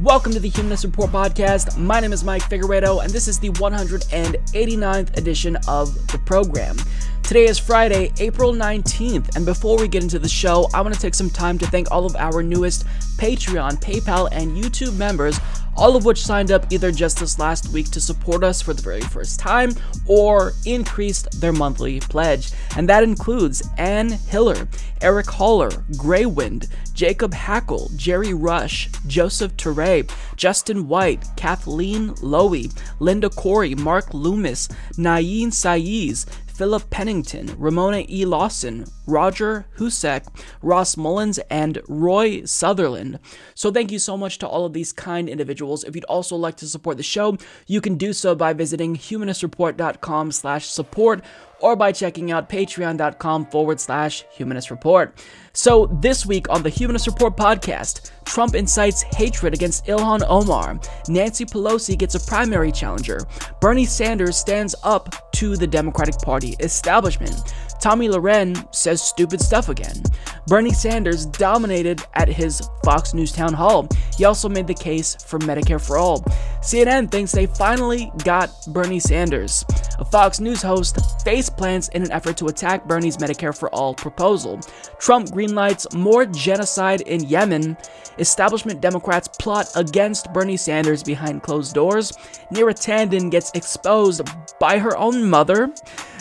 Welcome to the Humanist Report podcast. My name is Mike Figueredo, and this is the 189th edition of the program. Today is Friday, April 19th, and before we get into the show, I want to take some time to thank all of our newest Patreon, PayPal, and YouTube members all of which signed up either just this last week to support us for the very first time or increased their monthly pledge. And that includes Ann Hiller, Eric Haller, Greywind, Jacob Hackle, Jerry Rush, Joseph Teray, Justin White, Kathleen Lowy, Linda Corey, Mark Loomis, Nayin Saiz, Philip Pennington, Ramona E. Lawson, Roger Husek, Ross Mullins, and Roy Sutherland. So thank you so much to all of these kind individuals. If you'd also like to support the show, you can do so by visiting humanistreport.com slash support or by checking out patreon.com forward slash humanist report. So, this week on the Humanist Report podcast, Trump incites hatred against Ilhan Omar, Nancy Pelosi gets a primary challenger, Bernie Sanders stands up to the Democratic Party establishment, Tomi Lahren says stupid stuff again. Bernie Sanders dominated at his Fox News town hall. He also made the case for Medicare for all. CNN thinks they finally got Bernie Sanders. A Fox News host face plants in an effort to attack Bernie's Medicare for all proposal. Trump greenlights more genocide in Yemen. Establishment Democrats plot against Bernie Sanders behind closed doors. Neera Tanden gets exposed by her own mother.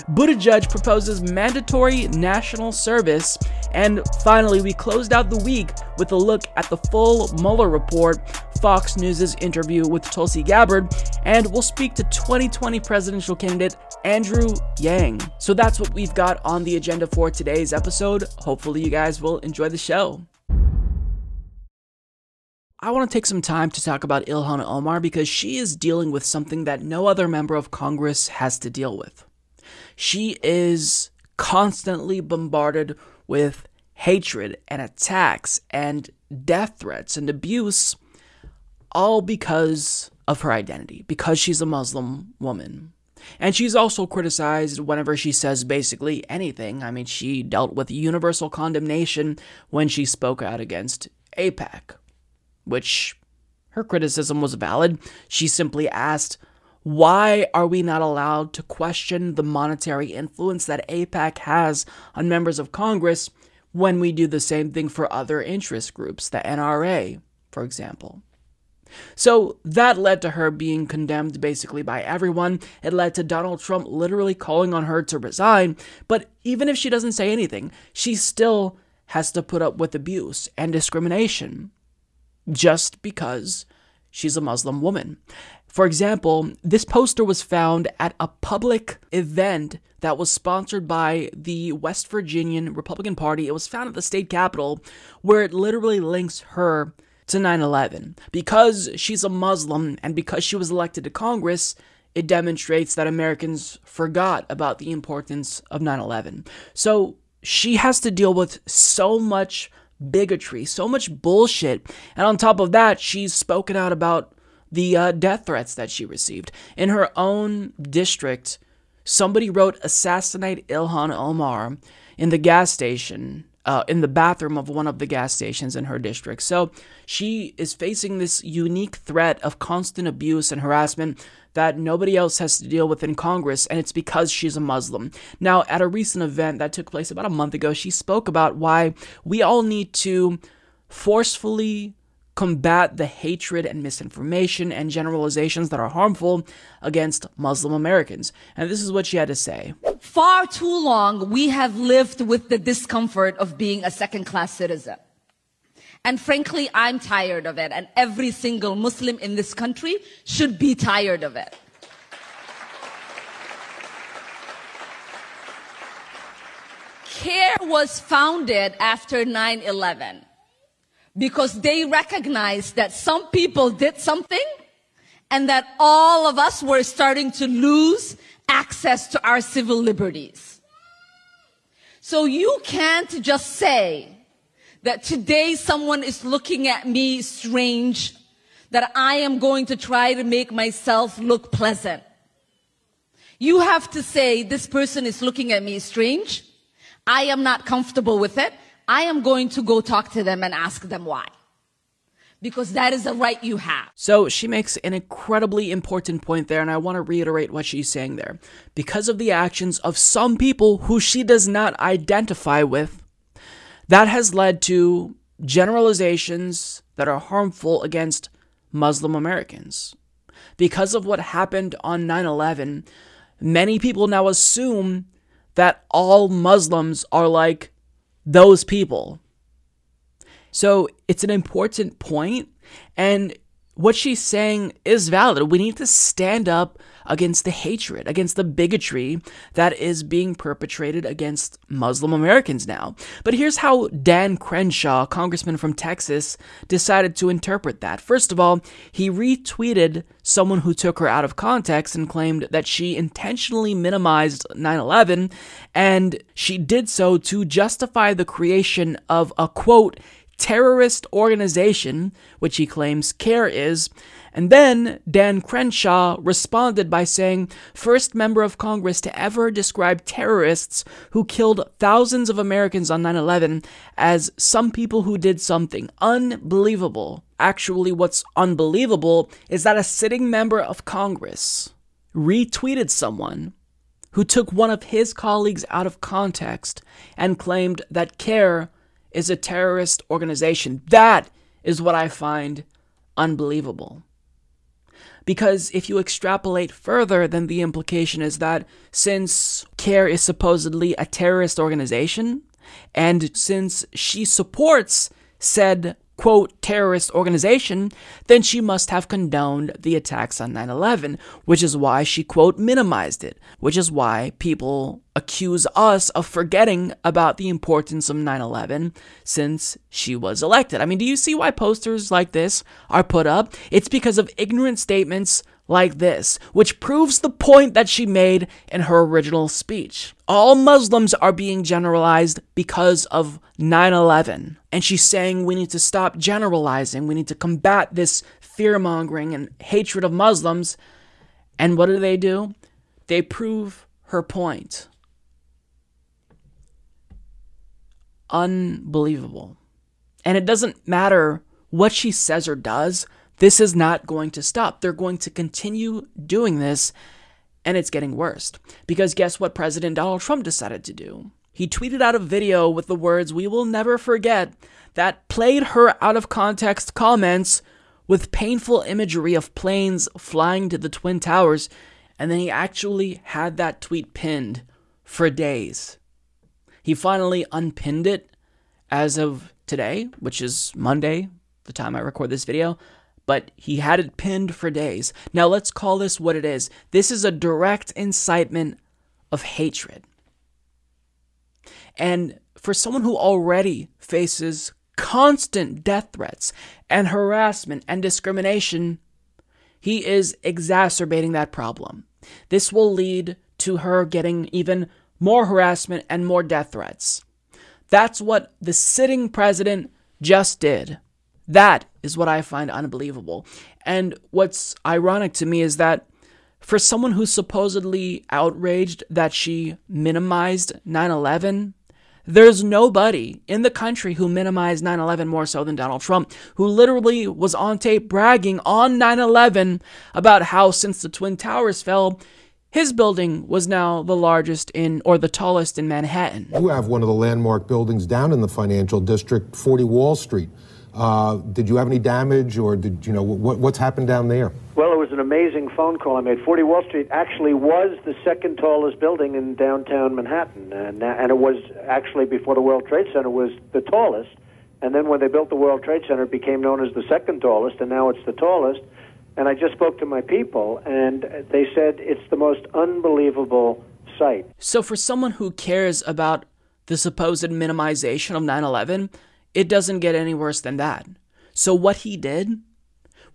Buttigieg proposes mandatory national service. And finally, we closed out the week with a look at the full Mueller report, Fox News' interview with Tulsi Gabbard, and we'll speak to 2020 presidential candidate Andrew Yang. So that's what we've got on the agenda for today's episode. Hopefully, you guys will enjoy the show. I want to take some time to talk about Ilhan Omar because she is dealing with something that no other member of Congress has to deal with. She is constantly bombarded with hatred and attacks and death threats and abuse, all because of her identity, because she's a Muslim woman. And she's also criticized whenever she says basically anything. I mean, she dealt with universal condemnation when she spoke out against AIPAC which her criticism was valid. She simply asked, why are we not allowed to question the monetary influence that AIPAC has on members of Congress when we do the same thing for other interest groups, the NRA, for example? So that led to her being condemned basically by everyone. It led to Donald Trump literally calling on her to resign. But even if she doesn't say anything, she still has to put up with abuse and discrimination just because she's a Muslim woman. For example, this poster was found at a public event that was sponsored by the West Virginian Republican Party. It was found at the state capitol where it literally links her to 9 11. Because she's a Muslim and because she was elected to Congress, it demonstrates that Americans forgot about the importance of 9 11. So she has to deal with so much bigotry, so much bullshit. And on top of that, she's spoken out about the uh, death threats that she received. In her own district, somebody wrote assassinate Ilhan Omar in the gas station, uh, in the bathroom of one of the gas stations in her district. So she is facing this unique threat of constant abuse and harassment that nobody else has to deal with in Congress, and it's because she's a Muslim. Now, at a recent event that took place about a month ago, she spoke about why we all need to forcefully combat the hatred and misinformation and generalizations that are harmful against Muslim Americans. And this is what she had to say. Far too long, we have lived with the discomfort of being a second class citizen. And frankly, I'm tired of it. And every single Muslim in this country should be tired of it. CAIR was founded after 9 11 because they recognized that some people did something and that all of us were starting to lose access to our civil liberties. So you can't just say that today someone is looking at me strange, that I am going to try to make myself look pleasant. You have to say, this person is looking at me strange. I am not comfortable with it. I am going to go talk to them and ask them why. Because that is a right you have. So she makes an incredibly important point there, and I want to reiterate what she's saying there. Because of the actions of some people who she does not identify with, that has led to generalizations that are harmful against Muslim Americans. Because of what happened on 9 11, many people now assume that all Muslims are like those people. So it's an important point, and what she's saying is valid. We need to stand up against the hatred, against the bigotry that is being perpetrated against Muslim Americans now. But here's how Dan Crenshaw, congressman from Texas, decided to interpret that. First of all, he retweeted someone who took her out of context and claimed that she intentionally minimized 9 11, and she did so to justify the creation of a quote, terrorist organization, which he claims CAIR is. And then Dan Crenshaw responded by saying, first member of Congress to ever describe terrorists who killed thousands of Americans on 9 11 as some people who did something unbelievable. Actually, what's unbelievable is that a sitting member of Congress retweeted someone who took one of his colleagues out of context and claimed that CAIR is a terrorist organization. That is what I find unbelievable. Because if you extrapolate further, then the implication is that since CAIR is supposedly a terrorist organization, and since she supports said quote, terrorist organization, then she must have condoned the attacks on 9 11, which is why she, quote, minimized it, which is why people accuse us of forgetting about the importance of 9 11 since she was elected. I mean, do you see why posters like this are put up? It's because of ignorant statements like this, which proves the point that she made in her original speech. All Muslims are being generalized because of 9 11. And she's saying we need to stop generalizing, we need to combat this fear mongering and hatred of Muslims. And what do they do? They prove her point. Unbelievable. And it doesn't matter what she says or does, this is not going to stop. They're going to continue doing this, and it's getting worse. Because guess what President Donald Trump decided to do? He tweeted out a video with the words, We will never forget, that played her out of context comments with painful imagery of planes flying to the Twin Towers, and then he actually had that tweet pinned for days. He finally unpinned it as of today, which is Monday, the time I record this video but he had it pinned for days. Now let's call this what it is. This is a direct incitement of hatred. And for someone who already faces constant death threats and harassment and discrimination, he is exacerbating that problem. This will lead to her getting even more harassment and more death threats. That's what the sitting president just did. That is what I find unbelievable. And what's ironic to me is that for someone who's supposedly outraged that she minimized 9 11, there's nobody in the country who minimized 9 11 more so than Donald Trump, who literally was on tape bragging on 9 11 about how since the Twin Towers fell, his building was now the largest in, or the tallest in Manhattan. You have one of the landmark buildings down in the financial district, 40 Wall Street. Uh, did you have any damage, or did you know what, what's happened down there? Well, it was an amazing phone call I made. 40 Wall Street actually was the second tallest building in downtown Manhattan, and, and it was actually before the World Trade Center was the tallest. And then when they built the World Trade Center, it became known as the second tallest, and now it's the tallest. And I just spoke to my people, and they said it's the most unbelievable sight. So, for someone who cares about the supposed minimization of 9 11, it doesn't get any worse than that. So, what he did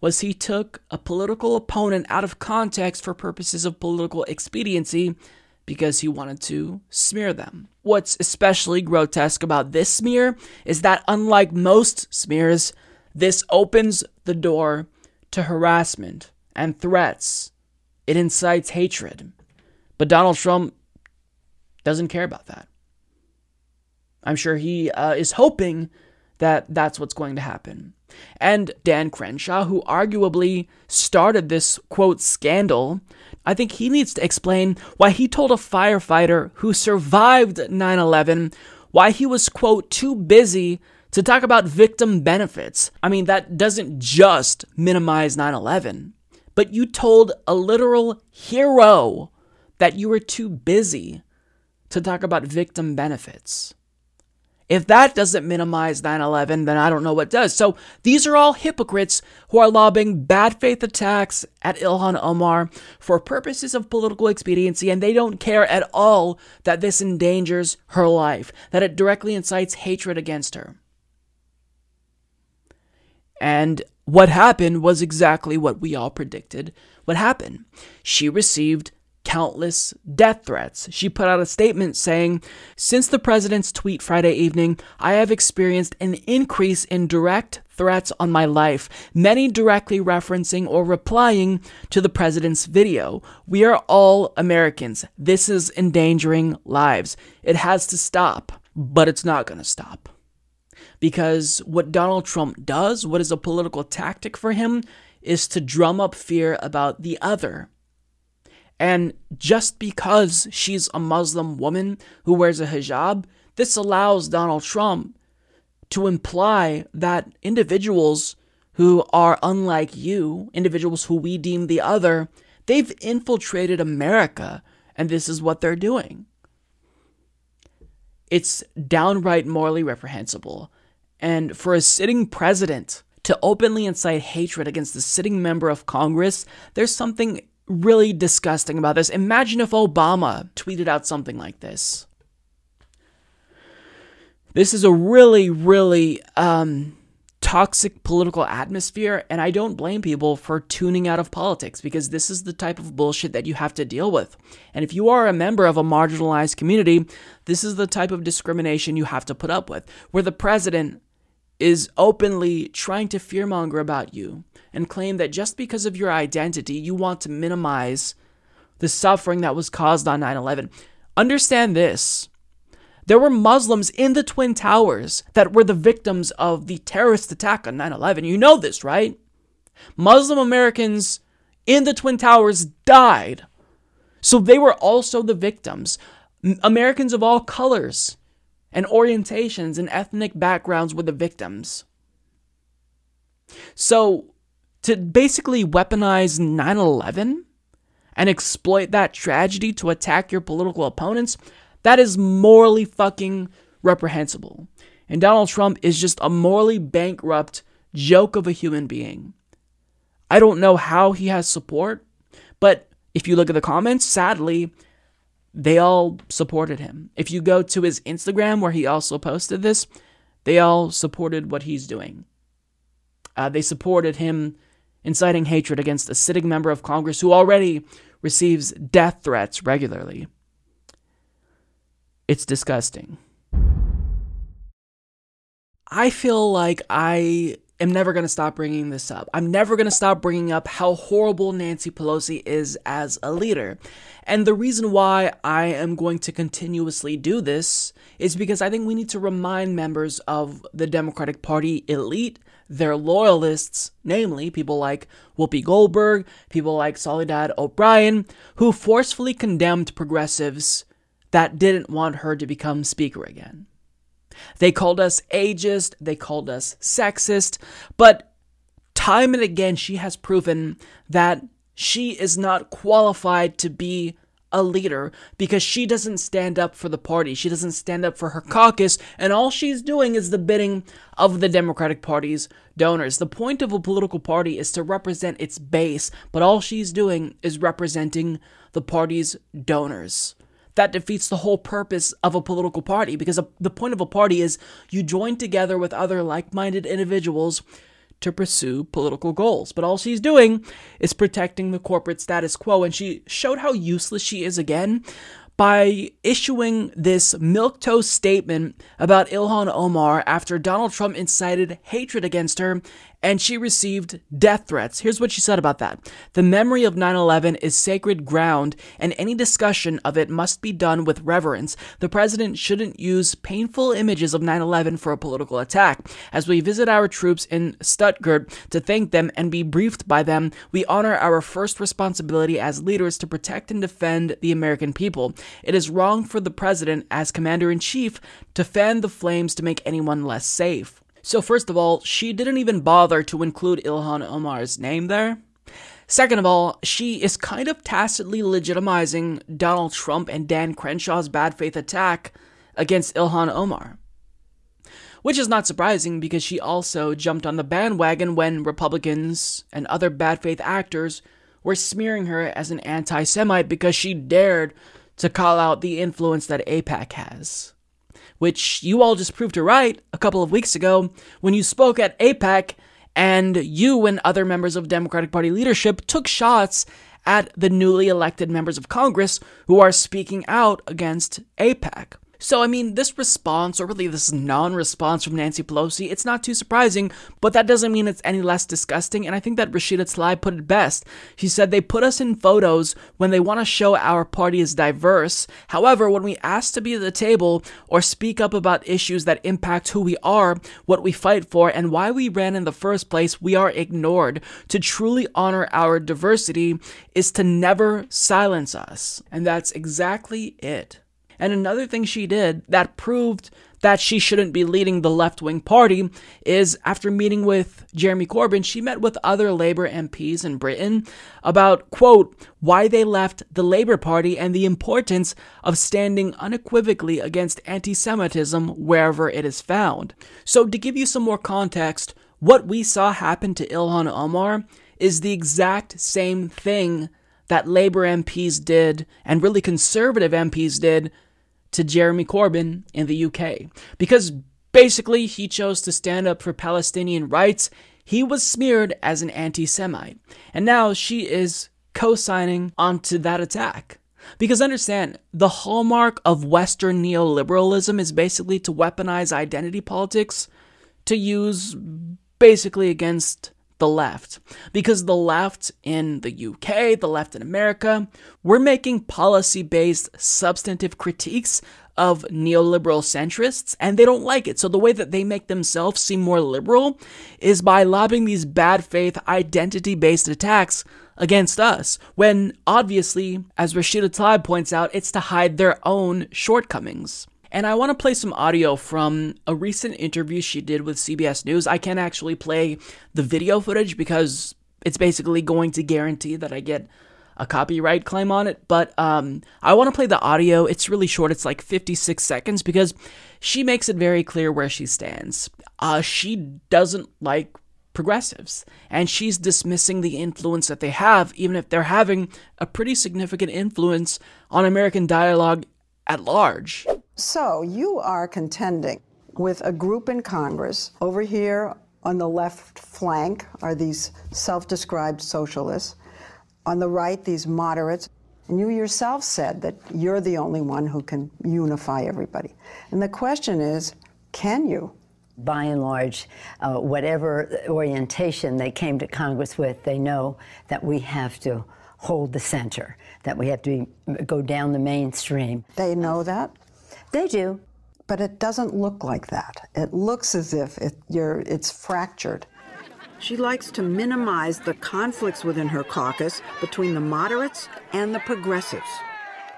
was he took a political opponent out of context for purposes of political expediency because he wanted to smear them. What's especially grotesque about this smear is that, unlike most smears, this opens the door to harassment and threats. It incites hatred. But Donald Trump doesn't care about that. I'm sure he uh, is hoping that that's what's going to happen. And Dan Crenshaw, who arguably started this quote scandal, I think he needs to explain why he told a firefighter who survived 9 11 why he was quote too busy to talk about victim benefits. I mean, that doesn't just minimize 9 11, but you told a literal hero that you were too busy to talk about victim benefits. If that doesn't minimize 9 11, then I don't know what does. So these are all hypocrites who are lobbing bad faith attacks at Ilhan Omar for purposes of political expediency, and they don't care at all that this endangers her life, that it directly incites hatred against her. And what happened was exactly what we all predicted would happen. She received countless death threats. She put out a statement saying, Since the president's tweet Friday evening, I have experienced an increase in direct threats on my life, many directly referencing or replying to the president's video. We are all Americans. This is endangering lives. It has to stop, but it's not going to stop. Because what Donald Trump does, what is a political tactic for him, is to drum up fear about the other. And just because she's a Muslim woman who wears a hijab, this allows Donald Trump to imply that individuals who are unlike you, individuals who we deem the other, they've infiltrated America, and this is what they're doing. It's downright morally reprehensible. And for a sitting president to openly incite hatred against a sitting member of Congress, there's something really disgusting about this. Imagine if Obama tweeted out something like this. This is a really, really um, toxic political atmosphere, and I don't blame people for tuning out of politics because this is the type of bullshit that you have to deal with. And if you are a member of a marginalized community, this is the type of discrimination you have to put up with, where the president is openly trying to fearmonger about you and claim that just because of your identity, you want to minimize the suffering that was caused on 9 11. Understand this. There were Muslims in the Twin Towers that were the victims of the terrorist attack on 9 11. You know this, right? Muslim Americans in the Twin Towers died. So they were also the victims. Americans of all colors and orientations and ethnic backgrounds were the victims. So to basically weaponize 9 11 and exploit that tragedy to attack your political opponents, that is morally fucking reprehensible. And Donald Trump is just a morally bankrupt joke of a human being. I don't know how he has support, but if you look at the comments, sadly, they all supported him. If you go to his Instagram where he also posted this, they all supported what he's doing. Uh, they supported him inciting hatred against a sitting member of Congress who already receives death threats regularly. It's disgusting. I feel like I am never going to stop bringing this up. I'm never going to stop bringing up how horrible Nancy Pelosi is as a leader. And the reason why I am going to continuously do this is because I think we need to remind members of the Democratic Party elite, their loyalists, namely people like Whoopi Goldberg, people like Soledad O'Brien, who forcefully condemned progressives that didn't want her to become Speaker again. They called us ageist, they called us sexist, but time and again she has proven that she is not qualified to be a leader because she doesn't stand up for the party. She doesn't stand up for her caucus, and all she's doing is the bidding of the Democratic Party's donors. The point of a political party is to represent its base, but all she's doing is representing the party's donors. That defeats the whole purpose of a political party because the point of a party is you join together with other like minded individuals to pursue political goals. But all she's doing is protecting the corporate status quo, and she showed how useless she is again by issuing this milquetoast statement about Ilhan Omar after Donald Trump incited hatred against her and she received death threats. Here's what she said about that. The memory of 9 11 is sacred ground, and any discussion of it must be done with reverence. The president shouldn't use painful images of 9 11 for a political attack. As we visit our troops in Stuttgart to thank them and be briefed by them, we honor our first responsibility as leaders to protect and defend the American people. It is wrong for the president, as commander in chief, to fan the flames to make anyone less safe. So, first of all, she didn't even bother to include Ilhan Omar's name there. Second of all, she is kind of tacitly legitimizing Donald Trump and Dan Crenshaw's bad faith attack against Ilhan Omar. Which is not surprising because she also jumped on the bandwagon when Republicans and other bad faith actors were smearing her as an anti Semite because she dared to call out the influence that AIPAC has which you all just proved to right a couple of weeks ago when you spoke at AIPAC and you and other members of Democratic Party leadership took shots at the newly elected members of Congress who are speaking out against AIPAC. So, I mean, this response, or really this non response from Nancy Pelosi, it's not too surprising, but that doesn't mean it's any less disgusting. And I think that Rashida Tlaib put it best. She said they put us in photos when they want to show our party is diverse. However, when we ask to be at the table or speak up about issues that impact who we are, what we fight for, and why we ran in the first place, we are ignored. To truly honor our diversity is to never silence us. And that's exactly it. And another thing she did that proved that she shouldn't be leading the left wing party is after meeting with Jeremy Corbyn, she met with other Labour MPs in Britain about, quote, why they left the Labour Party and the importance of standing unequivocally against anti Semitism wherever it is found. So, to give you some more context, what we saw happen to Ilhan Omar is the exact same thing that Labour MPs did and really conservative MPs did to Jeremy Corbyn in the UK. Because basically, he chose to stand up for Palestinian rights. He was smeared as an anti Semite. And now she is co signing onto that attack. Because understand, the hallmark of Western neoliberalism is basically to weaponize identity politics to use basically against the left. Because the left in the UK, the left in America, we're making policy based substantive critiques of neoliberal centrists, and they don't like it. So the way that they make themselves seem more liberal is by lobbing these bad faith, identity based attacks against us, when obviously, as Rashida Tlaib points out, it's to hide their own shortcomings. And I want to play some audio from a recent interview she did with CBS News. I can't actually play the video footage because it's basically going to guarantee that I get a copyright claim on it. But um, I want to play the audio. It's really short, it's like 56 seconds because she makes it very clear where she stands. Uh, she doesn't like progressives, and she's dismissing the influence that they have, even if they're having a pretty significant influence on American dialogue at large. So you are contending with a group in Congress. Over here on the left flank are these self described socialists. On the right, these moderates. And you yourself said that you're the only one who can unify everybody. And the question is can you? By and large, uh, whatever orientation they came to Congress with, they know that we have to hold the center, that we have to be, go down the mainstream. They know that? They do. But it doesn't look like that. It looks as if it, it's fractured. She likes to minimize the conflicts within her caucus between the moderates and the progressives.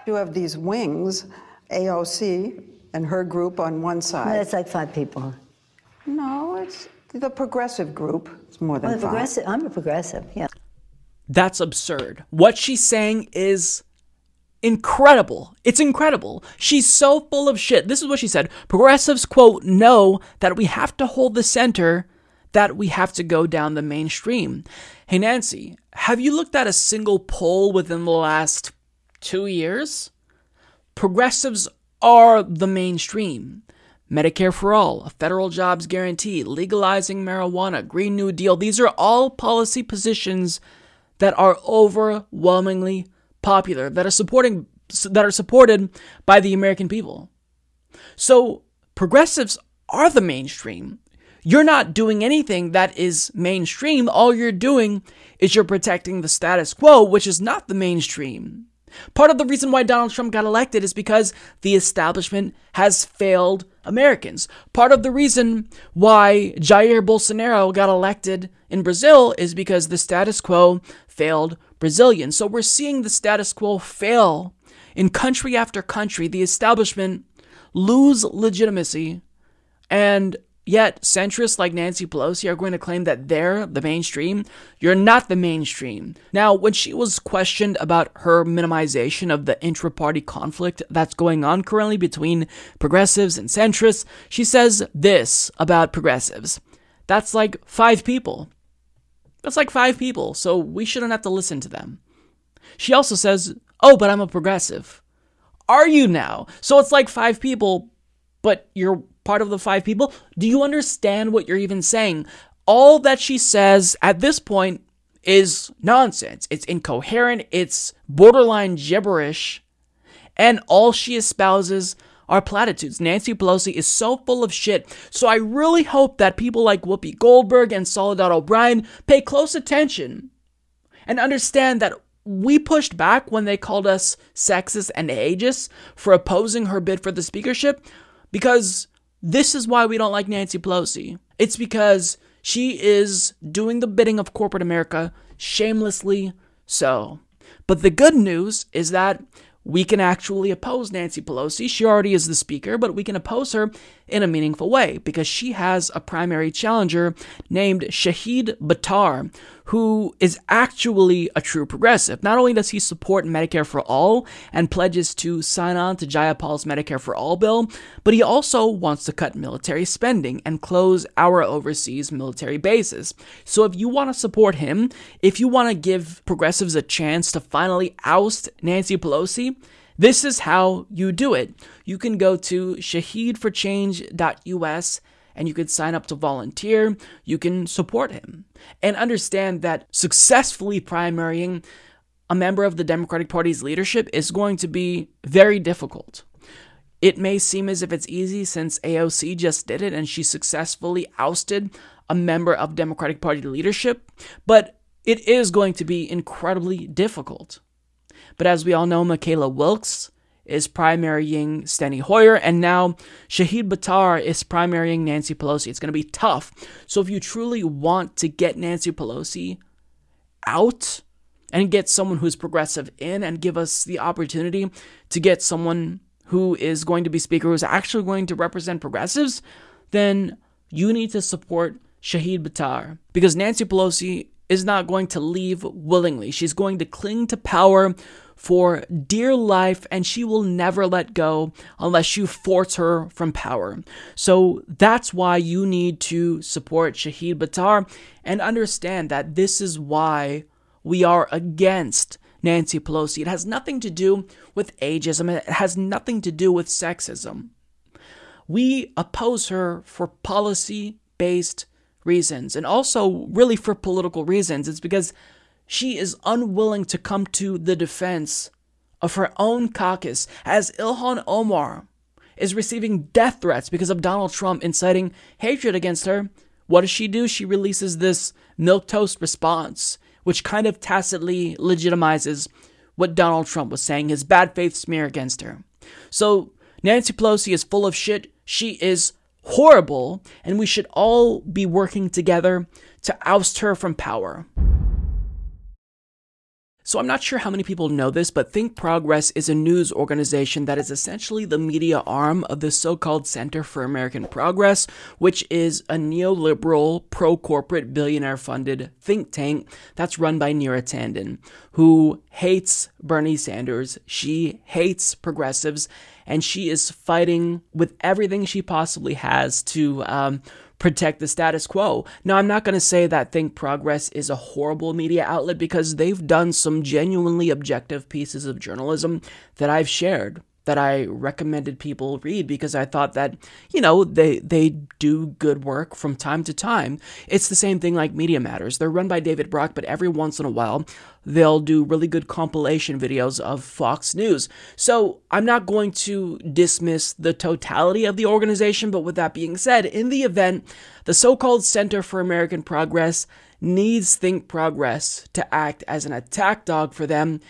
You have these wings, AOC and her group on one side. That's like five people. No, it's the progressive group. It's more than well, five. Progressive, I'm a progressive, yeah. That's absurd. What she's saying is incredible. It's incredible. She's so full of shit. This is what she said. Progressives, quote, know that we have to hold the center, that we have to go down the mainstream. Hey, Nancy, have you looked at a single poll within the last two years? Progressives are the mainstream. Medicare for all, a federal jobs guarantee, legalizing marijuana, Green New Deal. These are all policy positions that are overwhelmingly popular, that are supporting that are supported by the American people. So, progressives are the mainstream. You're not doing anything that is mainstream. All you're doing is you're protecting the status quo, which is not the mainstream. Part of the reason why Donald Trump got elected is because the establishment has failed Americans. Part of the reason why Jair Bolsonaro got elected in Brazil is because the status quo failed Brazilians. So we're seeing the status quo fail in country after country. The establishment lose legitimacy and Yet, centrists like Nancy Pelosi are going to claim that they're the mainstream. You're not the mainstream. Now, when she was questioned about her minimization of the intra party conflict that's going on currently between progressives and centrists, she says this about progressives that's like five people. That's like five people, so we shouldn't have to listen to them. She also says, Oh, but I'm a progressive. Are you now? So it's like five people, but you're part of the five people. Do you understand what you're even saying? All that she says at this point is nonsense. It's incoherent, it's borderline gibberish, and all she espouses are platitudes. Nancy Pelosi is so full of shit. So I really hope that people like Whoopi Goldberg and Soledad O'Brien pay close attention and understand that we pushed back when they called us sexist and ageist for opposing her bid for the speakership because this is why we don't like Nancy Pelosi. It's because she is doing the bidding of corporate America shamelessly so. But the good news is that we can actually oppose Nancy Pelosi. She already is the speaker, but we can oppose her in a meaningful way because she has a primary challenger named Shahid Buttar, who is actually a true progressive. Not only does he support Medicare for all and pledges to sign on to Jayapal's Medicare for All bill, but he also wants to cut military spending and close our overseas military bases. So if you want to support him, if you want to give progressives a chance to finally oust Nancy Pelosi, this is how you do it. You can go to shahidforchange.us and you can sign up to volunteer. You can support him and understand that successfully primarying a member of the Democratic Party's leadership is going to be very difficult. It may seem as if it's easy since AOC just did it and she successfully ousted a member of Democratic Party leadership, but it is going to be incredibly difficult. But as we all know, Mckayla Wilkes is primarying Steny Hoyer, and now Shahid Buttar is primarying Nancy Pelosi. It's going to be tough. So if you truly want to get Nancy Pelosi out and get someone who's progressive in and give us the opportunity to get someone who is going to be speaker who's actually going to represent progressives, then you need to support Shahid Buttar because Nancy Pelosi is not going to leave willingly. She's going to cling to power for dear life, and she will never let go unless you force her from power. So that's why you need to support Shahid Buttar and understand that this is why we are against Nancy Pelosi. It has nothing to do with ageism, it has nothing to do with sexism. We oppose her for policy based reasons and also really for political reasons. It's because she is unwilling to come to the defense of her own caucus as Ilhan Omar is receiving death threats because of Donald Trump inciting hatred against her. What does she do? She releases this milquetoast response, which kind of tacitly legitimizes what Donald Trump was saying, his bad faith smear against her. So Nancy Pelosi is full of shit. She is horrible, and we should all be working together to oust her from power. So I'm not sure how many people know this, but Think Progress is a news organization that is essentially the media arm of the so-called Center for American Progress, which is a neoliberal, pro-corporate, billionaire-funded think tank that's run by Neera Tanden, who hates Bernie Sanders. She hates progressives, and she is fighting with everything she possibly has to um, protect the status quo. Now, I'm not going to say that Think Progress is a horrible media outlet because they've done some genuinely objective pieces of journalism that I've shared. That I recommended people read because I thought that, you know, they they do good work from time to time. It's the same thing like Media Matters. They're run by David Brock, but every once in a while they'll do really good compilation videos of Fox News. So I'm not going to dismiss the totality of the organization, but with that being said, in the event the so-called Center for American Progress needs Think Progress to act as an attack dog for them,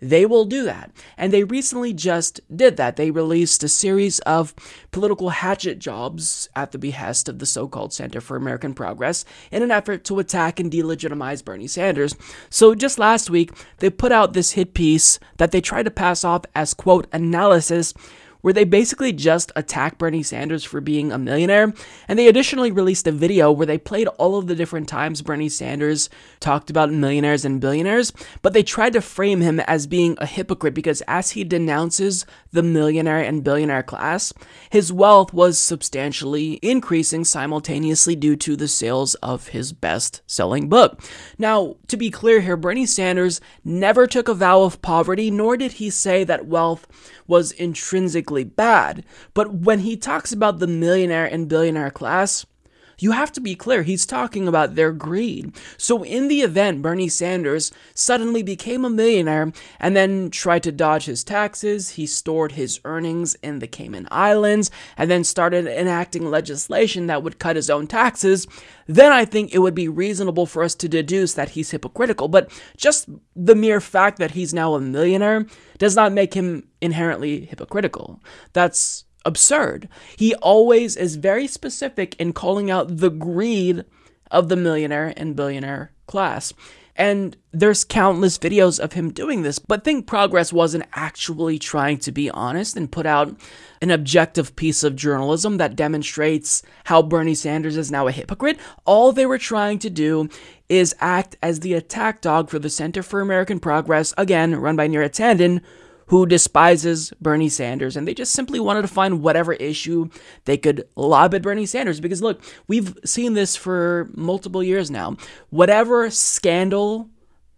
they will do that. And they recently just did that. They released a series of political hatchet jobs at the behest of the so called Center for American Progress in an effort to attack and delegitimize Bernie Sanders. So just last week, they put out this hit piece that they tried to pass off as, quote, analysis where they basically just attack Bernie Sanders for being a millionaire. And they additionally released a video where they played all of the different times Bernie Sanders talked about millionaires and billionaires, but they tried to frame him as being a hypocrite because as he denounces the millionaire and billionaire class, his wealth was substantially increasing simultaneously due to the sales of his best selling book. Now, to be clear here, Bernie Sanders never took a vow of poverty, nor did he say that wealth was intrinsically bad. But when he talks about the millionaire and billionaire class, you have to be clear, he's talking about their greed. So, in the event Bernie Sanders suddenly became a millionaire and then tried to dodge his taxes, he stored his earnings in the Cayman Islands and then started enacting legislation that would cut his own taxes, then I think it would be reasonable for us to deduce that he's hypocritical. But just the mere fact that he's now a millionaire does not make him inherently hypocritical. That's absurd. He always is very specific in calling out the greed of the millionaire and billionaire class. And there's countless videos of him doing this, but Think Progress wasn't actually trying to be honest and put out an objective piece of journalism that demonstrates how Bernie Sanders is now a hypocrite. All they were trying to do is act as the attack dog for the Center for American Progress, again, run by Neera Tanden, who despises Bernie Sanders, and they just simply wanted to find whatever issue they could lob at Bernie Sanders. Because look, we've seen this for multiple years now. Whatever scandal,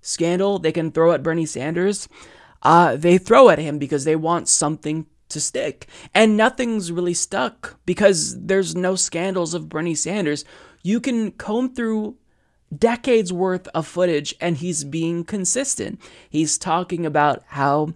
scandal they can throw at Bernie Sanders, uh, they throw at him because they want something to stick. And nothing's really stuck because there's no scandals of Bernie Sanders. You can comb through decades worth of footage and he's being consistent. He's talking about how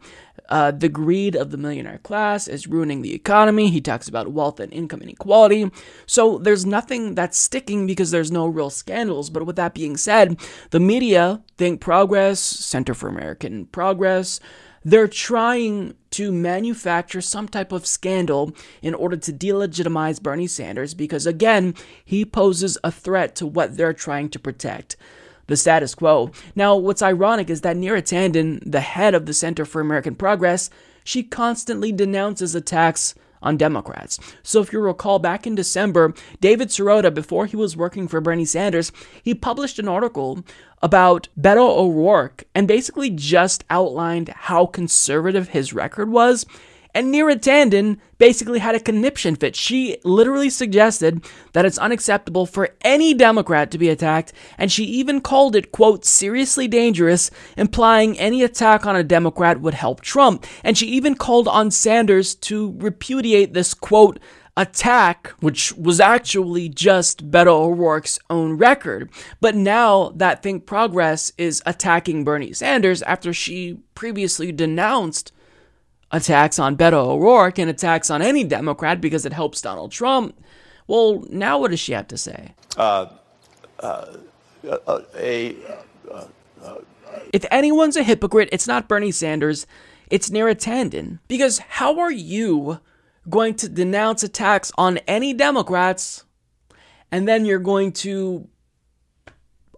uh, the greed of the millionaire class is ruining the economy. He talks about wealth and income inequality. So there's nothing that's sticking because there's no real scandals. But with that being said, the media, Think Progress, Center for American Progress, they're trying to manufacture some type of scandal in order to delegitimize Bernie Sanders because, again, he poses a threat to what they're trying to protect the status quo. Now, what's ironic is that Neera Tanden, the head of the Center for American Progress, she constantly denounces attacks on Democrats. So if you recall back in December, David Sirota, before he was working for Bernie Sanders, he published an article about Beto O'Rourke and basically just outlined how conservative his record was and Neera Tanden basically had a conniption fit. She literally suggested that it's unacceptable for any Democrat to be attacked, and she even called it, quote, seriously dangerous, implying any attack on a Democrat would help Trump. And she even called on Sanders to repudiate this, quote, attack, which was actually just Beto O'Rourke's own record. But now that Think Progress is attacking Bernie Sanders after she previously denounced attacks on Beto O'Rourke and attacks on any Democrat because it helps Donald Trump. Well, now what does she have to say? Uh, uh, uh, a, uh, uh, if anyone's a hypocrite, it's not Bernie Sanders, it's Neera Tanden. Because how are you going to denounce attacks on any Democrats and then you're going to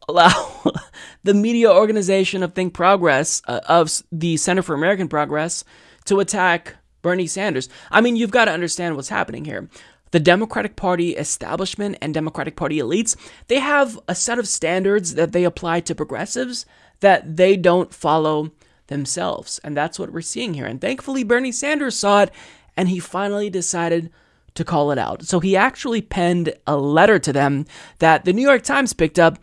allow the media organization of Think Progress, uh, of the Center for American Progress, to attack Bernie Sanders. I mean, you've got to understand what's happening here. The Democratic Party establishment and Democratic Party elites, they have a set of standards that they apply to progressives that they don't follow themselves. And that's what we're seeing here. And thankfully, Bernie Sanders saw it and he finally decided to call it out. So he actually penned a letter to them that the New York Times picked up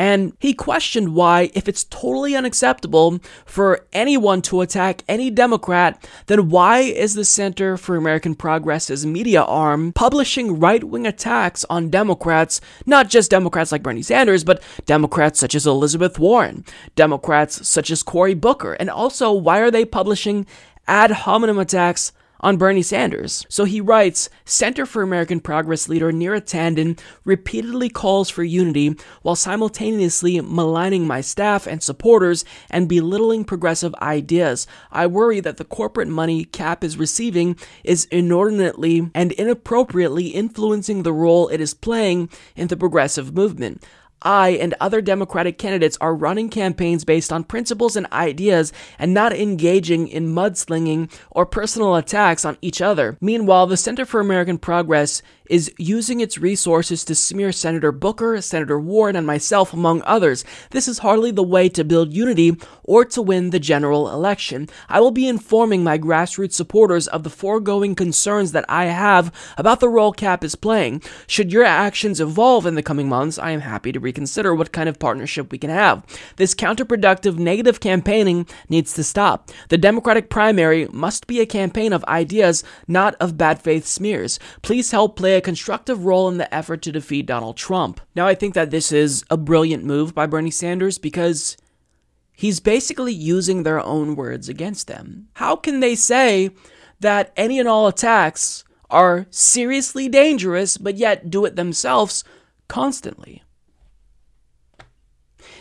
And he questioned why, if it's totally unacceptable for anyone to attack any Democrat, then why is the Center for American Progress's media arm publishing right wing attacks on Democrats, not just Democrats like Bernie Sanders, but Democrats such as Elizabeth Warren, Democrats such as Cory Booker, and also why are they publishing ad hominem attacks on Bernie Sanders. So he writes Center for American Progress leader Neera Tanden repeatedly calls for unity while simultaneously maligning my staff and supporters and belittling progressive ideas. I worry that the corporate money CAP is receiving is inordinately and inappropriately influencing the role it is playing in the progressive movement. I and other Democratic candidates are running campaigns based on principles and ideas and not engaging in mudslinging or personal attacks on each other. Meanwhile, the Center for American Progress is using its resources to smear Senator Booker, Senator Warren, and myself, among others. This is hardly the way to build unity or to win the general election. I will be informing my grassroots supporters of the foregoing concerns that I have about the role CAP is playing. Should your actions evolve in the coming months, I am happy to reconsider what kind of partnership we can have. This counterproductive negative campaigning needs to stop. The Democratic primary must be a campaign of ideas, not of bad faith smears. Please help play a constructive role in the effort to defeat Donald Trump. Now, I think that this is a brilliant move by Bernie Sanders because he's basically using their own words against them. How can they say that any and all attacks are seriously dangerous, but yet do it themselves constantly?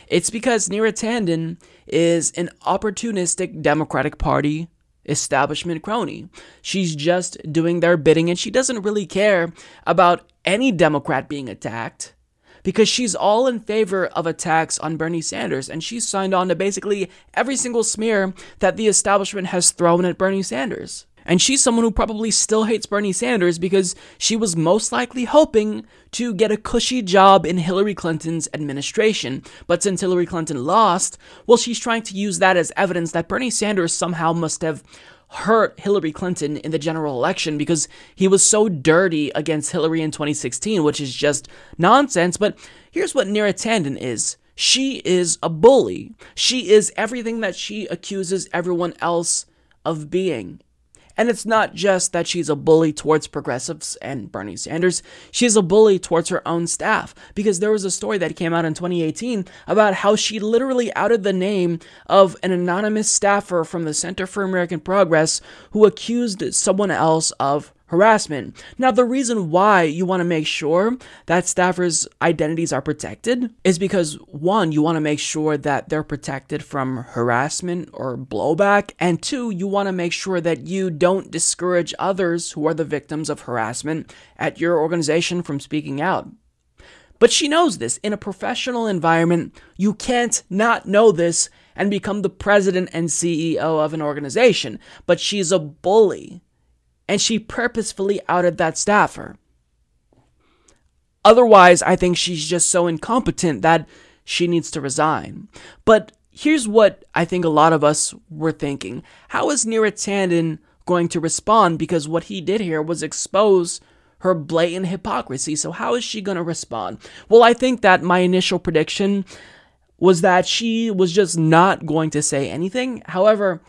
It's because Neera Tanden is an opportunistic Democratic Party establishment crony. She's just doing their bidding and she doesn't really care about any Democrat being attacked because she's all in favor of attacks on Bernie Sanders and she's signed on to basically every single smear that the establishment has thrown at Bernie Sanders. And she's someone who probably still hates Bernie Sanders because she was most likely hoping to get a cushy job in Hillary Clinton's administration. But since Hillary Clinton lost, well, she's trying to use that as evidence that Bernie Sanders somehow must have hurt Hillary Clinton in the general election because he was so dirty against Hillary in 2016, which is just nonsense. But here's what Neera Tanden is. She is a bully. She is everything that she accuses everyone else of being. And it's not just that she's a bully towards progressives and Bernie Sanders, she's a bully towards her own staff. Because there was a story that came out in 2018 about how she literally outed the name of an anonymous staffer from the Center for American Progress who accused someone else of harassment. Now, the reason why you want to make sure that staffers' identities are protected is because one, you want to make sure that they're protected from harassment or blowback, and two, you want to make sure that you don't discourage others who are the victims of harassment at your organization from speaking out. But she knows this. In a professional environment, you can't not know this and become the president and CEO of an organization. But she's a bully and she purposefully outed that staffer. Otherwise, I think she's just so incompetent that she needs to resign. But here's what I think a lot of us were thinking How is Neera Tanden going to respond? Because what he did here was expose her blatant hypocrisy. So, how is she going to respond? Well, I think that my initial prediction was that she was just not going to say anything. However,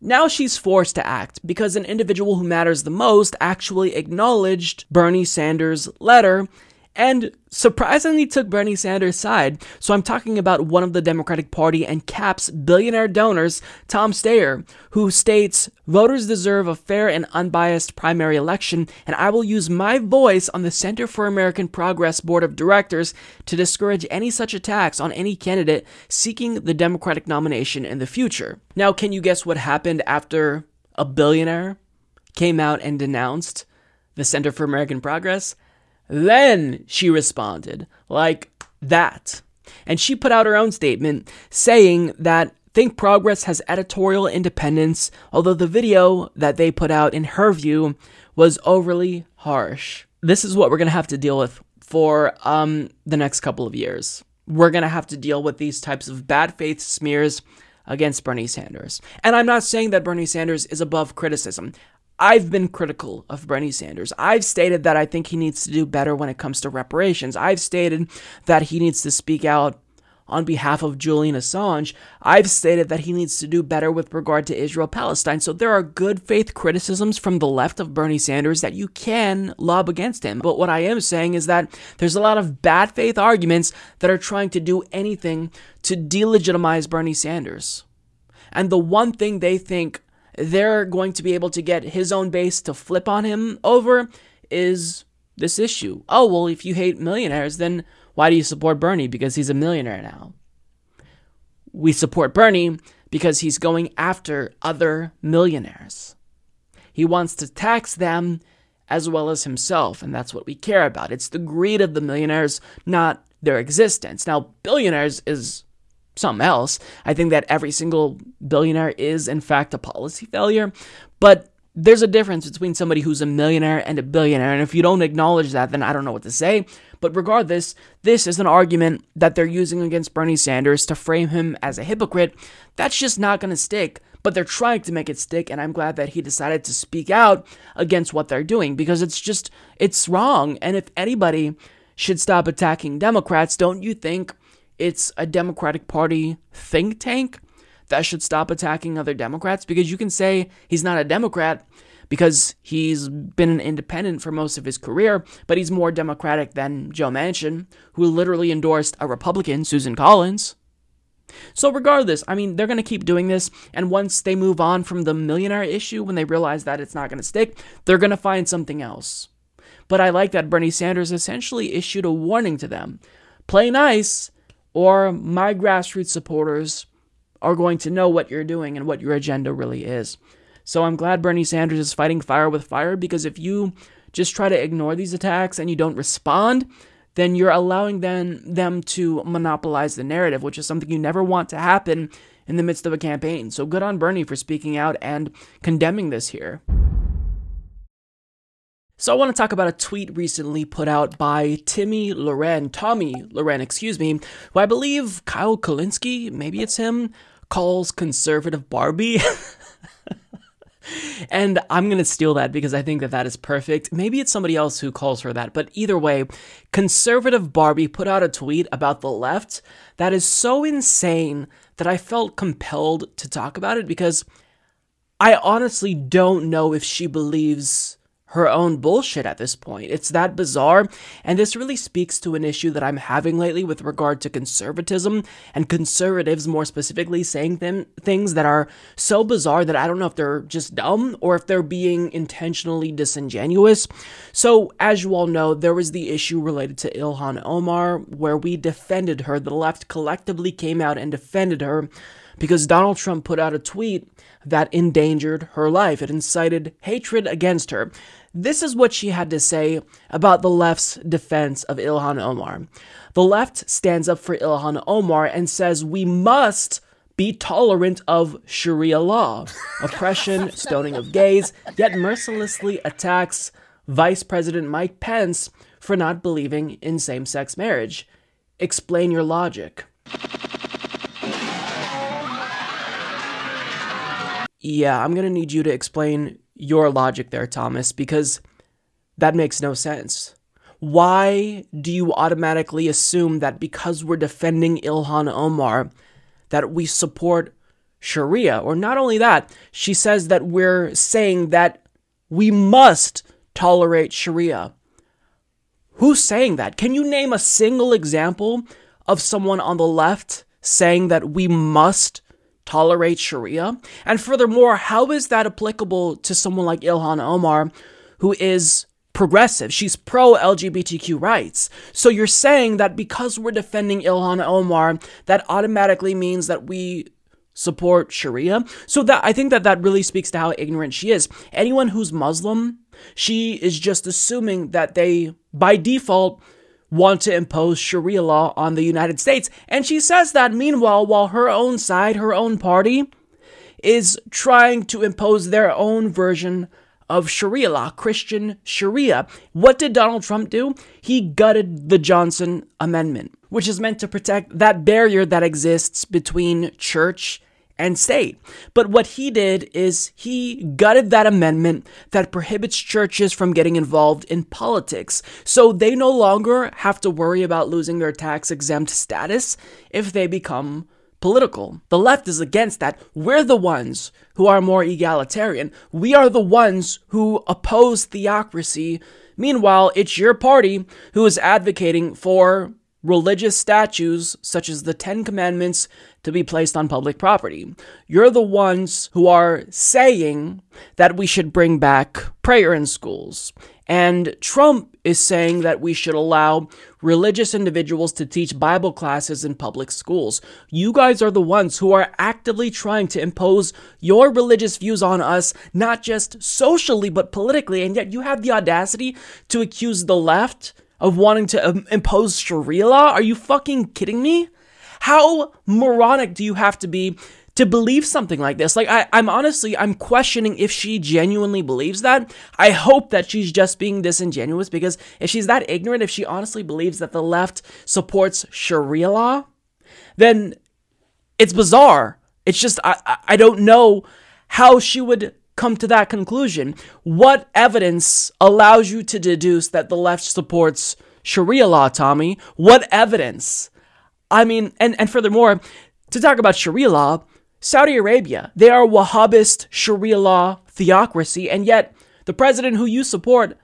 now she's forced to act because an individual who matters the most actually acknowledged Bernie Sanders' letter and surprisingly took Bernie Sanders' side. So I'm talking about one of the Democratic Party and CAP's billionaire donors, Tom Steyer, who states voters deserve a fair and unbiased primary election, and I will use my voice on the Center for American Progress Board of Directors to discourage any such attacks on any candidate seeking the Democratic nomination in the future. Now, can you guess what happened after a billionaire came out and denounced the Center for American Progress? Then she responded, like that. And she put out her own statement saying that ThinkProgress has editorial independence, although the video that they put out, in her view, was overly harsh. This is what we're to have to deal with for um, the next couple of years. We're to have to deal with these types of bad faith smears against Bernie Sanders. And I'm not saying that Bernie Sanders is above criticism. I've been critical of Bernie Sanders. I've stated that I think he needs to do better when it comes to reparations. I've stated that he needs to speak out on behalf of Julian Assange, I've stated that he needs to do better with regard to Israel Palestine. So there are good faith criticisms from the left of Bernie Sanders that you can lob against him. But what I am saying is that there's a lot of bad faith arguments that are trying to do anything to delegitimize Bernie Sanders. And the one thing they think they're going to be able to get his own base to flip on him over is this issue. Oh, well, if you hate millionaires, then why do you support Bernie? Because he's a millionaire now. We support Bernie because he's going after other millionaires. He wants to tax them as well as himself, and that's what we care about. It's the greed of the millionaires, not their existence. Now, billionaires is something else. I think that every single billionaire is, in fact, a policy failure, but there's a difference between somebody who's a millionaire and a billionaire. And if you don't acknowledge that, then I don't know what to say. But regardless, this is an argument that they're using against Bernie Sanders to frame him as a hypocrite. That's just not going to stick. But they're trying to make it stick. And I'm glad that he decided to speak out against what they're doing because it's just, it's wrong. And if anybody should stop attacking Democrats, don't you think it's a Democratic Party think tank? that should stop attacking other Democrats because you can say he's not a Democrat because he's been an independent for most of his career, but he's more Democratic than Joe Manchin, who literally endorsed a Republican, Susan Collins. So, regardless, I mean, they're going to keep doing this, and once they move on from the millionaire issue, when they realize that it's not going to stick, they're going to find something else. But I like that Bernie Sanders essentially issued a warning to them play nice, or my grassroots supporters are going to know what you're doing and what your agenda really is. So I'm glad Bernie Sanders is fighting fire with fire because if you just try to ignore these attacks and you don't respond, then you're allowing them, them to monopolize the narrative, which is something you never want to happen in the midst of a campaign. So good on Bernie for speaking out and condemning this here. So I want to talk about a tweet recently put out by Timmy Loren, Tommy Lahren, excuse me, who I believe Kyle Kulinski, maybe it's him, calls conservative Barbie. and I'm going to steal that because I think that that is perfect. Maybe it's somebody else who calls her that, but either way, conservative Barbie put out a tweet about the left that is so insane that I felt compelled to talk about it because I honestly don't know if she believes her own bullshit at this point. It's that bizarre, and this really speaks to an issue that I'm having lately with regard to conservatism and conservatives more specifically saying them things that are so bizarre that I don't know if they're just dumb or if they're being intentionally disingenuous. So, as you all know, there was the issue related to Ilhan Omar where we defended her. The left collectively came out and defended her because Donald Trump put out a tweet that endangered her life. It incited hatred against her. This is what she had to say about the left's defense of Ilhan Omar. The left stands up for Ilhan Omar and says we must be tolerant of Sharia law, oppression, stoning of gays, yet mercilessly attacks Vice President Mike Pence for not believing in same sex marriage. Explain your logic. Yeah, I'm gonna need you to explain your logic there, Thomas, because that makes no sense. Why do you automatically assume that because we're defending Ilhan Omar, that we support Sharia? Or not only that, she says that we're saying that we must tolerate Sharia. Who's saying that? Can you name a single example of someone on the left saying that we must tolerate Sharia? And furthermore, how is that applicable to someone like Ilhan Omar, who is progressive? She's pro LGBTQ rights. So you're saying that because we're defending Ilhan Omar, that automatically means that we support Sharia. So that I think that that really speaks to how ignorant she is. Anyone who's Muslim, she is just assuming that they by default want to impose Sharia law on the United States. And she says that meanwhile, while her own side, her own party, is trying to impose their own version of Sharia law, Christian Sharia. What did Donald Trump do? He gutted the Johnson Amendment, which is meant to protect that barrier that exists between church and state. But what he did is he gutted that amendment that prohibits churches from getting involved in politics. So they no longer have to worry about losing their tax exempt status if they become political. The left is against that. We're the ones who are more egalitarian. We are the ones who oppose theocracy. Meanwhile, it's your party who is advocating for religious statues such as the Ten Commandments to be placed on public property. You're the ones who are saying that we should bring back prayer in schools. And Trump is saying that we should allow religious individuals to teach Bible classes in public schools. You guys are the ones who are actively trying to impose your religious views on us, not just socially, but politically. And yet you have the audacity to accuse the left of wanting to um, impose Sharia law? Are you fucking kidding me? How moronic do you have to be to believe something like this? Like, I, I'm honestly, I'm questioning if she genuinely believes that. I hope that she's just being disingenuous because if she's that ignorant, if she honestly believes that the left supports Sharia law, then it's bizarre. It's just, I, I don't know how she would come to that conclusion? What evidence allows you to deduce that the left supports Sharia law, Tommy? What evidence? I mean, and, and furthermore, to talk about Sharia law, Saudi Arabia, they are Wahhabist Sharia law theocracy, and yet the president who you support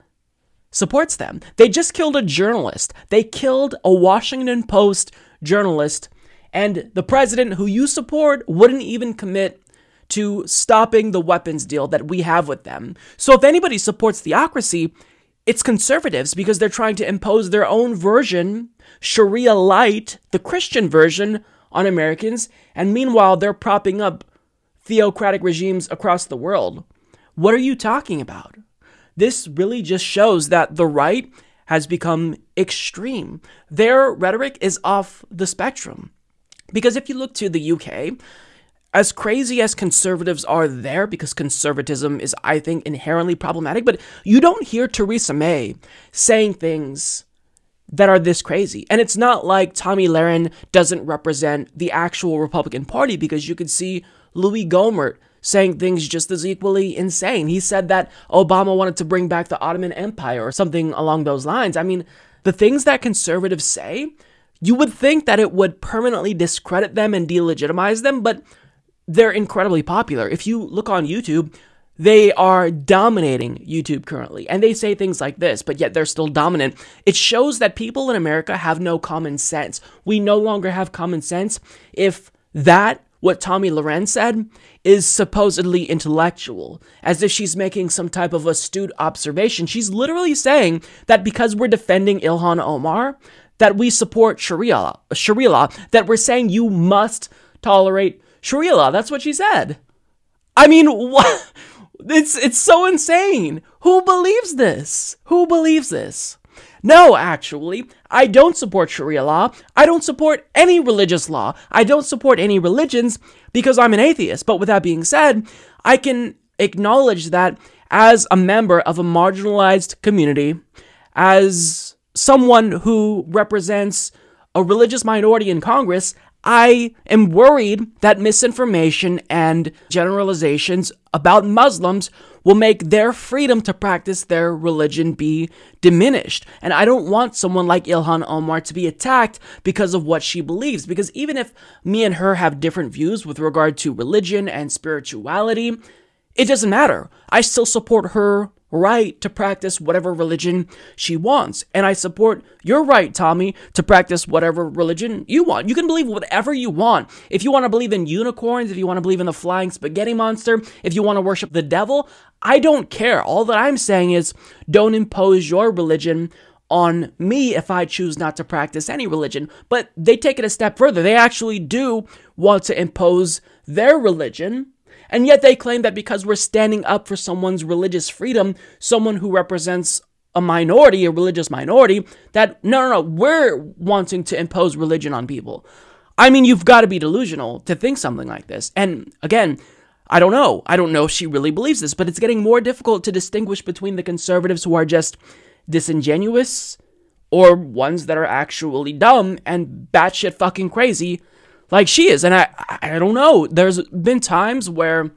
supports them. They just killed a journalist. They killed a Washington Post journalist, and the president who you support wouldn't even commit to stopping the weapons deal that we have with them. So if anybody supports theocracy, it's conservatives because they're trying to impose their own version, Sharia light, the Christian version, on Americans, and meanwhile they're propping up theocratic regimes across the world. What are you talking about? This really just shows that the right has become extreme. Their rhetoric is off the spectrum. Because if you look to the UK, as crazy as conservatives are there, because conservatism is, I think, inherently problematic, but you don't hear Theresa May saying things that are this crazy. And it's not like Tommy Lahren doesn't represent the actual Republican Party, because you could see Louis Gohmert saying things just as equally insane. He said that Obama wanted to bring back the Ottoman Empire or something along those lines. I mean, the things that conservatives say, you would think that it would permanently discredit them and delegitimize them, but they're incredibly popular. If you look on YouTube, they are dominating YouTube currently. And they say things like this, but yet they're still dominant. It shows that people in America have no common sense. We no longer have common sense if that, what Tommy Lahren said, is supposedly intellectual, as if she's making some type of astute observation. She's literally saying that because we're defending Ilhan Omar, that we support Sharia, Sharia that we're saying you must tolerate Sharia law. That's what she said. I mean, what? It's it's so insane. Who believes this? Who believes this? No, actually, I don't support Sharia law. I don't support any religious law. I don't support any religions because I'm an atheist. But with that being said, I can acknowledge that as a member of a marginalized community, as someone who represents a religious minority in Congress, I am worried that misinformation and generalizations about Muslims will make their freedom to practice their religion be diminished. And I don't want someone like Ilhan Omar to be attacked because of what she believes. Because even if me and her have different views with regard to religion and spirituality, it doesn't matter. I still support her right to practice whatever religion she wants. And I support your right, Tommy, to practice whatever religion you want. You can believe whatever you want. If you want to believe in unicorns, if you want to believe in the flying spaghetti monster, if you want to worship the devil, I don't care. All that I'm saying is don't impose your religion on me if I choose not to practice any religion. But they take it a step further. They actually do want to impose their religion and yet they claim that because we're standing up for someone's religious freedom, someone who represents a minority, a religious minority, that no, no, no, we're wanting to impose religion on people. I mean, you've got to be delusional to think something like this. And again, I don't know. I don't know if she really believes this, but it's getting more difficult to distinguish between the conservatives who are just disingenuous or ones that are actually dumb and batshit fucking crazy like she is. And I, I don't know. There's been times where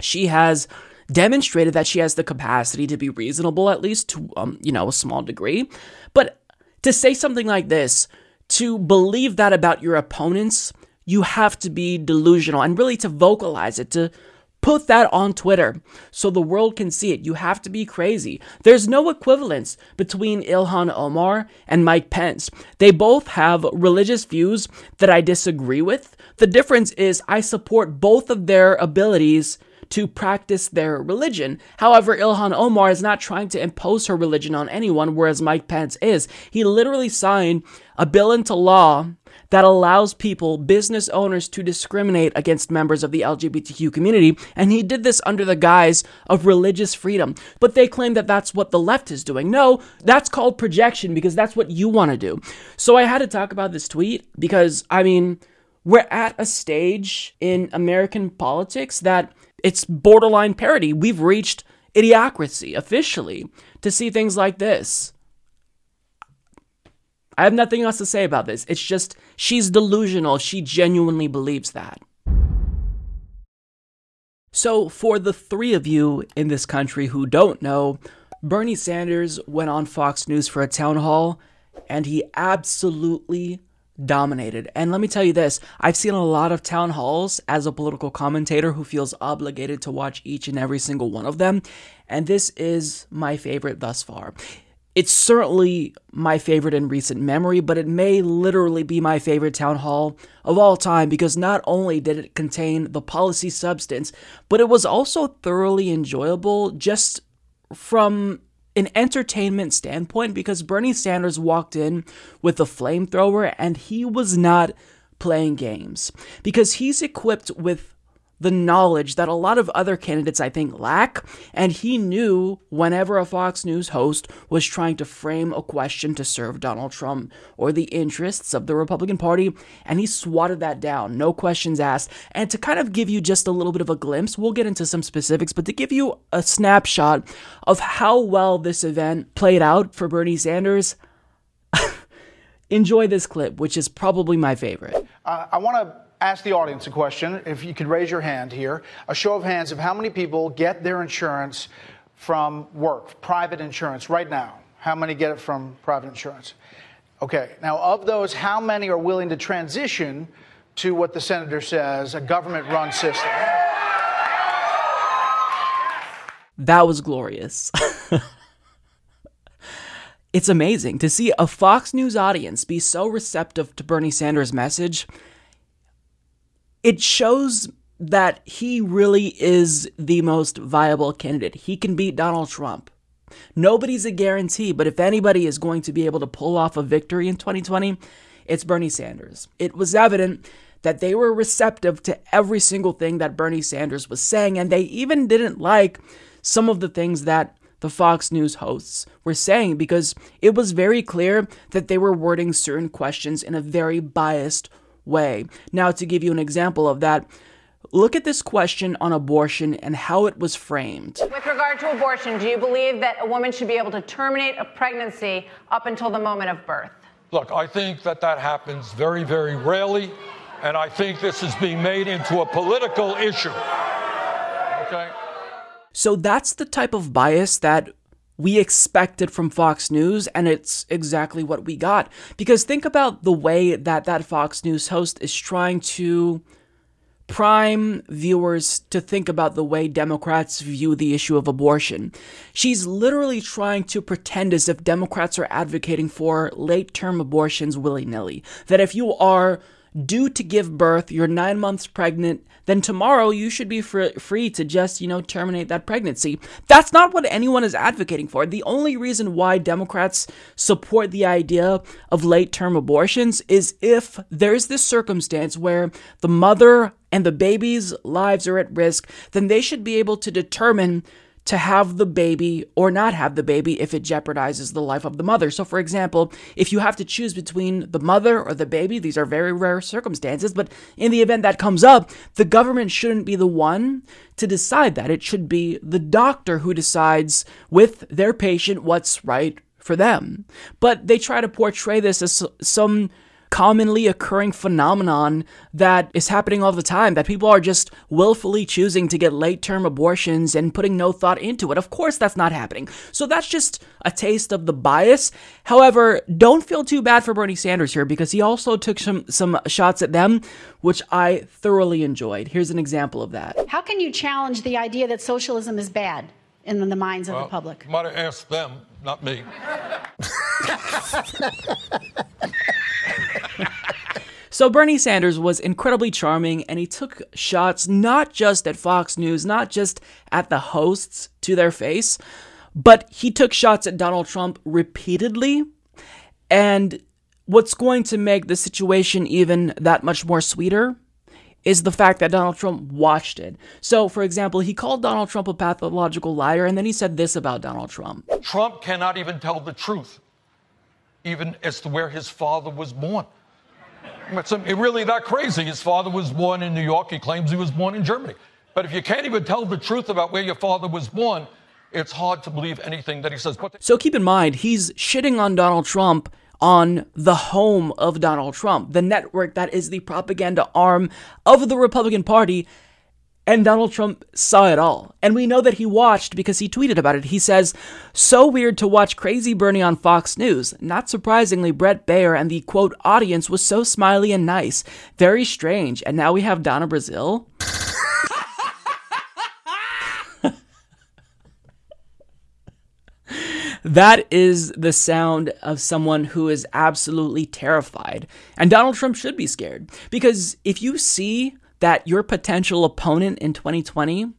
she has demonstrated that she has the capacity to be reasonable, at least to, um, you know, a small degree. But to say something like this, to believe that about your opponents, you have to be delusional and really to vocalize it, to Put that on Twitter so the world can see it. You have to be crazy. There's no equivalence between Ilhan Omar and Mike Pence. They both have religious views that I disagree with. The difference is I support both of their abilities to practice their religion. However, Ilhan Omar is not trying to impose her religion on anyone, whereas Mike Pence is. He literally signed a bill into law that allows people, business owners, to discriminate against members of the LGBTQ community. And he did this under the guise of religious freedom. But they claim that that's what the left is doing. No, that's called projection because that's what you want to do. So I had to talk about this tweet because, I mean, we're at a stage in American politics that it's borderline parody. We've reached idiocracy officially to see things like this. I have nothing else to say about this. It's just she's delusional. She genuinely believes that. So, for the three of you in this country who don't know, Bernie Sanders went on Fox News for a town hall and he absolutely dominated. And let me tell you this I've seen a lot of town halls as a political commentator who feels obligated to watch each and every single one of them. And this is my favorite thus far. It's certainly my favorite in recent memory, but it may literally be my favorite town hall of all time because not only did it contain the policy substance, but it was also thoroughly enjoyable just from an entertainment standpoint because Bernie Sanders walked in with a flamethrower and he was not playing games because he's equipped with the knowledge that a lot of other candidates, I think, lack. And he knew whenever a Fox News host was trying to frame a question to serve Donald Trump or the interests of the Republican Party, and he swatted that down, no questions asked. And to kind of give you just a little bit of a glimpse, we'll get into some specifics, but to give you a snapshot of how well this event played out for Bernie Sanders. enjoy this clip, which is probably my favorite. Uh, I want to ask the audience a question. If you could raise your hand here, a show of hands of how many people get their insurance from work, private insurance, right now. How many get it from private insurance? Okay, now of those, how many are willing to transition to what the senator says, a government run system? That was glorious. it's amazing to see a Fox News audience be so receptive to Bernie Sanders' message it shows that he really is the most viable candidate. He can beat Donald Trump. Nobody's a guarantee, but if anybody is going to be able to pull off a victory in 2020, it's Bernie Sanders. It was evident that they were receptive to every single thing that Bernie Sanders was saying, and they even didn't like some of the things that the Fox News hosts were saying because it was very clear that they were wording certain questions in a very biased way. Now, to give you an example of that, look at this question on abortion and how it was framed. With regard to abortion, do you believe that a woman should be able to terminate a pregnancy up until the moment of birth? Look, I think that that happens very, very rarely, and I think this is being made into a political issue. Okay? So that's the type of bias that we expected from Fox News, and it's exactly what we got. Because think about the way that that Fox News host is trying to prime viewers to think about the way Democrats view the issue of abortion. She's literally trying to pretend as if Democrats are advocating for late term abortions willy nilly. That if you are due to give birth, you're nine months pregnant, then tomorrow you should be fr- free to just, you know, terminate that pregnancy. That's not what anyone is advocating for. The only reason why Democrats support the idea of late term abortions is if there's this circumstance where the mother and the baby's lives are at risk, then they should be able to determine to have the baby or not have the baby if it jeopardizes the life of the mother. So, for example, if you have to choose between the mother or the baby, these are very rare circumstances, but in the event that comes up, the government shouldn't be the one to decide that. It should be the doctor who decides with their patient what's right for them. But they try to portray this as some commonly occurring phenomenon that is happening all the time that people are just willfully choosing to get late term abortions and putting no thought into it. Of course, that's not happening. So that's just a taste of the bias. However, don't feel too bad for Bernie Sanders here because he also took some, some shots at them, which I thoroughly enjoyed. Here's an example of that. How can you challenge the idea that socialism is bad in the minds of Well, the public? Might have asked them, not me. So Bernie Sanders was incredibly charming and he took shots not just at Fox News, not just at the hosts to their face, but he took shots at Donald Trump repeatedly. And what's going to make the situation even that much more sweeter is the fact that Donald Trump watched it. So, for example, he called Donald Trump a pathological liar and then he said this about Donald Trump. Trump cannot even tell the truth, even as to where his father was born. It's really that crazy. His father was born in New York. He claims he was born in Germany. But if you can't even tell the truth about where your father was born, it's hard to believe anything that he says. But So keep in mind, he's shitting on Donald Trump on the home of Donald Trump, the network that is the propaganda arm of the Republican Party. And Donald Trump saw it all. And we know that he watched because he tweeted about it. He says, So weird to watch Crazy Bernie on Fox News. Not surprisingly, Bret Baier and the quote audience was so smiley and nice. Very strange. And now we have Donna Brazile. That is the sound of someone who is absolutely terrified. And Donald Trump should be scared. Because if you see that your potential opponent in 2020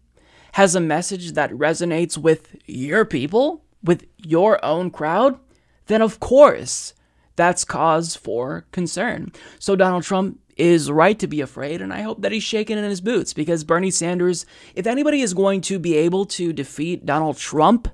has a message that resonates with your people, with your own crowd, then of course that's cause for concern. So Donald Trump is right to be afraid, and I hope that he's shaking in his boots because Bernie Sanders, if anybody is going to be able to defeat Donald Trump,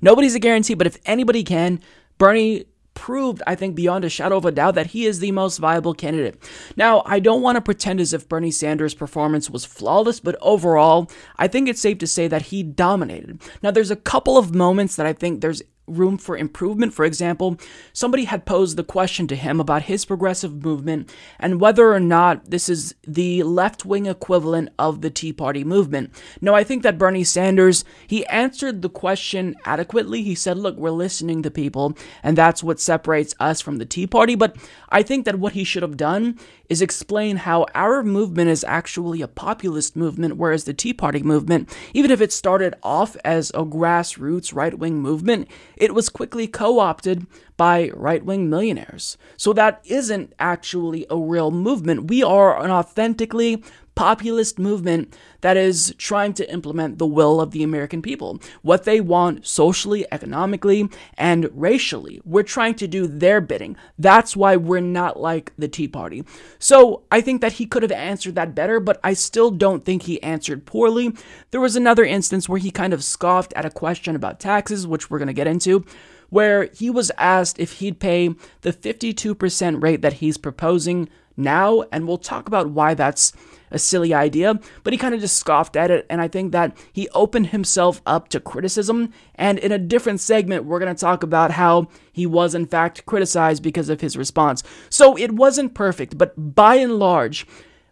nobody's a guarantee, but if anybody can, Bernie proved, I think, beyond a shadow of a doubt that he is the most viable candidate. Now, I don't want to pretend as if Bernie Sanders' performance was flawless, but overall, I think it's safe to say that he dominated. Now, there's a couple of moments that I think there's room for improvement. For example, somebody had posed the question to him about his progressive movement and whether or not this is the left wing equivalent of the Tea Party movement. Now, I think that Bernie Sanders, he answered the question adequately. He said, look, we're listening to people, and that's what separates us from the Tea Party. But I think that what he should have done is explain how our movement is actually a populist movement, whereas the Tea Party movement, even if it started off as a grassroots right wing movement, it was quickly co opted by right wing millionaires. So that isn't actually a real movement. We are an authentically populist movement that is trying to implement the will of the American people, what they want socially, economically, and racially. We're trying to do their bidding. That's why we're not like the Tea Party. So I think that he could have answered that better, but I still don't think he answered poorly. There was another instance where he kind of scoffed at a question about taxes, which we're going to get into where he was asked if he'd pay the 52% rate that he's proposing now, and we'll talk about why that's a silly idea, but he kind of just scoffed at it, and I think that he opened himself up to criticism. And in a different segment, we're going to talk about how he was, in fact, criticized because of his response. So it wasn't perfect, but by and large,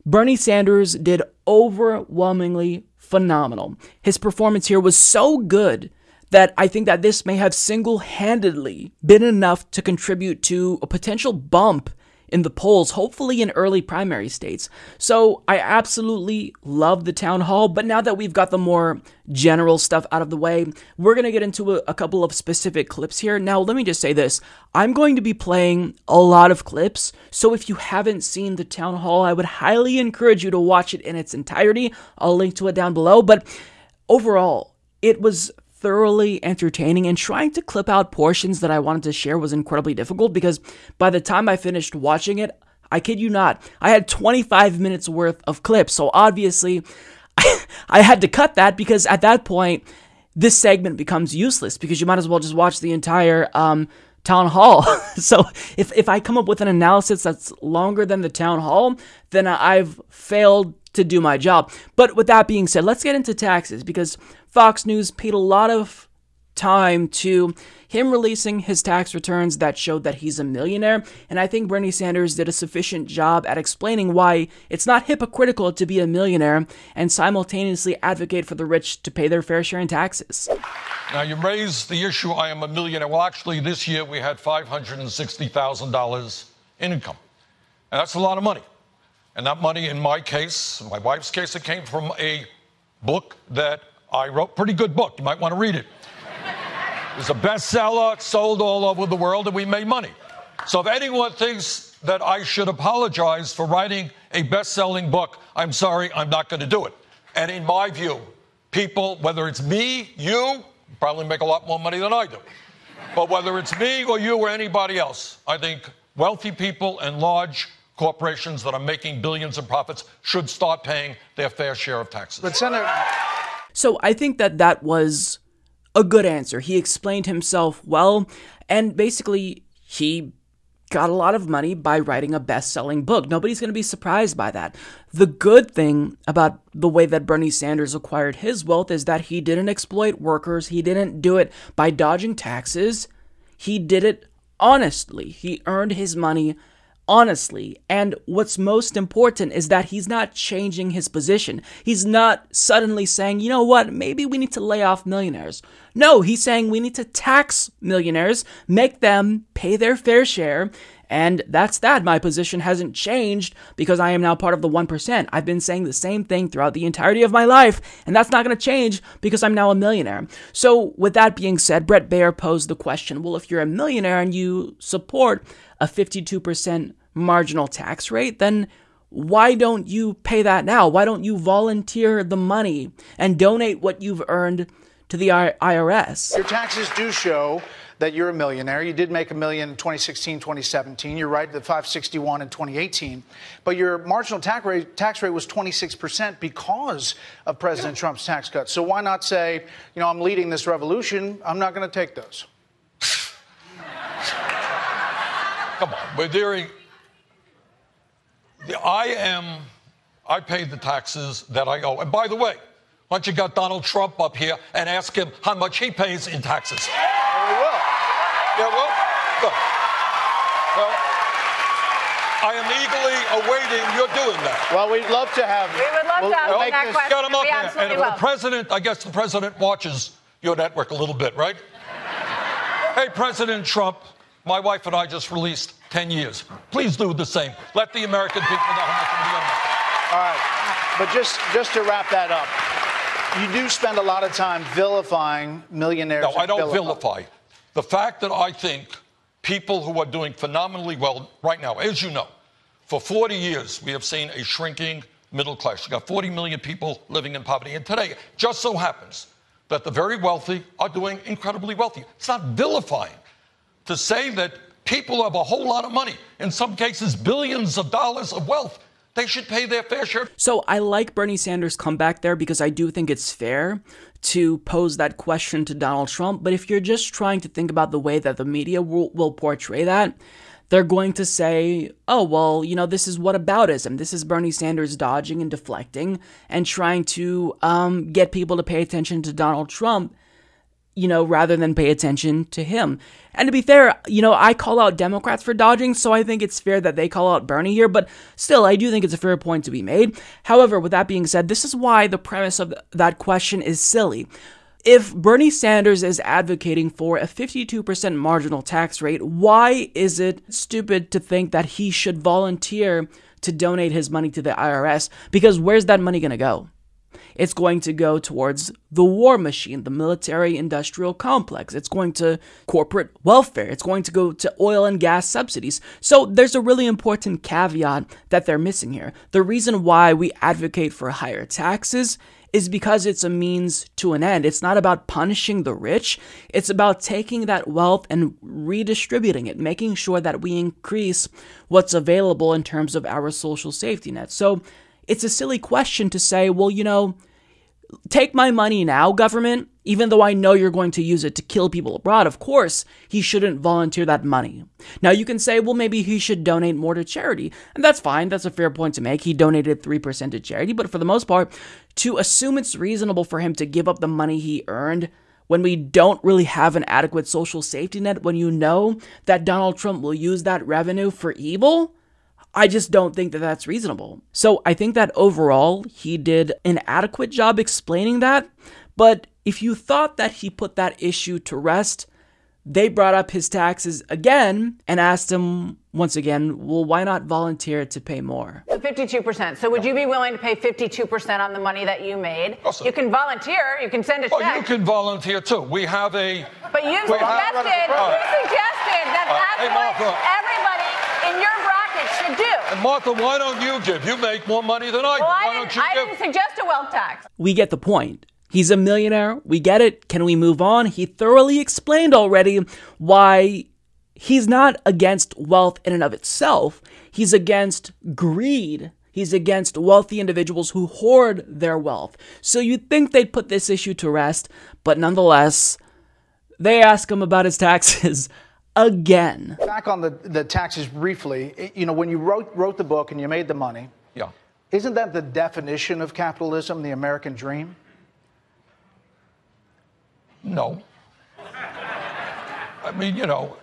Bernie Sanders did overwhelmingly phenomenal. His performance here was so good that I think that this may have single handedly been enough to contribute to a potential bump in the polls, hopefully in early primary states. So I absolutely love the town hall, but now that we've got the more general stuff out of the way, we're going to get into a, a, couple of specific clips here. Now, let me just say this I'm going to be playing a lot of clips, so if you haven't seen the town hall, I would highly encourage you to watch it in its entirety. I'll link to it down below, but overall, it was thoroughly entertaining and trying to clip out portions that I wanted to share was incredibly difficult because by the time I finished watching it, I kid you not, I had 25 minutes worth of clips. So obviously, I had to cut that because at that point, this segment becomes useless because you might as well just watch the entire um, town hall. so if, if I come up with an analysis that's longer than the town hall, then I've failed to do my job. But with that being said, let's get into taxes because Fox News paid a lot of time to him releasing his tax returns that showed that he's a millionaire, and I think Bernie Sanders did a sufficient job at explaining why it's not hypocritical to be a millionaire and simultaneously advocate for the rich to pay their fair share in taxes. Now, you raised the issue I am a millionaire. Well, actually, this year we had $560,000 income. And that's a lot of money. And that money, in my case, my wife's case, it came from a book that I wrote. Pretty good book. You might want to read it. It was a bestseller, sold all over the world, and we made money. So if anyone thinks that I should apologize for writing a best selling book, I'm sorry, I'm not going to do it. And in my view, people, whether it's me, you, probably make a lot more money than I do. But whether it's me or you or anybody else, I think wealthy people and large corporations that are making billions in profits should start paying their fair share of taxes. But Senator. So I think that that was a good answer. He explained himself well, and basically, he got a lot of money by writing a best selling book. Nobody's going to be surprised by that. The good thing about the way that Bernie Sanders acquired his wealth is that he didn't exploit workers, he didn't do it by dodging taxes, he did it honestly. He earned his money honestly. And what's most important is that he's not changing his position. He's not suddenly saying, you know what, maybe we need to lay off millionaires. No, he's saying we need to tax millionaires, make them pay their fair share. And that's that. My position hasn't changed because I am now part of the 1%. I've been saying the same thing throughout the entirety of my life, and that's not going to change because I'm now a millionaire. So, with that being said, Bret Baier posed the question well, if you're a millionaire and you support a 52% marginal tax rate, then why don't you pay that now? Why don't you volunteer the money and donate what you've earned to the IRS? Your taxes do show that you're a millionaire. You did make a million in 2016, 2017. You're right, the 561 in 2018. But your marginal tax rate, tax rate was 26% because of President Trump's tax cuts. So why not say, you know, I'm leading this revolution. I'm not going to take those. Come on, we're doing. I am. I paid the taxes that I owe. And by the way, why don't you get Donald Trump up here and ask him how much he pays in taxes? Oh, we will. Yeah, well, good. Well, I am eagerly awaiting your doing that. Well, we'd love to have. You. We would love we'll, to have we'll that question. Get him up We here. absolutely And if will. the president, I guess the president watches your network a little bit, right? hey, President Trump, my wife and I just released 10 years. Please do the same. Let the American people know how much All right. But just just to wrap that up, you do spend a lot of time vilifying millionaires. No, I don't vilify- vilify. The fact that I think people who are doing phenomenally well right now, as you know, for 40 years we have seen a shrinking middle class. You got 40 million people living in poverty. And today, just so happens that the very wealthy are doing incredibly wealthy. It's not vilifying to say that people have a whole lot of money, in some cases billions of dollars of wealth, they should pay their fair share. So I like Bernie Sanders' comeback there because I do think it's fair to pose that question to Donald Trump. But if you're just trying to think about the way that the media will, will portray that, they're going to say, oh, well, you know, this is what whataboutism. This is Bernie Sanders dodging and deflecting and trying to um, get people to pay attention to Donald Trump you know, rather than pay attention to him. And to be fair, you know, I call out Democrats for dodging, so I think it's fair that they call out Bernie here, but still, I do think it's a fair point to be made. However, with that being said, this is why the premise of that question is silly. If Bernie Sanders is advocating for a 52% marginal tax rate, why is it stupid to think that he should volunteer to donate his money to the IRS? Because where's that money going to go? It's going to go towards the war machine, the military industrial complex. It's going to corporate welfare. It's going to go to oil and gas subsidies. So there's a really important caveat that they're missing here. The reason why we advocate for higher taxes is because it's a means to an end. It's not about punishing the rich. It's about taking that wealth and redistributing it, making sure that we increase what's available in terms of our social safety net. So it's a silly question to say, well, you know, take my money now, government, even though I know you're going to use it to kill people abroad. Of course, he shouldn't volunteer that money. Now, you can say, well, maybe he should donate more to charity. And that's fine. That's a fair point to make. He donated 3% to charity. But for the most part, to assume it's reasonable for him to give up the money he earned when we don't really have an adequate social safety net, when you know that Donald Trump will use that revenue for evil, I just don't think that that's reasonable. So I think that overall he did an adequate job explaining that. But if you thought that he put that issue to rest, they brought up his taxes again and asked him once again, well, why not volunteer to pay more? 52%. So would you be willing to pay 52% on the money that you made? Awesome. You can volunteer, you can send a Oh, check. you can volunteer too. We have a. But you we have- suggested, you suggested that Uh, that's hey, what everybody in your bracket should do. And Martha, why don't you give? You make more money than I do. Well, why I don't didn't, you I give? didn't suggest a wealth tax. We get the point. He's a millionaire. We get it. Can we move on? He thoroughly explained already why he's not against wealth in and of itself. He's against greed. He's against wealthy individuals who hoard their wealth. So you'd think they'd put this issue to rest, but nonetheless, they ask him about his taxes again. Back on the, the taxes briefly, i- you know, when you wrote, wrote the book and you made the money, Yeah. isn't that the definition of capitalism, the American dream? No. I mean, you know,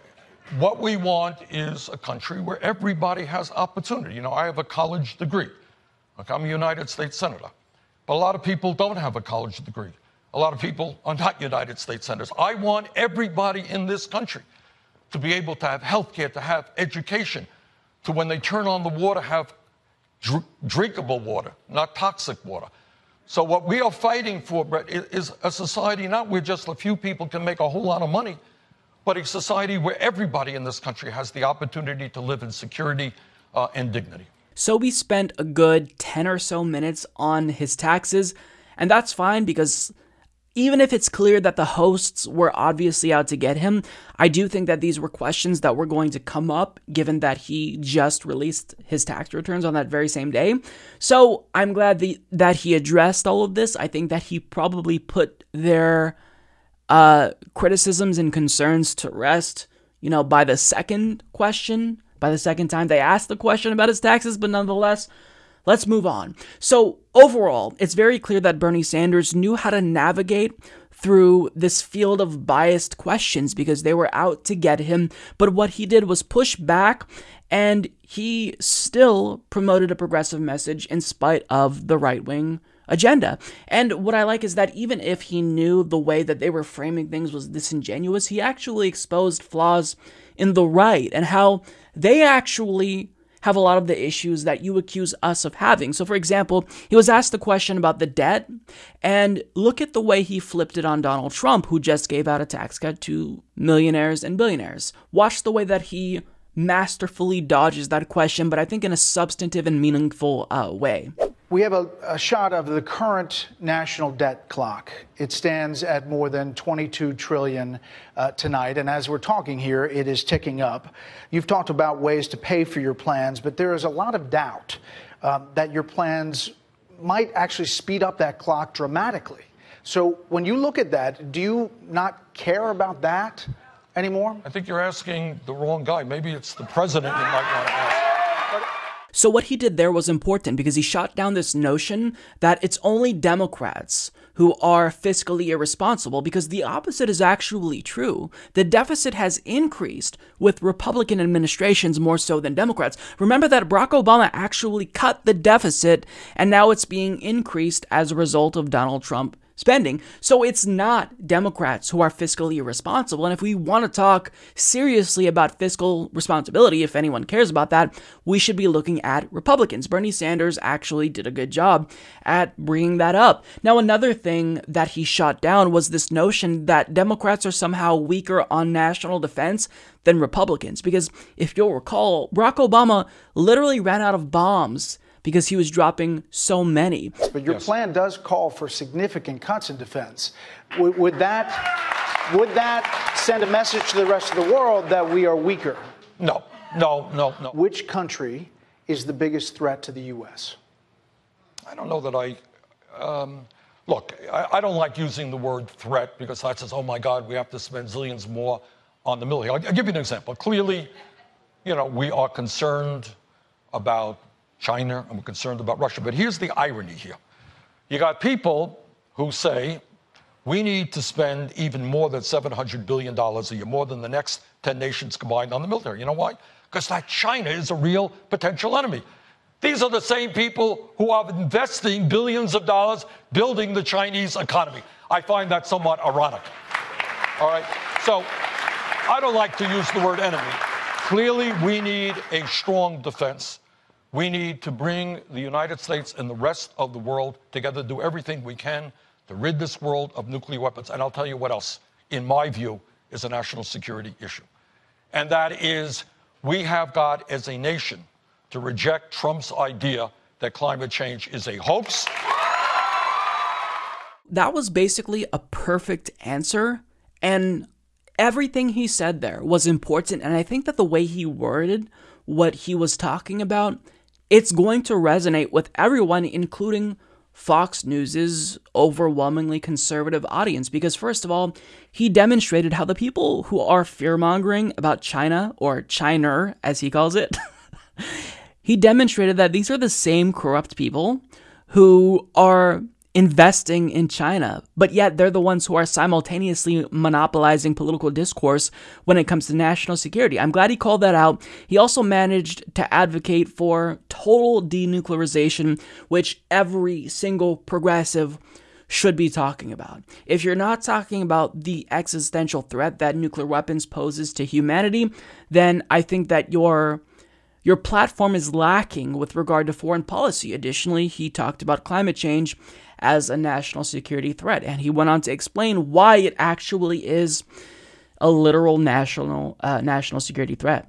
what we want is a country where everybody has opportunity. You know, I have a college degree. Like I'm a United States Senator. But a lot of people don't have a college degree. A lot of people are not United States Senators. I want everybody in this country to be able to have health care, to have education, to when they turn on the water, have dr- drinkable water, not toxic water. So what we are fighting for, Bret, is a society not where just a few people can make a whole lot of money, but a society where everybody in this country has the opportunity to live in security uh, and dignity. So we spent a good 10 or so minutes on his taxes, and that's fine because even if it's clear that the hosts were obviously out to get him, I do think that these were questions that were going to come up given that he just released his tax returns on that very same day. So I'm glad the, that he addressed all of this. I think that he probably put their uh, criticisms and concerns to rest, you know, by the second question, by the second time they asked the question about his taxes, but nonetheless, let's move on. So, overall, it's very clear that Bernie Sanders knew how to navigate through this field of biased questions because they were out to get him. But what he did was push back and he still promoted a progressive message in spite of the right wing agenda. And what I like is that even if he knew the way that they were framing things was disingenuous, he actually exposed flaws in the right and how they actually have a lot of the issues that you accuse us of having. So, for example, he was asked the question about the debt, and look at the way he flipped it on Donald Trump, who just gave out a tax cut to millionaires and billionaires. Watch the way that he masterfully dodges that question, but I think in a substantive and meaningful uh, way. We have a, a shot of the current national debt clock. It stands at more than 22 trillion uh, tonight, and as we're talking here, it is ticking up. You've talked about ways to pay for your plans, but there is a lot of doubt um, that your plans might actually speed up that clock dramatically. So when you look at that, do you not care about that anymore? I think you're asking the wrong guy. Maybe it's the president you might want to ask. So, what he did there was important because he shot down this notion that it's only Democrats who are fiscally irresponsible, because the opposite is actually true. The deficit has increased with Republican administrations more so than Democrats. Remember that Barack Obama actually cut the deficit, and now it's being increased as a result of Donald Trump spending. So it's not Democrats who are fiscally irresponsible. And if we want to talk seriously about fiscal responsibility, if anyone cares about that, we should be looking at Republicans. Bernie Sanders actually did a good job at bringing that up. Now, another thing that he shot down was this notion that Democrats are somehow weaker on national defense than Republicans. Because if you'll recall, Barack Obama literally ran out of bombs because he was dropping so many. But your plan does call for significant cuts in defense. Would, would that would that send a message to the rest of the world that we are weaker? No, no, no, no. Which country is the biggest threat to the U.S.? I don't know that I. Um, look, I, I, don't like using the word threat because that says, oh my God, we have to spend zillions more on the military. I'll, I'll give you an example. Clearly, you know, we are concerned about China and we're concerned about Russia. But here's the irony here you got people who say, we need to spend even more than $700 billion a year, more than the next 10 nations combined on the military. You know why? Because that China is a real potential enemy. These are the same people who are investing billions of dollars building the Chinese economy. I find that somewhat ironic. All right? So I don't like to use the word enemy. Clearly, we need a strong defense. We need to bring the United States and the rest of the world together, do everything we can to rid this world of nuclear weapons. And I'll tell you what else, in my view, is a national security issue. And that is we have got, as a nation, to reject Trump's idea that climate change is a hoax. That was basically a perfect answer. And everything he said there was important. And I think that the way he worded what he was talking about, it's going to resonate with everyone, including Fox News's overwhelmingly conservative audience because, first of all, he demonstrated how the people who are fear mongering about China, or China as he calls it, he demonstrated that these are the same corrupt people who are investing in China, but yet they're the ones who are simultaneously monopolizing political discourse when it comes to national security. I'm glad he called that out. He also managed to advocate for total denuclearization, which every single progressive should be talking about. If you're not talking about the existential threat that nuclear weapons poses to humanity, then I think that you're your platform is lacking with regard to foreign policy. Additionally, he talked about climate change as a national security threat. And he went on to explain why it actually is a literal national uh, national security threat.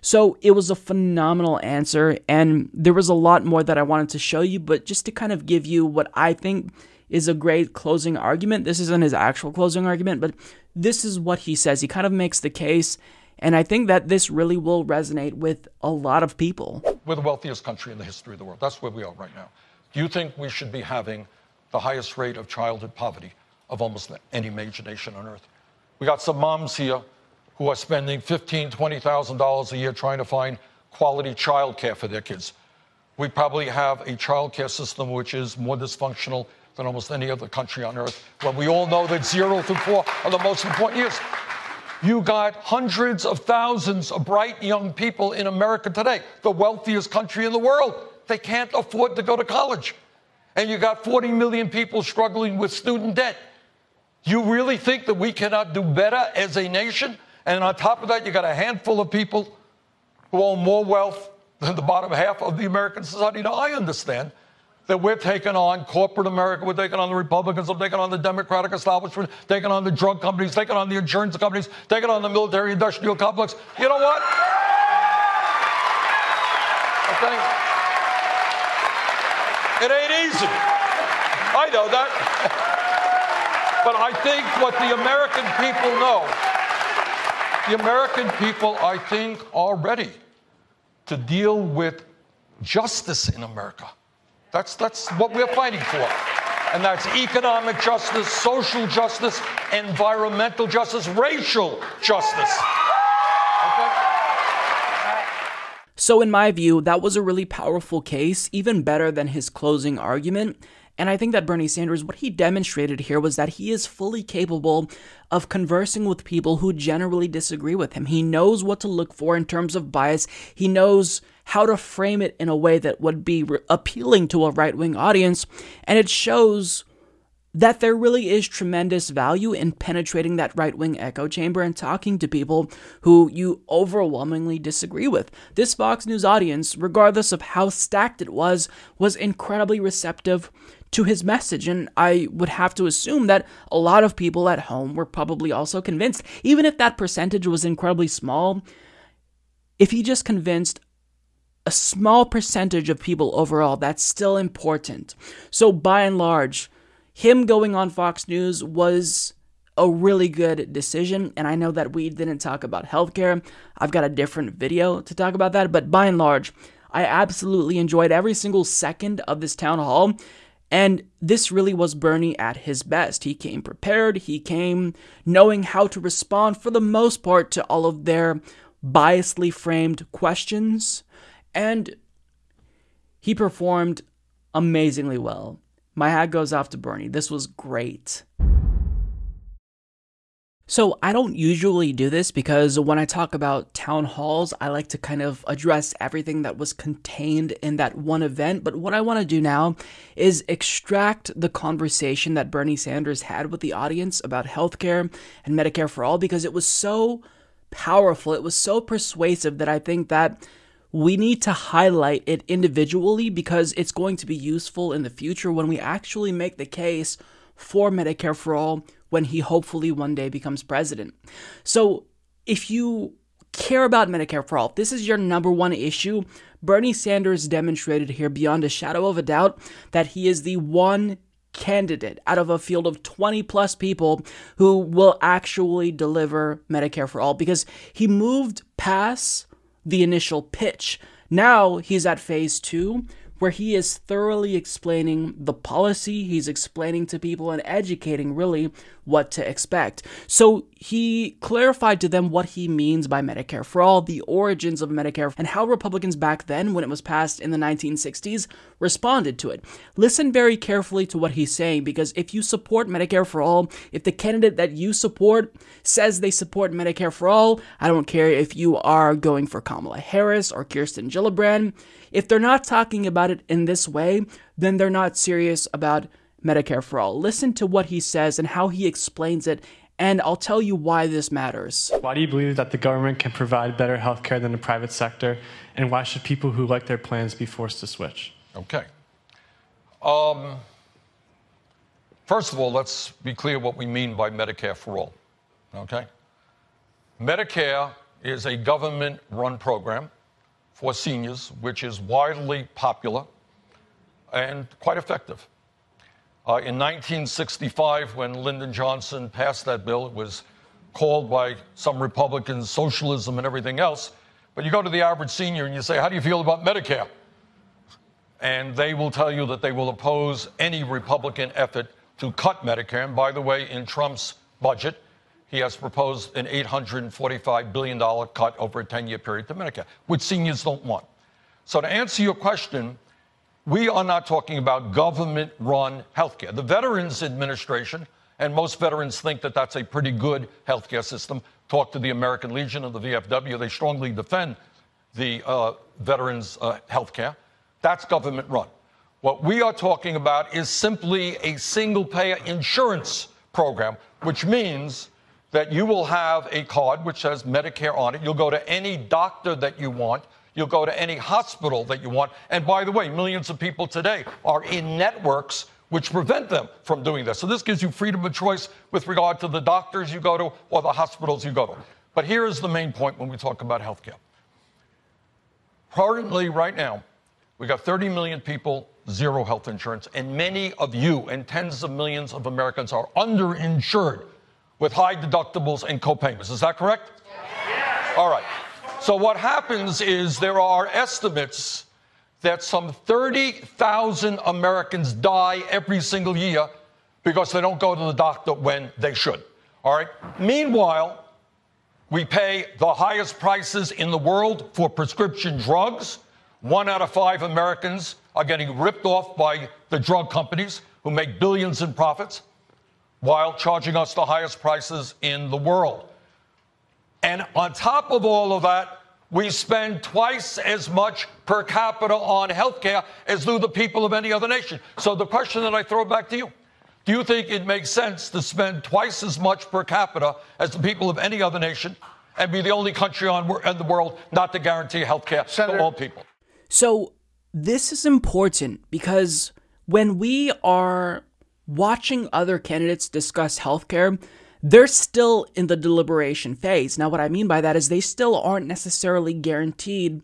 So it was a phenomenal answer, and there was a lot more that I wanted to show you, but just to kind of give you what I think is a great closing argument. This isn't his actual closing argument, but this is what he says. He kind of makes the case, and I think that this really will resonate with a lot of people. We're the wealthiest country in the history of the world. That's where we are right now. Do you think we should be having the highest rate of childhood poverty of almost any major nation on earth. We got some moms here who are spending $15,000, $20,000 a year trying to find quality childcare for their kids. We probably have a childcare system which is more dysfunctional than almost any other country on earth. When we all know that zero through four are the most important years. You got hundreds of thousands of bright young people in America today, the wealthiest country in the world. They can't afford to go to college and you got 40 million people struggling with student debt. You really think that we cannot do better as a nation? And on top of that, you got a handful of people who own more wealth than the bottom half of the American society. Now, I understand that we're taking on corporate America, we're taking on the Republicans, we're taking on the Democratic establishment, taking on the drug companies, taking on the insurance companies, taking on the military industrial complex. You know what? Okay. It ain't easy. I know that. but I think what the American people know, the American people, I think, are ready to deal with justice in America. That's, that's what we're fighting for. And that's economic justice, social justice, environmental justice, racial justice. So, in my view, that was a really powerful case, even better than his closing argument. And I think that Bernie Sanders, what he demonstrated here was that he is fully capable of conversing with people who generally disagree with him. He knows what to look for in terms of bias. He knows how to frame it in a way that would be re- appealing to a right wing audience. And it shows that there really is tremendous value in penetrating that right wing echo chamber and talking to people who you overwhelmingly disagree with. This Fox News audience, regardless of how stacked it was, was incredibly receptive to his message. And I would have to assume that a lot of people at home were probably also convinced, even if that percentage was incredibly small. If he just convinced a small percentage of people overall, that's still important. So, by and large, him going on Fox News was a really good decision. And I know that we didn't talk about healthcare. I've got a different video to talk about that. But by and large, I absolutely enjoyed every single second of this town hall. And this really was Bernie at his best. He came prepared, he came knowing how to respond for the most part to all of their biasly framed questions. And he performed amazingly well. My hat goes off to Bernie. This was great. So, I don't usually do this because when I talk about town halls, I like to kind of address everything that was contained in that one event. But what I want to do now is extract the conversation that Bernie Sanders had with the audience about healthcare and Medicare for all because it was so powerful, it was so persuasive that I think that we need to highlight it individually because it's going to be useful in the future when we actually make the case for Medicare for all when he hopefully one day becomes president. So, if you care about Medicare for all, this is your number one issue, Bernie Sanders demonstrated here beyond a shadow of a doubt that he is the one candidate out of a field of 20 plus people who will actually deliver Medicare for all because he moved past the initial pitch. Now he's at phase two, where he is thoroughly explaining the policy, he's explaining to people and educating really what to expect. So he clarified to them what he means by Medicare for all, the origins of Medicare, and how Republicans back then, when it was passed in the 1960s, responded to it. Listen very carefully to what he's saying because if you support Medicare for all, if the candidate that you support says they support Medicare for all, I don't care if you are going for Kamala Harris or Kirsten Gillibrand, if they're not talking about it in this way, then they're not serious about Medicare for all. Listen to what he says and how he explains it, and I'll tell you why this matters. Why do you believe that the government can provide better health care than the private sector, and why should people who like their plans be forced to switch? Okay. Um, first of all, let's be clear what we mean by Medicare for all. Okay? Medicare is a government run program for seniors, which is widely popular and quite effective. Uh, in 1965, when Lyndon Johnson passed that bill, it was called by some Republicans socialism and everything else. But you go to the average senior and you say, How do you feel about Medicare? And they will tell you that they will oppose any Republican effort to cut Medicare. And by the way, in Trump's budget, he has proposed an $845 billion cut over a 10 year period to Medicare, which seniors don't want. So, to answer your question, we are not talking about government run healthcare. The Veterans Administration, and most veterans think that that's a pretty good healthcare system. Talk to the American Legion and the VFW, they strongly defend the uh, veterans' uh, healthcare. That's government run. What we are talking about is simply a single payer insurance program, which means that you will have a card which says Medicare on it. You'll go to any doctor that you want. You'll go to any hospital that you want. And by the way, millions of people today are in networks which prevent them from doing this. So this gives you freedom of choice with regard to the doctors you go to or the hospitals you go to. But here is the main point when we talk about healthcare. Currently, right now, we got 30 million people, zero health insurance, and many of you and tens of millions of Americans are underinsured with high deductibles and copayments. Is that correct? Yes. All right. So what happens is there are estimates that some 30,000 Americans die every single year because they don't go to the doctor when they should. All right. Meanwhile, we pay the highest prices in the world for prescription drugs. One out of five Americans are getting ripped off by the drug companies who make billions in profits while charging us the highest prices in the world. And on top of all of that, we spend twice as much per capita on healthcare as do the people of any other nation. So the question that I throw back to you do you think it makes sense to spend twice as much per capita as the people of any other nation and be the only country on, in the world not to guarantee health care to all people? So, this is important because when we are watching other candidates discuss healthcare, they're still in the deliberation phase. Now, what I mean by that is they still aren't necessarily guaranteed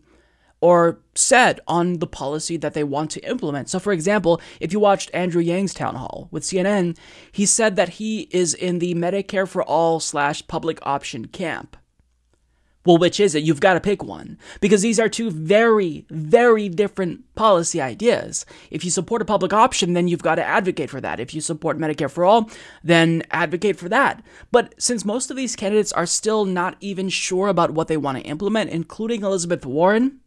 or set on the policy that they want to implement. So, for example, if you watched Andrew Yang's town hall with CNN, he said that he is in the Medicare for all slash public option camp. Well, which is it? You've got to pick one. Because these are two very, very different policy ideas. If you support a public option, then you've got to advocate for that. If you support Medicare for all, then advocate for that. But since most of these candidates are still not even sure about what they want to implement, including Elizabeth Warren,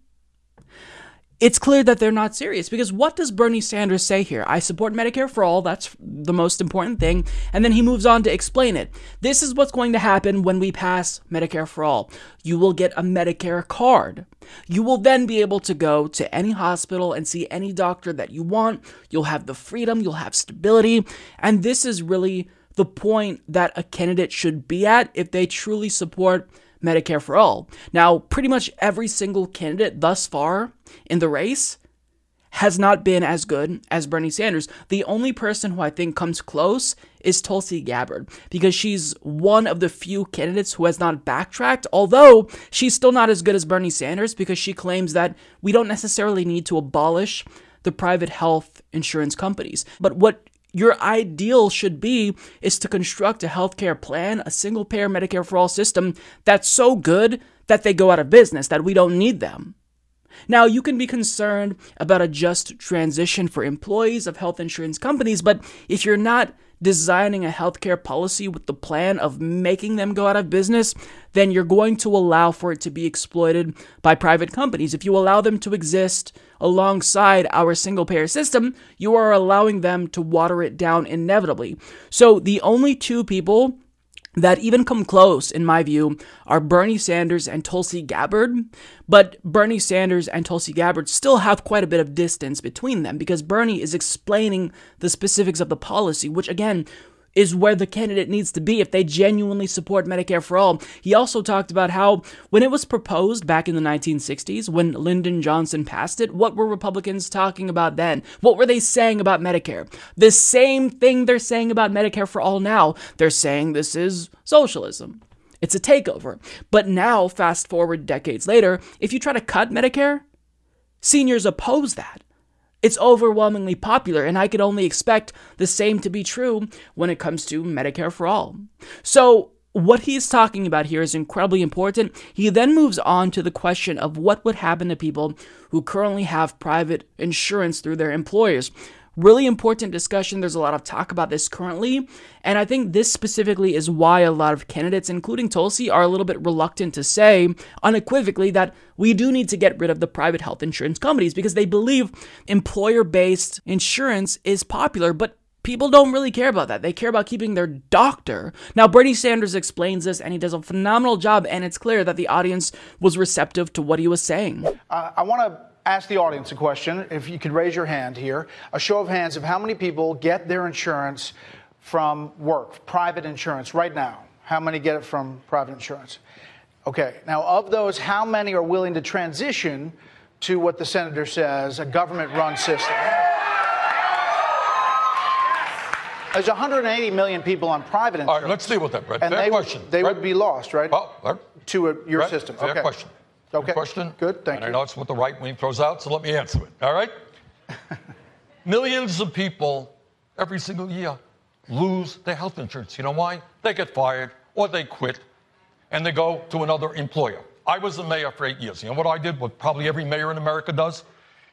it's clear that they're not serious because what does Bernie Sanders say here? I support Medicare for all. That's the most important thing. And then he moves on to explain it. This is what's going to happen when we pass Medicare for all. You will get a Medicare card. You will then be able to go to any hospital and see any doctor that you want. You'll have the freedom, you'll have stability. And this is really the point that a candidate should be at if they truly support Medicare for all. Now, pretty much every single candidate thus far in the race has not been as good as Bernie Sanders. The only person who I think comes close is Tulsi Gabbard because she's one of the few candidates who has not backtracked, although she's still not as good as Bernie Sanders because she claims that we don't necessarily need to abolish the private health insurance companies. But what your ideal should be is to construct a healthcare plan, a single payer Medicare for all system that's so good that they go out of business, that we don't need them. Now, you can be concerned about a just transition for employees of health insurance companies, but if you're not designing a healthcare policy with the plan of making them go out of business, then you're going to allow for it to be exploited by private companies. If you allow them to exist alongside our single payer system, you are allowing them to water it down inevitably. So the only two people that even come close, in my view, are Bernie Sanders and Tulsi Gabbard. But Bernie Sanders and Tulsi Gabbard still have quite a bit of distance between them because Bernie is explaining the specifics of the policy, which again is where the candidate needs to be if they genuinely support Medicare for all. He also talked about how when it was proposed back in the 1960s, when Lyndon Johnson passed it, what were Republicans talking about then? What were they saying about Medicare? The same thing they're saying about Medicare for all now. They're saying this is socialism. It's a takeover. But now, fast forward decades later, if you try to cut Medicare, seniors oppose that. It's overwhelmingly popular, and I could only expect the same to be true when it comes to Medicare for all. So, what he's talking about here is incredibly important. He then moves on to the question of what would happen to people who currently have private insurance through their employers. Really important discussion. There's a lot of talk about this currently. And I think this specifically is why a lot of candidates, including Tulsi, are a little bit reluctant to say unequivocally that we do need to get rid of the private health insurance companies because they believe employer based insurance is popular. But people don't really care about that. They care about keeping their doctor. Now, Bernie Sanders explains this and he does a phenomenal job, and it's clear that the audience was receptive to what he was saying. Uh, I want to ask the audience a question. If you could raise your hand here, a show of hands of how many people get their insurance from work, private insurance, right now. How many get it from private insurance? Okay, now of those, how many are willing to transition to what the senator says, a government run system? There's 180 million people on private insurance. All right, let's deal with that, Bret. And Fair they, question. They Bret? would be lost, right? Well, to a, your Bret, system. Fair okay. question. Okay. Good question. Good, thank and you. I know it's what the right wing throws out, so let me answer it. All right? Millions of people every single year lose their health insurance. You know why? They get fired or they quit and they go to another employer. I was the mayor for eight years. You know what I did? What probably every mayor in America does?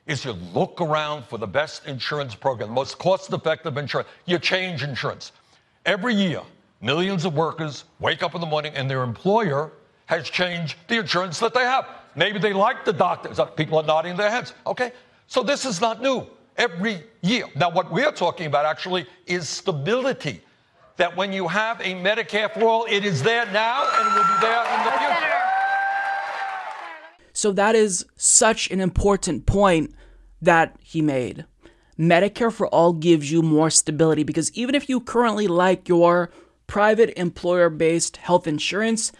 Is you look around for the best insurance program, the most cost effective insurance. You change insurance. Every year, millions of workers wake up in the morning and their employer has changed the insurance that they have. Maybe they like the doctors. Uh, People are nodding their heads. Okay? So this is not new. Every year. Now, what we're talking about actually is stability. That when you have a Medicare for all, it is there now and will be there in the future. So that is such an important point that he made. Medicare for all gives you more stability because even if you currently like your private employer based health insurance,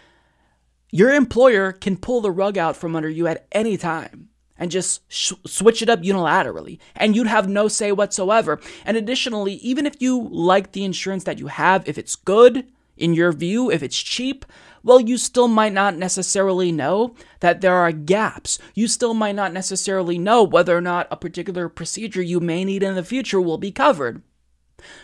your employer can pull the rug out from under you at any time and just sh- switch it up unilaterally, and you'd have no say whatsoever. And additionally, even if you like the insurance that you have, if it's good in your view, if it's cheap, well, you still might not necessarily know that there are gaps. You still might not necessarily know whether or not a particular procedure you may need in the future will be covered.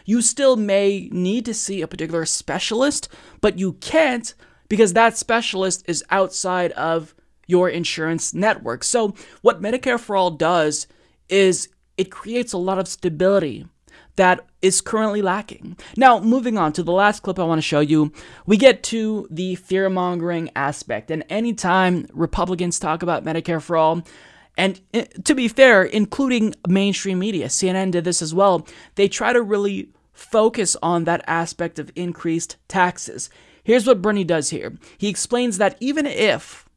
You still may need to see a particular specialist, but you can't because that specialist is outside of your insurance network. So, what Medicare for All does is it creates a lot of stability that is currently lacking. Now, moving on to the last clip I want to show you, we get to the fear mongering aspect. And anytime Republicans talk about Medicare for All, And eh, to be fair, including mainstream media, CNN did this as well. They try to really focus on that aspect of increased taxes. Here's what Bernie does here he explains that even if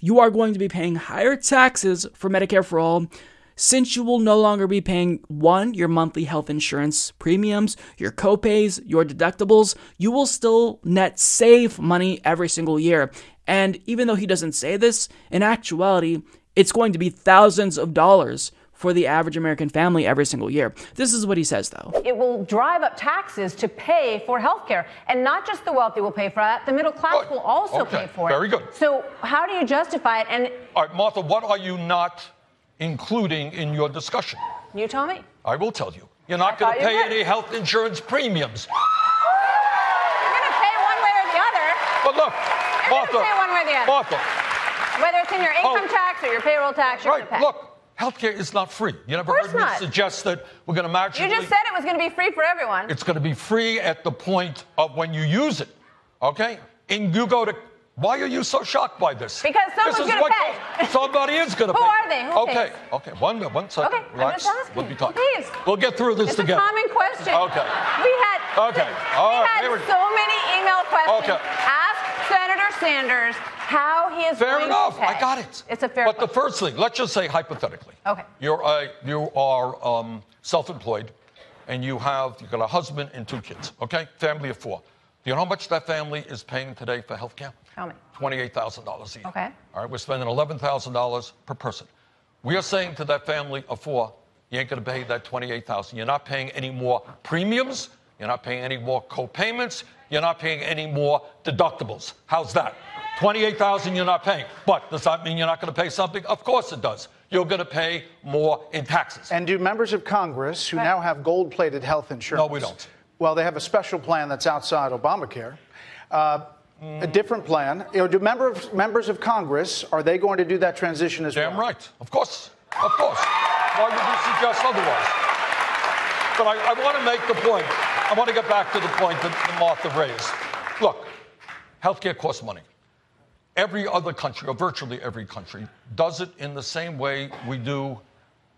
you are going to be paying higher taxes for Medicare for all, since you will no longer be paying one, your monthly health insurance premiums, your copays, your deductibles, you will still net save money every single year. And even though he doesn't say this, in actuality, it's going to be thousands of dollars for the average American family every single year. This is what he says, though. It will drive up taxes to pay for health care. And not just the wealthy will pay for that, the middle class Good. will also Okay, pay for it. very good. So, how do you justify it? And All right, Martha, what are you not including in your discussion? you tell me. I will tell you. You're not going to pay any health insurance premiums. You're going to pay one way or the other. But look, You're Martha, going to pay one way or the other. Martha, Whether it's in your oh. income tax or your payroll tax, you're Oh. right, going to pay. look, healthcare is not free. You never heard me not. suggest that we're going to match. you just said it was going to be free for everyone. It's going to be free at the point of when you use it, okay? And you go to... Why are you so shocked by this? Because someone's gonna what pay. Somebody is going to Who are they? Who okay, pays? okay. One minute, one second. Okay, I'm just asking. We'll be talking. Please. We'll get through this It's together. a common question. Okay. We had Okay. All we right. had so many email questions. Okay. Ask Senator Sanders how he is Fair enough. I got it. It's a fair But the first thing, let's just say hypothetically, Okay. you're a, you are um, self-employed, and you have you got a husband and two kids. Okay, family of four. Do you know how much that family is paying today for health care? Tell me. Twenty-eight thousand dollars a year. Okay. All right, we're spending eleven thousand dollars per person. We are saying to that family of four, you ain't going to pay that twenty-eight thousand. You're not paying any more premiums. You're not paying any more co-payments. You're not paying any more deductibles. How's that? Twenty-eight thousand you're not paying. But does that mean you're not going to pay something? Of course it does. You're going to pay more in taxes. And do members of Congress who now have gold plated health insurance? No, we don't. Well, they have a special plan that's outside Obamacare. Uh, A different plan. You know, do member of, members of Congress, are they going to do that transition as well? Damn well? right. Of course. Of course. Why would you suggest otherwise? But I, I want to make the point. I want to get back to the point that, that Martha raised. Look, healthcare costs money. Every other country, or virtually every country, does it in the same way we do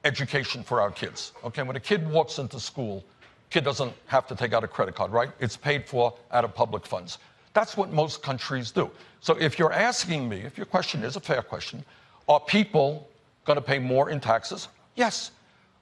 education for our kids. Okay, when a kid walks into school, kid doesn't have to take out a credit card, right? It's paid for out of public funds. That's what most countries do. So if you're asking me, if your question is a fair question, are people going to pay more in taxes? Yes.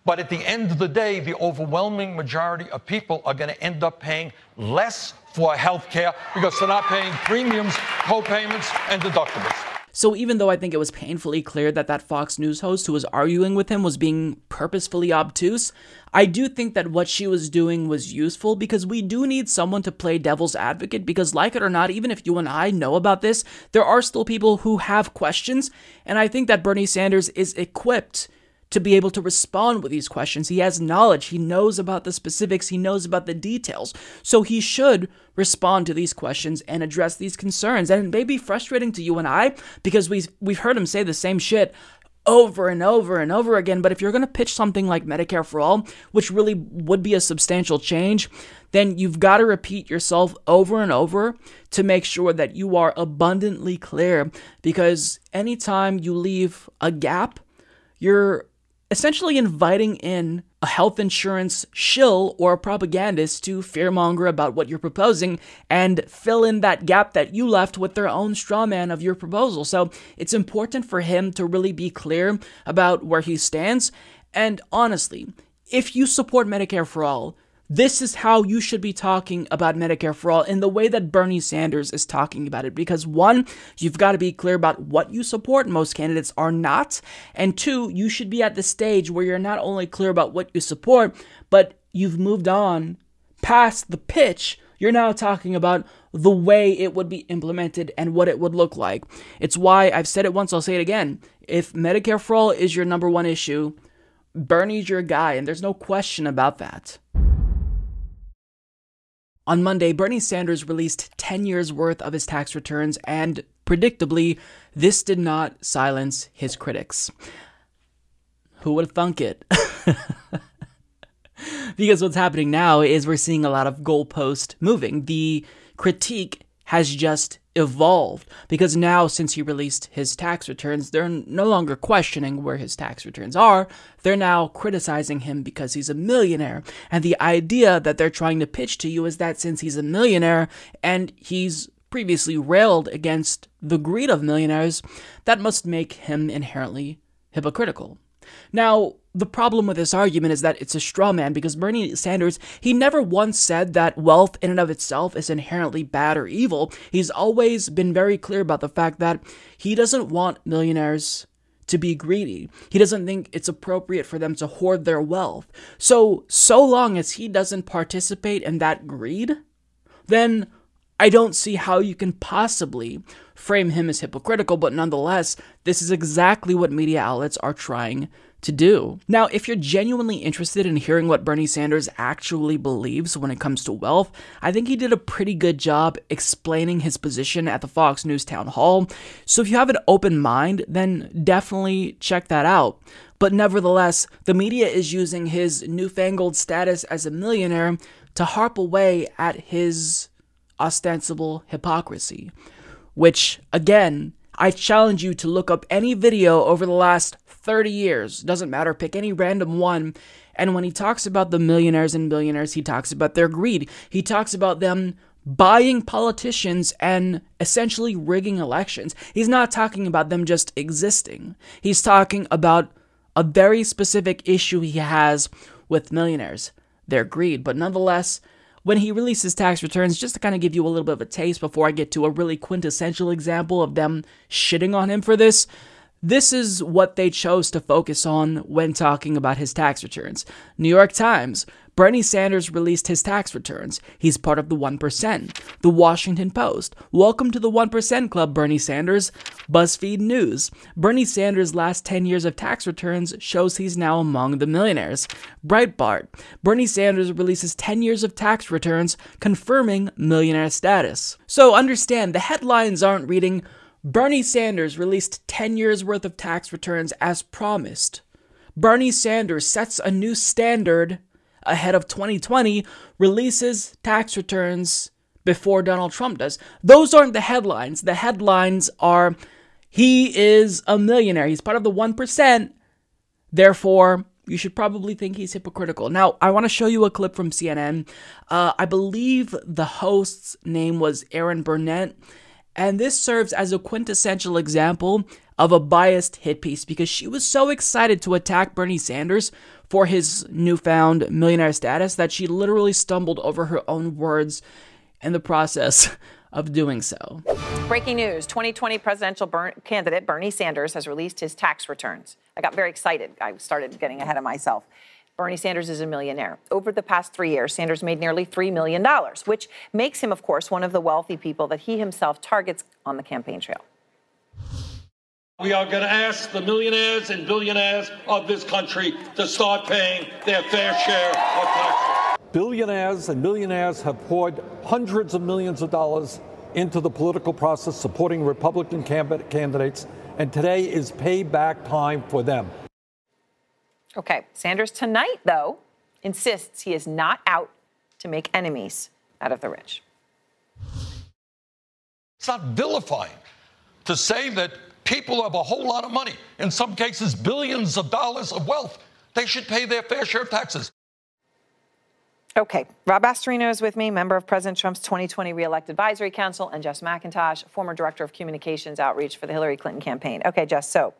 But at the end of the day, the overwhelming majority of people are going to end up paying less for health care because they're not paying premiums, co-payments, and deductibles. So even though I think it was painfully clear that that Fox News host who was arguing with him was being purposefully obtuse, I do think that what she was doing was useful because we do need someone to play devil's advocate because like it or not, even if you and I know about this, there are still people who have questions, and I think that Bernie Sanders is equipped to be able to respond with these questions. He has knowledge, he knows about the specifics, he knows about the details. So he should respond to these questions and address these concerns. And it may be frustrating to you and I because we've we've heard him say the same shit over and over and over again. But if you're going to pitch something like Medicare for All, which really would be a substantial change, then you've got to repeat yourself over and over to make sure that you are abundantly clear. Because anytime you leave a gap, you're essentially inviting in a health insurance shill or a propagandist to fearmonger about what you're proposing and fill in that gap that you left with their own straw man of your proposal. So it's important for him to really be clear about where he stands. And honestly, if you support Medicare for all, this is how you should be talking about Medicare for all in the way that Bernie Sanders is talking about it. Because one, you've got to be clear about what you support. Most candidates are not. And two, you should be at the stage where you're not only clear about what you support, but you've moved on past the pitch. You're now talking about the way it would be implemented and what it would look like. It's why I've said it once, I'll say it again. If Medicare for all is your number one issue, Bernie's your guy, and there's no question about that. On Monday, Bernie Sanders released 10 years worth of his tax returns, and predictably, this did not silence his critics. Who would have thunk it? because what's happening now is we're seeing a lot of goalpost moving. The critique has just evolved because now, since he released his tax returns, they're no longer questioning where his tax returns are. They're now criticizing him because he's a millionaire. And the idea that they're trying to pitch to you is that since he's a millionaire and he's previously railed against the greed of millionaires, that must make him inherently hypocritical. Now, the problem with this argument is that it's a straw man because Bernie Sanders, he never once said that wealth in and of itself is inherently bad or evil. He's always been very clear about the fact that he doesn't want millionaires to be greedy. He doesn't think it's appropriate for them to hoard their wealth. So, so long as he doesn't participate in that greed, then I don't see how you can possibly frame him as hypocritical, but nonetheless, this is exactly what media outlets are trying to do. Now, if you're genuinely interested in hearing what Bernie Sanders actually believes when it comes to wealth, I think he did a pretty good job explaining his position at the Fox News town hall. So if you have an open mind, then definitely check that out. But nevertheless, the media is using his newfangled status as a millionaire to harp away at his ostensible hypocrisy. Which, again, I challenge you to look up any video over the last 30 years. Doesn't matter, pick any random one. And when he talks about the millionaires and billionaires, he talks about their greed. He talks about them buying politicians and essentially rigging elections. He's not talking about them just existing. He's talking about a very specific issue he has with millionaires their greed. But nonetheless, when he releases tax returns, just to kind of give you a little bit of a taste before I get to a really quintessential example of them shitting on him for this, this is what they chose to focus on when talking about his tax returns. New York Times. Bernie Sanders released his tax returns. He's part of the 1%. The Washington Post. Welcome to the 1% Club, Bernie Sanders. BuzzFeed News. Bernie Sanders' last 10 years of tax returns shows he's now among the millionaires. Breitbart. Bernie Sanders releases 10 years of tax returns, confirming millionaire status. So understand, the headlines aren't reading Bernie Sanders released 10 years worth of tax returns as promised. Bernie Sanders sets a new standard ahead of 2020, releases tax returns before Donald Trump does. Those aren't the headlines. The headlines are he is a millionaire. He's part of the 1%. Therefore, you should probably think he's hypocritical. Now, I want to show you a clip from CNN. Uh, I believe the host's name was Erin Burnett. And this serves as a quintessential example of a biased hit piece because she was so excited to attack Bernie Sanders for his newfound millionaire status that she literally stumbled over her own words in the process of doing so. Breaking news 2020 presidential candidate Bernie Sanders has released his tax returns. I got very excited. I started getting ahead of myself. Bernie Sanders is a millionaire. Over the past three years, Sanders made nearly $3 million, which makes him, of course, one of the wealthy people that he himself targets on the campaign trail. We are going to ask the millionaires and billionaires of this country to start paying their fair share of taxes. Billionaires and millionaires have poured hundreds of millions of dollars into the political process supporting Republican candidates, and today is payback time for them. Okay, Sanders tonight, though, insists he is not out to make enemies out of the rich. It's not vilifying to say that people have a whole lot of money, in some cases, billions of dollars of wealth. They should pay their fair share of taxes. Okay, Rob Astorino is with me, member of President Trump's 2020 Reelect Advisory Council, and Jess McIntosh, former director of communications outreach for the Hillary Clinton campaign. Okay, Jess, so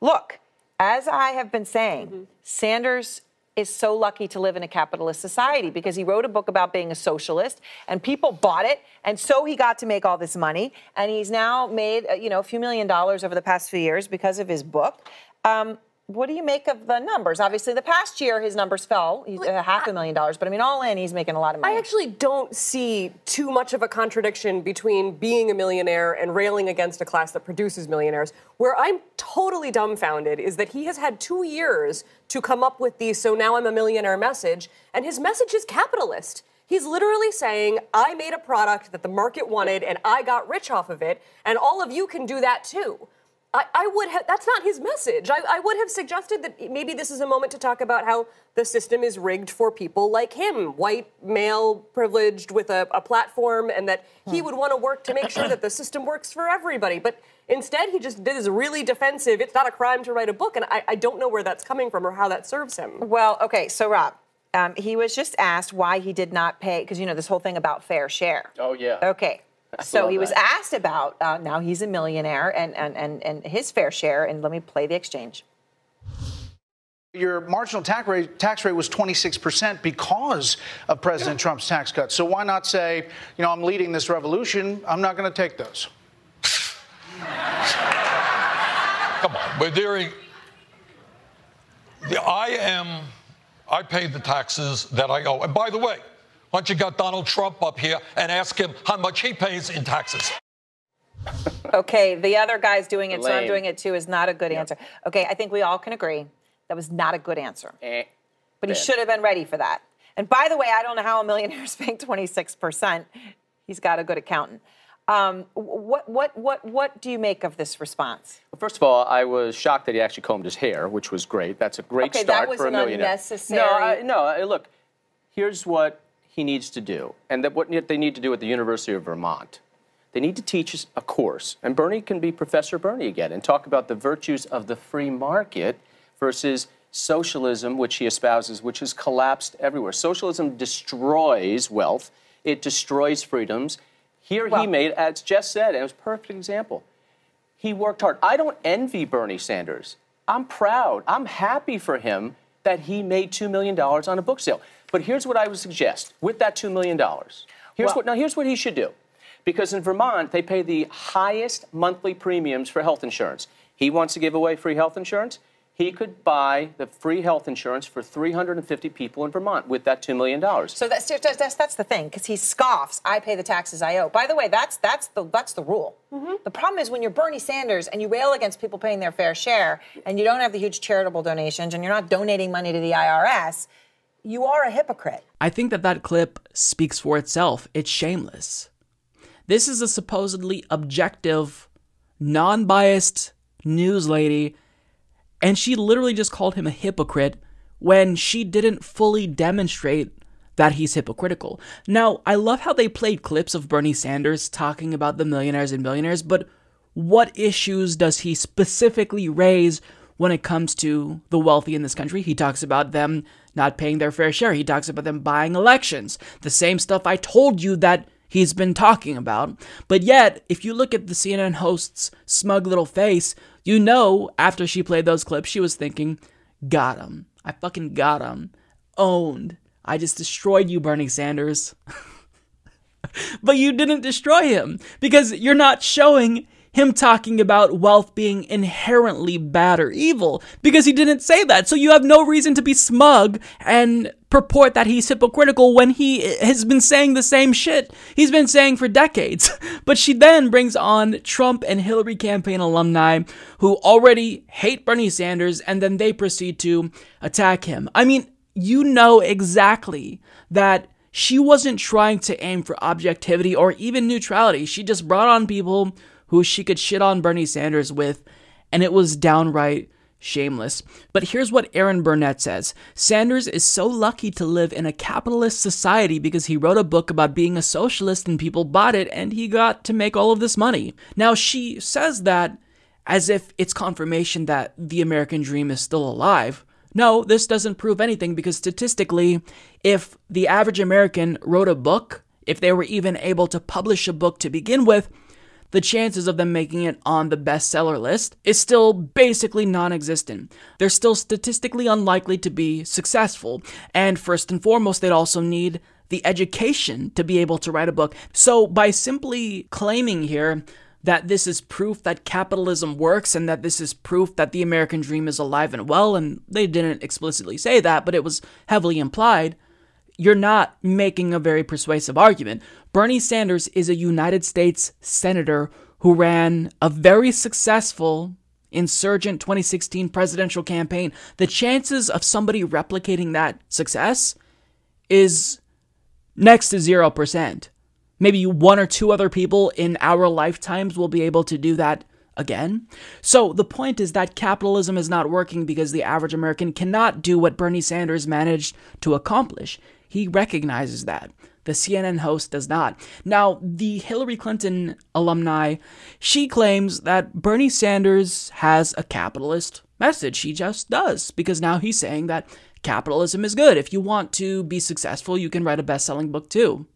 look, as I have been saying, mm-hmm. Sanders is so lucky to live in a capitalist society because he wrote a book about being a socialist and people bought it and so he got to make all this money and he's now made uh, you know a few million dollars over the past few years because of his book um, what do you make of the numbers? Obviously, the past year his numbers fell, he's a half a million dollars, but I mean, all in, he's making a lot of money. I actually don't see too much of a contradiction between being a millionaire and railing against a class that produces millionaires. Where I'm totally dumbfounded is that he has had two years to come up with the so now I'm a millionaire message, and his message is capitalist. He's literally saying, I made a product that the market wanted and I got rich off of it, and all of you can do that too. I, I would have, that's not his message. I, I would have suggested that maybe this is a moment to talk about how the system is rigged for people like him, white, male, privileged with a, a platform, and that he hmm. would want to work to make sure that the system works for everybody. But instead, he just did this really defensive, it's not a crime to write a book, and I, I don't know where that's coming from or how that serves him. Well, okay, so Rob, um, he was just asked why he did not pay, because you know this whole thing about fair share. Oh, yeah. Okay. I So love he was asked about uh, now he's a millionaire and, and, and, and his fair share. And let me play the exchange. Your marginal tax rate, tax rate was 26% because of President Trump's tax cuts. So why not say, you know, I'm leading this revolution, I'm not going to take those? Come on, but there, the, I am, I pay the taxes that I owe. And by the way, why don't you got Donald Trump up here and ask him how much he pays in taxes? Okay, the other guy's doing it, so I'm doing it too, is not a good answer. Okay, I think we all can agree that was not a good answer. Eh, But he should have been ready for that. And by the way, I don't know how a millionaire is paying 26%. He's got a good accountant. Um, what, what, what, what do you make of this response? Well, first of all, I was shocked that he actually combed his hair, which was great. That's a great Okay, that start was for a millionaire. unnecessary- No, I, no. I- Look, here's what he needs to do, and that what they need to do at the University of Vermont. They need to teach a course, and Bernie can be Professor Bernie again and talk about the virtues of the free market versus socialism, which he espouses, which has collapsed everywhere. Socialism destroys wealth, it destroys freedoms. Here he made, as Jess said, and it was a perfect example. He worked hard. I don't envy Bernie Sanders. I'm proud. I'm happy for him that he made $2 million on a book sale. But here's what I would suggest with that $2 million. Here's Well- what, now, here's what he should do. Because in Vermont, they pay the highest monthly premiums for health insurance. He wants to give away free health insurance. He could buy the free health insurance for 350 people in Vermont with that $2 million. So that's that's, that's, that's the thing, because he scoffs. I pay the taxes I owe. By the way, that's that's the that's the rule. Mm-hmm. The problem is when you're Bernie Sanders and you rail against people paying their fair share, and you don't have the huge charitable donations, and you're not donating money to the IRS, you are a hypocrite. I think that that clip speaks for itself. It's shameless. This is a supposedly objective, non biased news lady, and she literally just called him a hypocrite when she didn't fully demonstrate that he's hypocritical. Now, I love how they played clips of Bernie Sanders talking about the millionaires and billionaires, but what issues does he specifically raise when it comes to the wealthy in this country? He talks about them not paying their fair share. He talks about them buying elections. The same stuff I told you that he's been talking about. But yet, if you look at the CNN host's smug little face, you know after she played those clips, she was thinking, got him. I fucking got him. Owned. I just destroyed you, Bernie Sanders. but you didn't destroy him because you're not showing him talking about wealth being inherently bad or evil because he didn't say that. So you have no reason to be smug and purport that he's hypocritical when he has been saying the same shit he's been saying for decades. But she then brings on Trump and Hillary campaign alumni who already hate Bernie Sanders and then they proceed to attack him. I mean, you know exactly that she wasn't trying to aim for objectivity or even neutrality. She just brought on people who she could shit on Bernie Sanders with, and it was downright shameless. But here's what Erin Burnett says Sanders is so lucky to live in a capitalist society because he wrote a book about being a socialist and people bought it and he got to make all of this money. Now, she says that as if it's confirmation that the American dream is still alive. No, this doesn't prove anything because statistically, if the average American wrote a book, if they were even able to publish a book to begin with, the chances of them making it on the bestseller list is still basically non existent. They're still statistically unlikely to be successful. And first and foremost, they'd also need the education to be able to write a book. So by simply claiming here that this is proof that capitalism works and that this is proof that the American dream is alive and well, and they didn't explicitly say that, but it was heavily implied you're not making a very persuasive argument. Bernie Sanders is a United States Senator who ran a very successful insurgent 2016 presidential campaign. The chances of somebody replicating that success is next to 0%. Maybe one or two other people in our lifetimes will be able to do that again. So the point is that capitalism is not working because the average American cannot do what Bernie Sanders managed to accomplish. He recognizes that. The CNN host does not. Now, the Hillary Clinton alumni, she claims that Bernie Sanders has a capitalist message. He just does, because now he's saying that capitalism is good. If you want to be successful, you can write a best selling book too.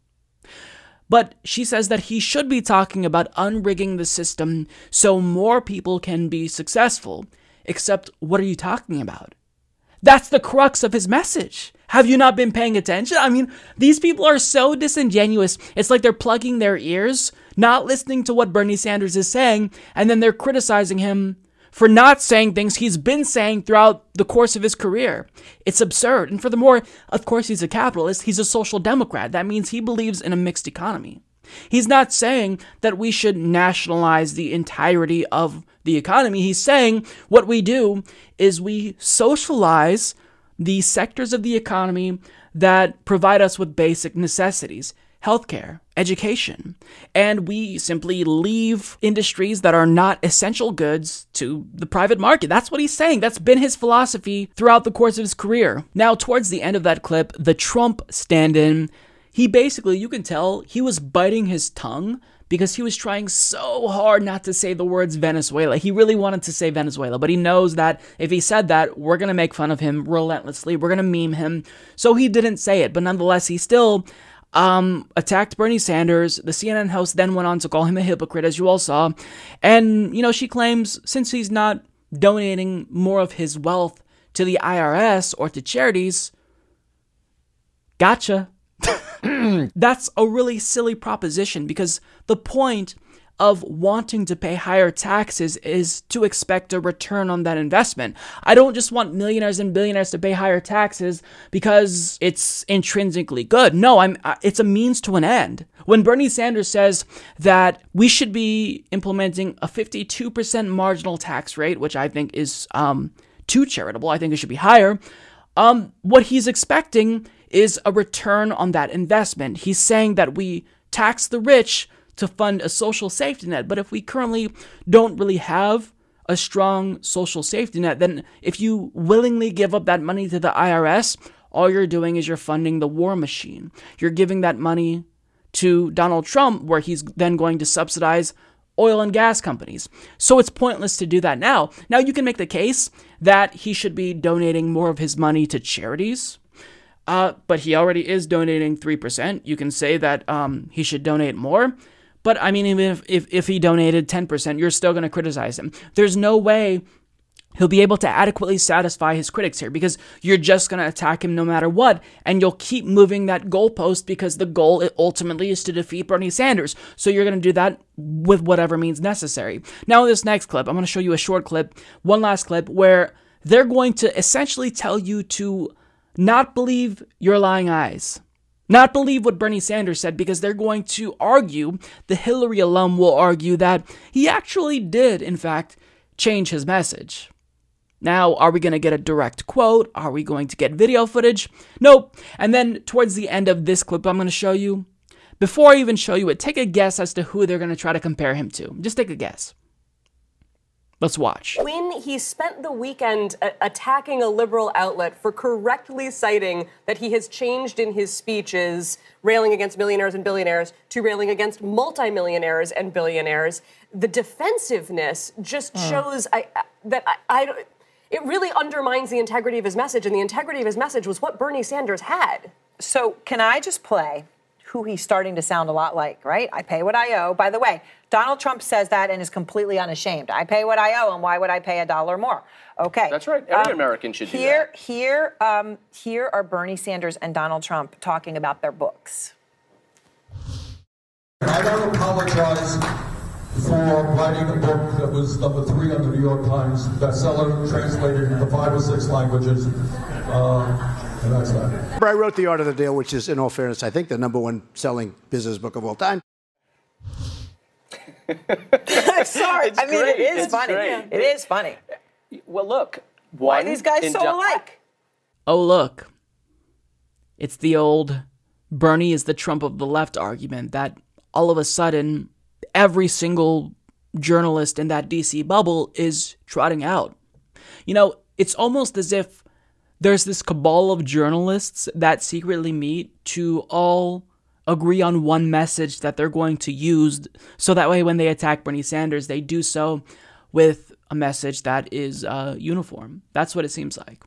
But she says that he should be talking about unrigging the system so more people can be successful. Except, what are you talking about? That's the crux of his message. Have you not been paying attention? I mean, these people are so disingenuous. It's like they're plugging their ears, not listening to what Bernie Sanders is saying, and then they're criticizing him for not saying things he's been saying throughout the course of his career. It's absurd. And furthermore, of course, he's a capitalist, he's a social democrat. That means he believes in a mixed economy. He's not saying that we should nationalize the entirety of the economy. He's saying what we do is we socialize the sectors of the economy that provide us with basic necessities healthcare, education, and we simply leave industries that are not essential goods to the private market. That's what he's saying. That's been his philosophy throughout the course of his career. Now, towards the end of that clip, the Trump stand in, he basically, you can tell, he was biting his tongue because he was trying so hard not to say the words Venezuela. He really wanted to say Venezuela, but he knows that if he said that, we're going to make fun of him relentlessly. We're going to meme him. So he didn't say it, but nonetheless, he still um, attacked Bernie Sanders. The CNN host then went on to call him a hypocrite, as you all saw. And, you know, she claims since he's not donating more of his wealth to the IRS or to charities, gotcha. That's a really silly proposition because the point of wanting to pay higher taxes is to expect a return on that investment. I don't just want millionaires and billionaires to pay higher taxes because it's intrinsically good. No, I'm uh, it's a means to an end. When Bernie Sanders says that we should be implementing a 52% marginal tax rate, which I think is um, too charitable, I think it should be higher. Um, what he's expecting is a return on that investment. He's saying that we tax the rich to fund a social safety net. But if we currently don't really have a strong social safety net, then if you willingly give up that money to the IRS, all you're doing is you're funding the war machine. You're giving that money to Donald Trump, where he's then going to subsidize oil and gas companies. So it's pointless to do that now. Now, you can make the case that he should be donating more of his money to charities uh, but he already is donating 3%. You can say that um, he should donate more. But I mean, even if, if, if he donated 10%, you're still going to criticize him. There's no way he'll be able to adequately satisfy his critics here because you're just going to attack him no matter what. And you'll keep moving that goalpost because the goal ultimately is to defeat Bernie Sanders. So you're going to do that with whatever means necessary. Now, in this next clip, I'm going to show you a short clip, one last clip, where they're going to essentially tell you to not believe your lying eyes. Not believe what Bernie Sanders said because they're going to argue, the Hillary alum will argue that he actually did, in fact, change his message. Now, are we going to get a direct quote? Are we going to get video footage? Nope. And then towards the end of this clip, I'm going to show you. Before I even show you it, take a guess as to who they're going to try to compare him to. Just take a guess. Let's watch. When he spent the weekend a- attacking a liberal outlet for correctly citing that he has changed in his speeches, railing against millionaires and billionaires, to railing against multimillionaires and billionaires, the defensiveness just Hmm. shows I, I- that I, I. It really undermines the integrity of his message, and the integrity of his message was what Bernie Sanders had. So, can I just play who he's starting to sound a lot like, right? I pay what I owe. By the way, Donald Trump says that and is completely unashamed. I pay what I owe, and why would I pay a dollar more? Okay. That's right. Every Um, American should do here, that. Here, um, here are Bernie Sanders and Donald Trump talking about their books. I don't apologize for writing a book that was number three on the New York Times bestseller, translated into five or six languages. Uh, and that's that. I wrote The Art of the Deal, which is, in all fairness, I think the number one selling business book of all time. Sorry, I mean great. it is It's funny. great. It is funny. Well, look. Why are these guys so Don- alike? Oh, look. It's the old Bernie is the Trump of the left argument that all of a sudden every single journalist in that DC bubble is trotting out. You know, it's almost as if there's this cabal of journalists that secretly meet to all agree on one message that they're going to use so that way when they attack Bernie Sanders, they do so with a message that is uh, uniform. That's what it seems like.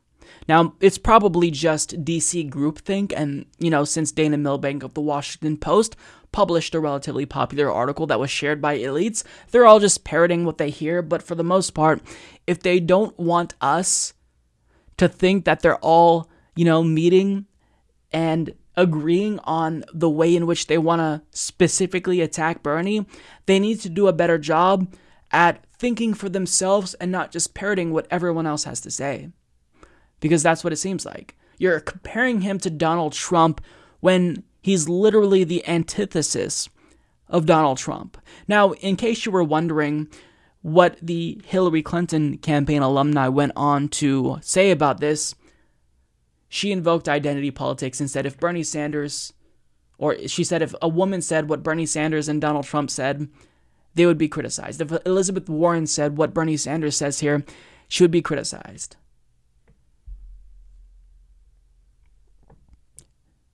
Now, it's probably just DC groupthink, and, you know, since Dana Milbank of the Washington Post published a relatively popular article that was shared by elites, they're all just parroting what they hear, but for the most part, if they don't want us to think that they're all, you know, meeting and agreeing on the way in which they want to specifically attack Bernie, they need to do a better job at thinking for themselves and not just parroting what everyone else has to say. Because that's what it seems like. You're comparing him to Donald Trump when he's literally the antithesis of Donald Trump. Now, in case you were wondering what the Hillary Clinton campaign alumni went on to say about this, she invoked identity politics and said if Bernie Sanders, or she said if a woman said what Bernie Sanders and Donald Trump said, they would be criticized. If Elizabeth Warren said what Bernie Sanders says here, she would be criticized.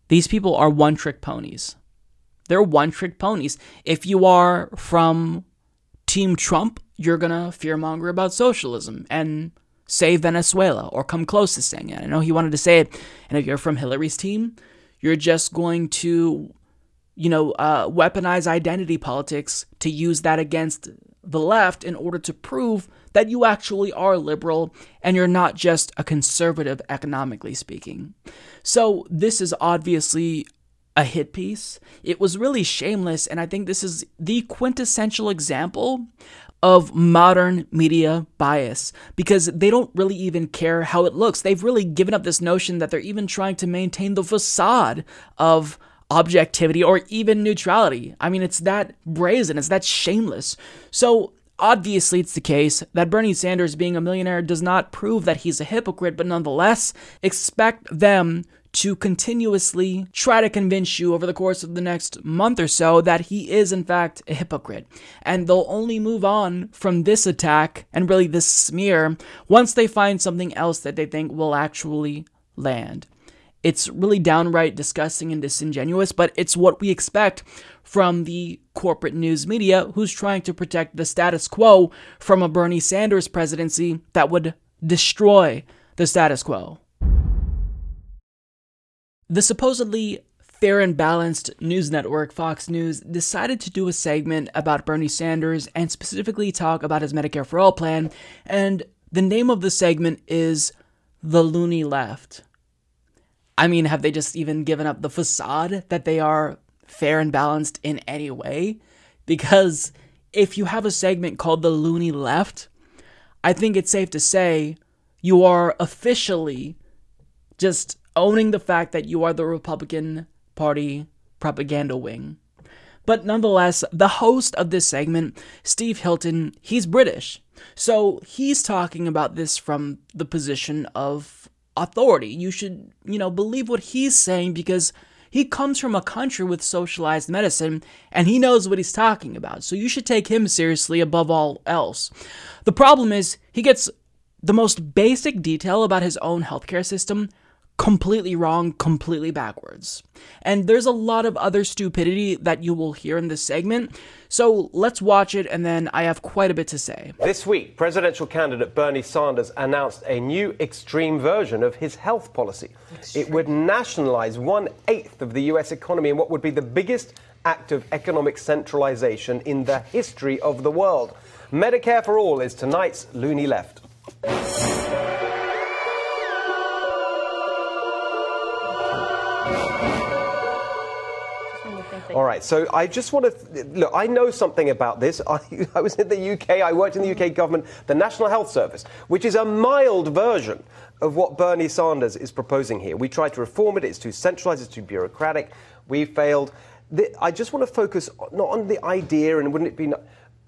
These people are one trick ponies. They're one trick ponies. If you are from Team Trump, you're to fearmonger about socialism and say Venezuela or come close to saying it. I know he wanted to say it. And if you're from Hillary's team, you're just going to, you know, uh, weaponize identity politics to use that against the left in order to prove that you actually are liberal and you're not just a conservative economically speaking. So this is obviously a hit piece. It was really shameless, and I think this is the quintessential example of modern media bias because they don't really even care how it looks. They've really given up this notion that they're even trying to maintain the facade of objectivity or even neutrality. I mean, it's that brazen, it's that shameless. So, obviously, it's the case that Bernie Sanders being a millionaire does not prove that he's a hypocrite, but nonetheless, expect them to continuously try to convince you over the course of the next month or so that he is, in fact, a hypocrite. And they'll only move on from this attack and really this smear once they find something else that they think will actually land. It's really downright disgusting and disingenuous, but it's what we expect from the corporate news media who's trying to protect the status quo from a Bernie Sanders presidency that would destroy the status quo. The supposedly fair and balanced news network Fox News decided to do a segment about Bernie Sanders and specifically talk about his Medicare for All plan, and the name of the segment is The Loony Left. I mean, have they just even given up the facade that they are fair and balanced in any way? Because if you have a segment called The Loony Left, I think it's safe to say you are officially just owning the fact that you are the Republican Party propaganda wing. But nonetheless, the host of this segment, Steve Hilton, he's British. So he's talking about this from the position of authority. You should, you know, believe what he's saying because he comes from a country with socialized medicine and he knows what he's talking about. So you should take him seriously above all else. The problem is, he gets the most basic detail about his own healthcare system completely wrong, completely backwards. And there's a lot of other stupidity that you will hear in this segment. So let's watch it, and then I have quite a bit to say. This week, presidential candidate Bernie Sanders announced a new extreme version of his health policy. Extreme. It would nationalize one eighth of the U.S. economy in what would be the biggest act of economic centralization in the history of the world. Medicare for All is tonight's loony left. All right, so I just want to look. I know something about this. I, I, was in the UK. I worked in the UK government, the National Health Service, which is a mild version of what Bernie Sanders is proposing here. We tried to reform it. It's too centralised. It's too bureaucratic. We failed. The, I just want to focus not on the idea and wouldn't it be.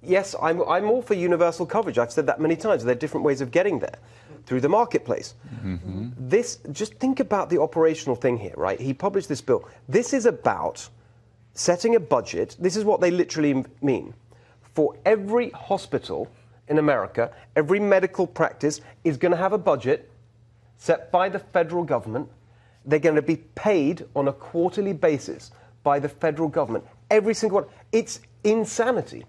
Yes, I'm, I'm all for universal coverage. I've said that many times. There are different ways of getting there through the marketplace. Mm-hmm. This, just think about the operational thing here, right? He published this bill. This is about setting a budget, this is what they literally mean for every hospital in America, every medical practice is going to have a budget set by the federal government. They're going to be paid on a quarterly basis by the federal government. Every single one. It's insanity.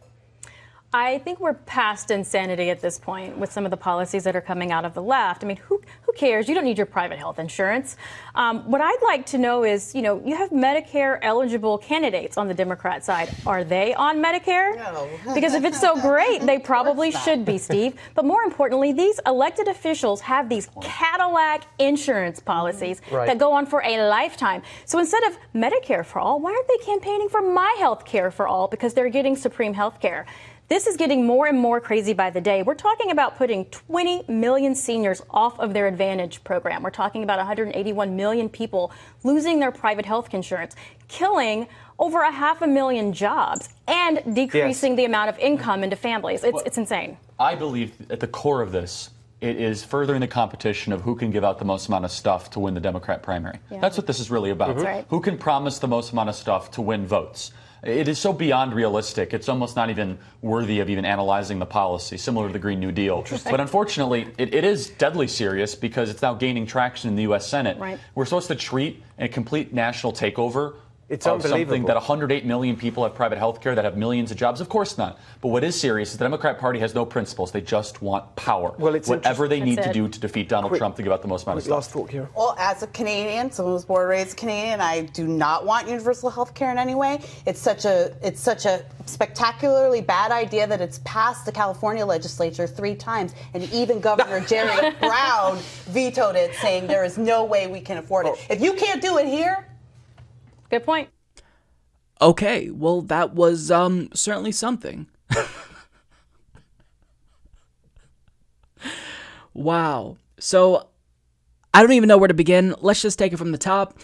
I think we're past insanity at this point with some of the policies that are coming out of the left. I mean, who, who cares? You don't need your private health insurance. Um, what I'd like to know is, you know, you have Medicare eligible candidates on the Democrat side. Are they on Medicare? No. because if it's so great, they probably should be, Steve. But more importantly, these elected officials have these Cadillac insurance policies Right. that go on for a lifetime. So instead of Medicare for all, why aren't they campaigning for my health care for all? Because they're getting supreme health care. This is getting more and more crazy by the day. We're talking about putting 20 million seniors off of their Advantage program. We're talking about 181 million people losing their private health insurance, killing over a half a million jobs, and decreasing the amount of income into families. It's, it's insane. I believe at the core of this, it is furthering the competition of who can give out the most amount of stuff to win the Democrat primary. Yeah. That's what this is really about. Mhm. Right. Who can promise the most amount of stuff to win votes? It is so beyond realistic. It's almost not even worthy of even analyzing the policy, similar to the Green New Deal. But unfortunately, it, it is deadly serious because it's now gaining traction in the U.S. Senate. Right. We're supposed to treat a complete national takeover It's of something unbelievable. that 108 million people have private health care that have millions of jobs? Of course not. But what is serious is the Democrat Party has no principles. They just want power. Well, it's Whatever they interesting- need to That's do to defeat Donald Quick- Trump to give out the most amount of stuff. Last thought, Kira. Well, as a Canadian, someone who was born and raised Canadian, I do not want universal health care in any way. It's such a it's such a spectacularly bad idea that it's passed the California legislature three times, and even Governor Jerry Brown vetoed it, saying there is no way we can afford it. Oh. If you can't do it here, Good point. Okay, well that was um certainly something. wow. So I don't even know where to begin. Let's just take it from the top.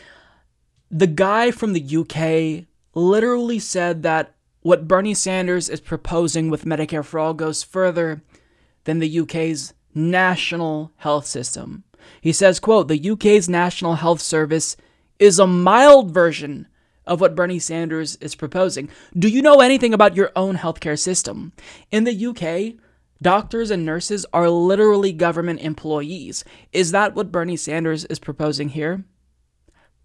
The guy from the UK literally said that what Bernie Sanders is proposing with Medicare for All goes further than the UK's national health system. He says, quote, the UK's National Health Service is a mild version of what Bernie Sanders is proposing. Do you know anything about your own healthcare system? In the UK, doctors and nurses are literally government employees. Is that what Bernie Sanders is proposing here?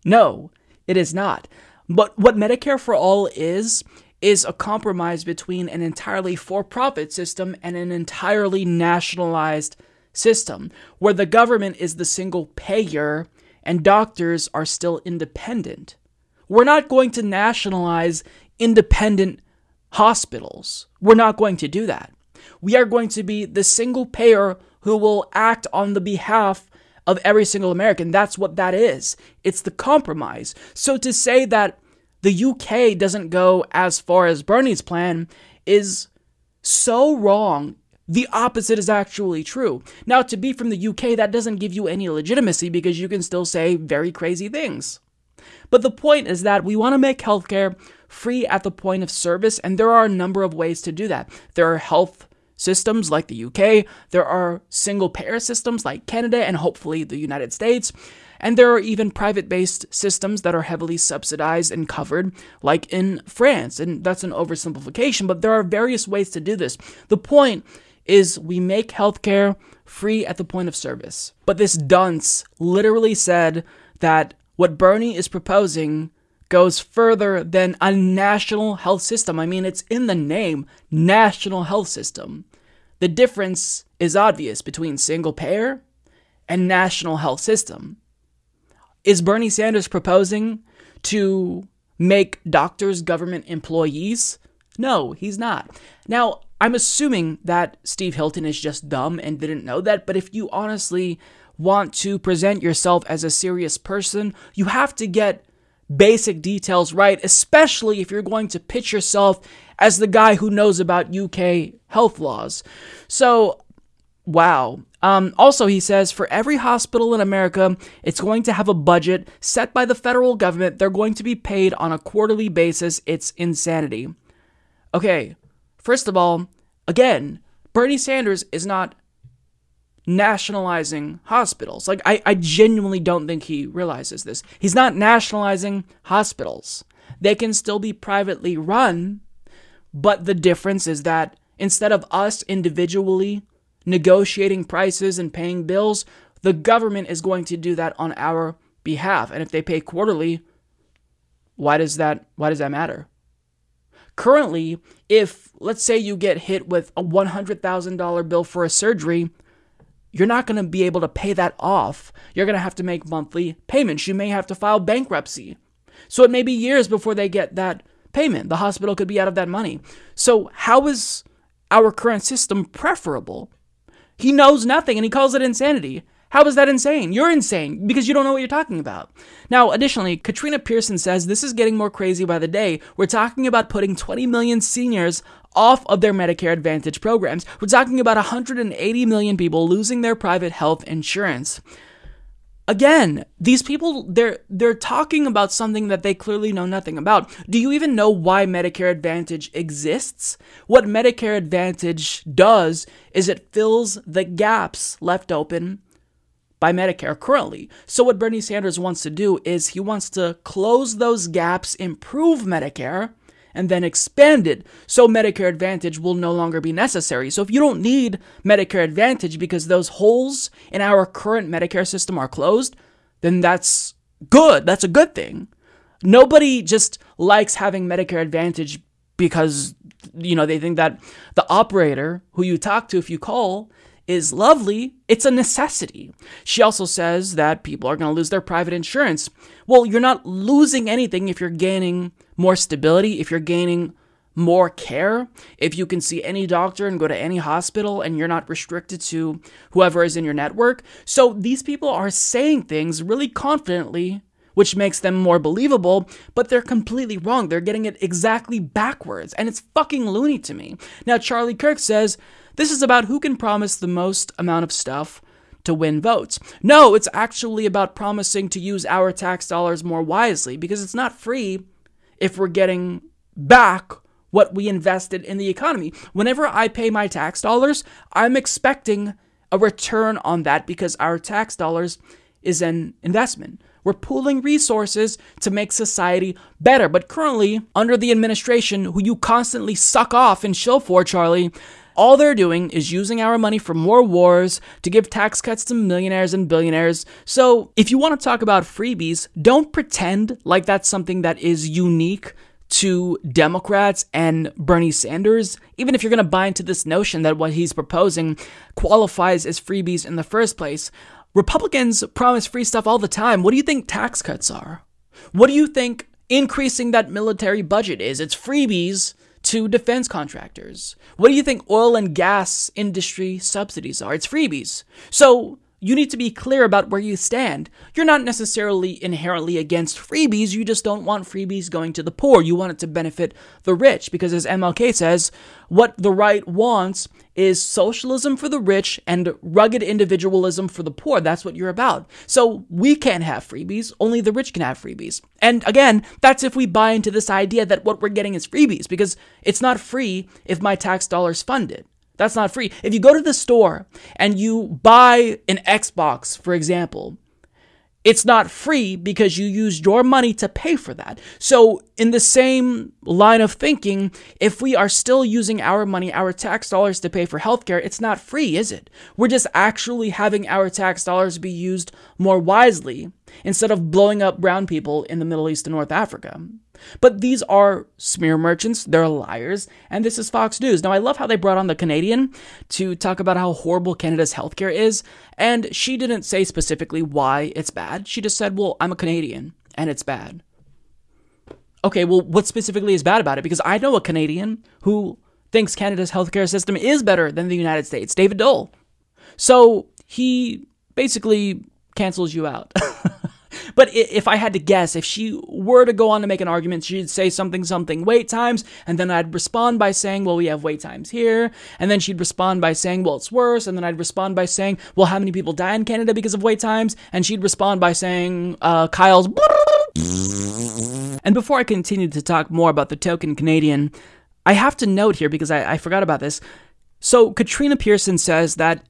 No, it is not. But what Medicare for All is, is a compromise between an entirely for profit system and an entirely nationalized system, where the government is the single payer and doctors are still independent. We're not going to nationalize independent hospitals. We're not going to do that. We are going to be the single payer who will act on the behalf of every single American. That's what that is. It's the compromise. So to say that the UK doesn't go as far as Bernie's plan is so wrong. The opposite is actually true. Now, to be from the UK, that doesn't give you any legitimacy because you can still say very crazy things. But the point is that we want to make healthcare free at the point of service, and there are a number of ways to do that. There are health systems like the UK, there are single payer systems like Canada and hopefully the United States, and there are even private based systems that are heavily subsidized and covered, like in France. And that's an oversimplification, but there are various ways to do this. The point is we make healthcare free at the point of service. But this dunce literally said that what Bernie is proposing goes further than a national health system. I mean, it's in the name, national health system. The difference is obvious between single payer and national health system. Is Bernie Sanders proposing to make doctors government employees? No, he's not. Now, I'm assuming that Steve Hilton is just dumb and didn't know that, but if you honestly want to present yourself as a serious person, you have to get basic details right, especially if you're going to pitch yourself as the guy who knows about UK health laws. So, wow. Um, also, he says for every hospital in America, it's going to have a budget set by the federal government. They're going to be paid on a quarterly basis. It's insanity. Okay, first of all, again, Bernie Sanders is not nationalizing hospitals. Like, I, I genuinely don't think he realizes this. He's not nationalizing hospitals. They can still be privately run, But the difference is that instead of us individually negotiating prices and paying bills, the government is going to do that on our behalf. And if they pay quarterly, why does that why does that matter? Currently, if let's say you get hit with a $100,000 bill for a surgery, you're not going to be able to pay that off. You're going to have to make monthly payments. You may have to file bankruptcy. So it may be years before they get that payment. The hospital could be out of that money. So, how is our current system preferable? He knows nothing and he calls it insanity. How is that insane? You're insane because you don't know what you're talking about. Now, additionally, Katrina Pearson says this is getting more crazy by the day. We're talking about putting 20 million seniors off of their Medicare Advantage programs. We're talking about 180 million people losing their private health insurance. Again, these people they're they're talking about something that they clearly know nothing about. Do you even know why Medicare Advantage exists? What Medicare Advantage does is it fills the gaps left open by Medicare currently. So, what Bernie Sanders wants to do is he wants to close those gaps, improve Medicare, and then expand it so Medicare Advantage will no longer be necessary. So, if you don't need Medicare Advantage because those holes in our current Medicare system are closed, then that's good. That's a good thing. Nobody just likes having Medicare Advantage because you know they think that the operator who you talk to if you call is lovely, it's a necessity. She also says that people are going to lose their private insurance. Well, you're not losing anything if you're gaining more stability, if you're gaining more care, if you can see any doctor and go to any hospital and you're not restricted to whoever is in your network. So these people are saying things really confidently which makes them more believable, but they're completely wrong. They're getting it exactly backwards, and it's fucking loony to me. Now, Charlie Kirk says this is about who can promise the most amount of stuff to win votes. No, it's actually about promising to use our tax dollars more wisely because it's not free if we're getting back what we invested in the economy. Whenever I pay my tax dollars, I'm expecting a return on that because our tax dollars is an investment. We're pooling resources to make society better. But currently, under the administration, who you constantly suck off and shill for, Charlie, all they're doing is using our money for more wars to give tax cuts to millionaires and billionaires. So, if you want to talk about freebies, don't pretend like that's something that is unique to Democrats and Bernie Sanders, even if you're going to buy into this notion that what he's proposing qualifies as freebies in the first place. Republicans promise free stuff all the time. What do you think tax cuts are? What do you think increasing that military budget is? It's freebies to defense contractors. What do you think oil and gas industry subsidies are? It's freebies. So you need to be clear about where you stand. You're not necessarily inherently against freebies, you just don't want freebies going to the poor. You want it to benefit the rich because, as MLK says, what the right wants is socialism for the rich and rugged individualism for the poor. That's what you're about. So we can't have freebies, only the rich can have freebies. And again, that's if we buy into this idea that what we're getting is freebies because it's not free if my tax dollars fund it. That's not free. If you go to the store and you buy an Xbox, for example, it's not free because you used your money to pay for that. So, in the same line of thinking, if we are still using our money, our tax dollars to pay for healthcare, it's not free, is it? We're just actually having our tax dollars be used more wisely instead of blowing up brown people in the Middle East and North Africa. But these are smear merchants, they're liars, and this is Fox News. Now, I love how they brought on the Canadian to talk about how horrible Canada's healthcare is, and she didn't say specifically why it's bad. She just said, Well, I'm a Canadian, and it's bad. Okay, well, what specifically is bad about it? Because I know a Canadian who thinks Canada's healthcare system is better than the United States, David Doel. So he basically cancels you out. But if I had to guess, if she were to go on to make an argument, she'd say something, something, wait times, and then I'd respond by saying, well, we have wait times here. And then she'd respond by saying, well, it's worse. And then I'd respond by saying, well, how many people die in Canada because of wait times? And she'd respond by saying, uh, Kyle's. And before I continue to talk more about the token Canadian, I have to note here because I, I forgot about this. So Katrina Pearson says that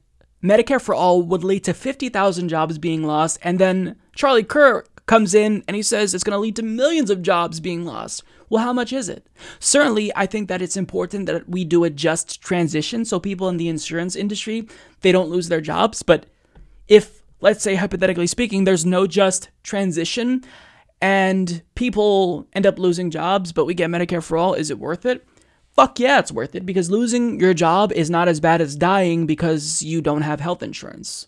Medicare for all would lead to 50,000 jobs being lost, and then Charlie Kirk comes in and he says it's going to lead to millions of jobs being lost. Well, how much is it? Certainly, I think that it's important that we do a just transition so people in the insurance industry, they don't lose their jobs, but if let's say hypothetically speaking, there's no just transition and people end up losing jobs, but we get Medicare for all, is it worth it? Fuck yeah, it's worth it because losing your job is not as bad as dying because you don't have health insurance.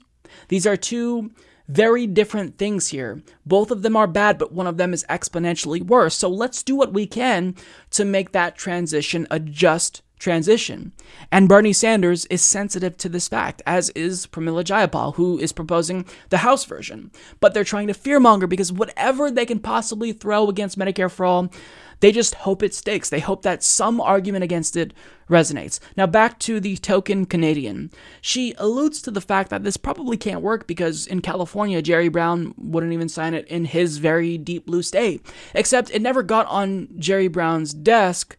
These are two very different things here. Both of them are bad, but one of them is exponentially worse. So let's do what we can to make that transition a just transition. And Bernie Sanders is sensitive to this fact, as is Pramila Jayapal, who is proposing the House version. But they're trying to fearmonger because whatever they can possibly throw against Medicare for all, they just hope it sticks. They hope that some argument against it resonates. Now, back to the token Canadian. She alludes to the fact that this probably can't work because in California, Jerry Brown wouldn't even sign it in his very deep blue state. Except it never got on Jerry Brown's desk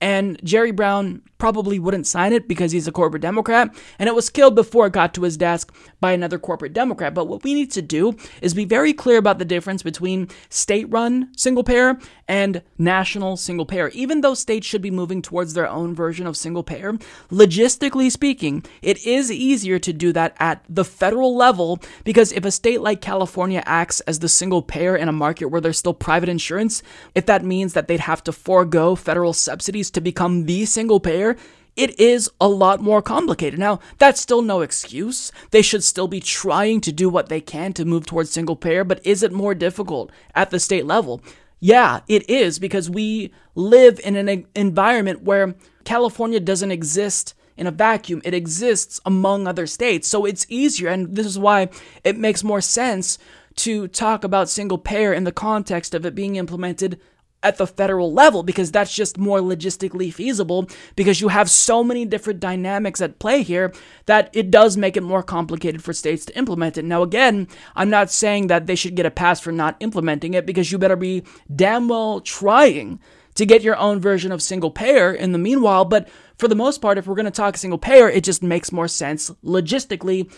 and Jerry Brown probably wouldn't sign it because he's a corporate Democrat, and it was killed before it got to his desk by another corporate Democrat. But what we need to do is be very clear about the difference between state run single payer and national single payer. Even though states should be moving towards their own version of single payer, logistically speaking, it is easier to do that at the federal level because if a state like California acts as the single payer in a market where there's still private insurance, if that means that they'd have to forego federal subsidies to become the single payer, it is a lot more complicated. Now, that's still no excuse. They should still be trying to do what they can to move towards single payer, but is it more difficult at the state level? Yeah, it is because we live in an environment where California doesn't exist in a vacuum. It exists among other states. So it's easier, and this is why it makes more sense to talk about single payer in the context of it being implemented at the federal level because that's just more logistically feasible because you have so many different dynamics at play here that it does make it more complicated for states to implement it. Now, again, I'm not saying that they should get a pass for not implementing it because you better be damn well trying to get your own version of single payer in the meanwhile. But for the most part, if we're going to talk single payer, it just makes more sense logistically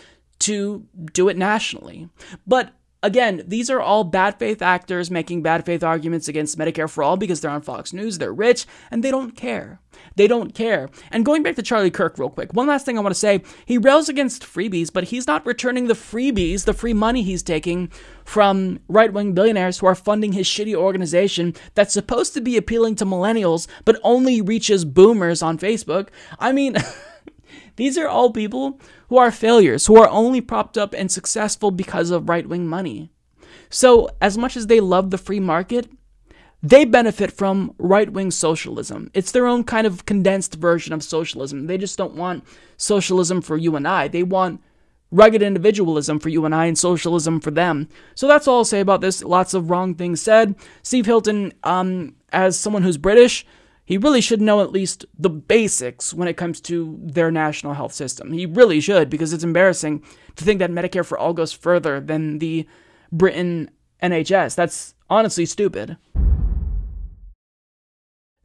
to do it nationally. But Again, these are all bad faith actors making bad faith arguments against Medicare for all because they're on Fox News, they're rich, and they don't care. They don't care. And going back to Charlie Kirk real quick, one last thing I want to say. He rails against freebies, but he's not returning the freebies, the free money he's taking from right wing billionaires who are funding his shitty organization that's supposed to be appealing to millennials, but only reaches boomers on Facebook. I mean, these are all people who are failures, who are only propped up and successful because of right wing money. So, as much as they love the free market, they benefit from right wing socialism. It's their own kind of condensed version of socialism. They just don't want socialism for you and I. They want rugged individualism for you and I and socialism for them. So that's all I'll say about this. Lots of wrong things said. Steve Hilton, um, as someone who's British, he really should know at least the basics when it comes to their national health system. He really should, because it's embarrassing to think that Medicare for all goes further than the Britain NHS. That's honestly stupid.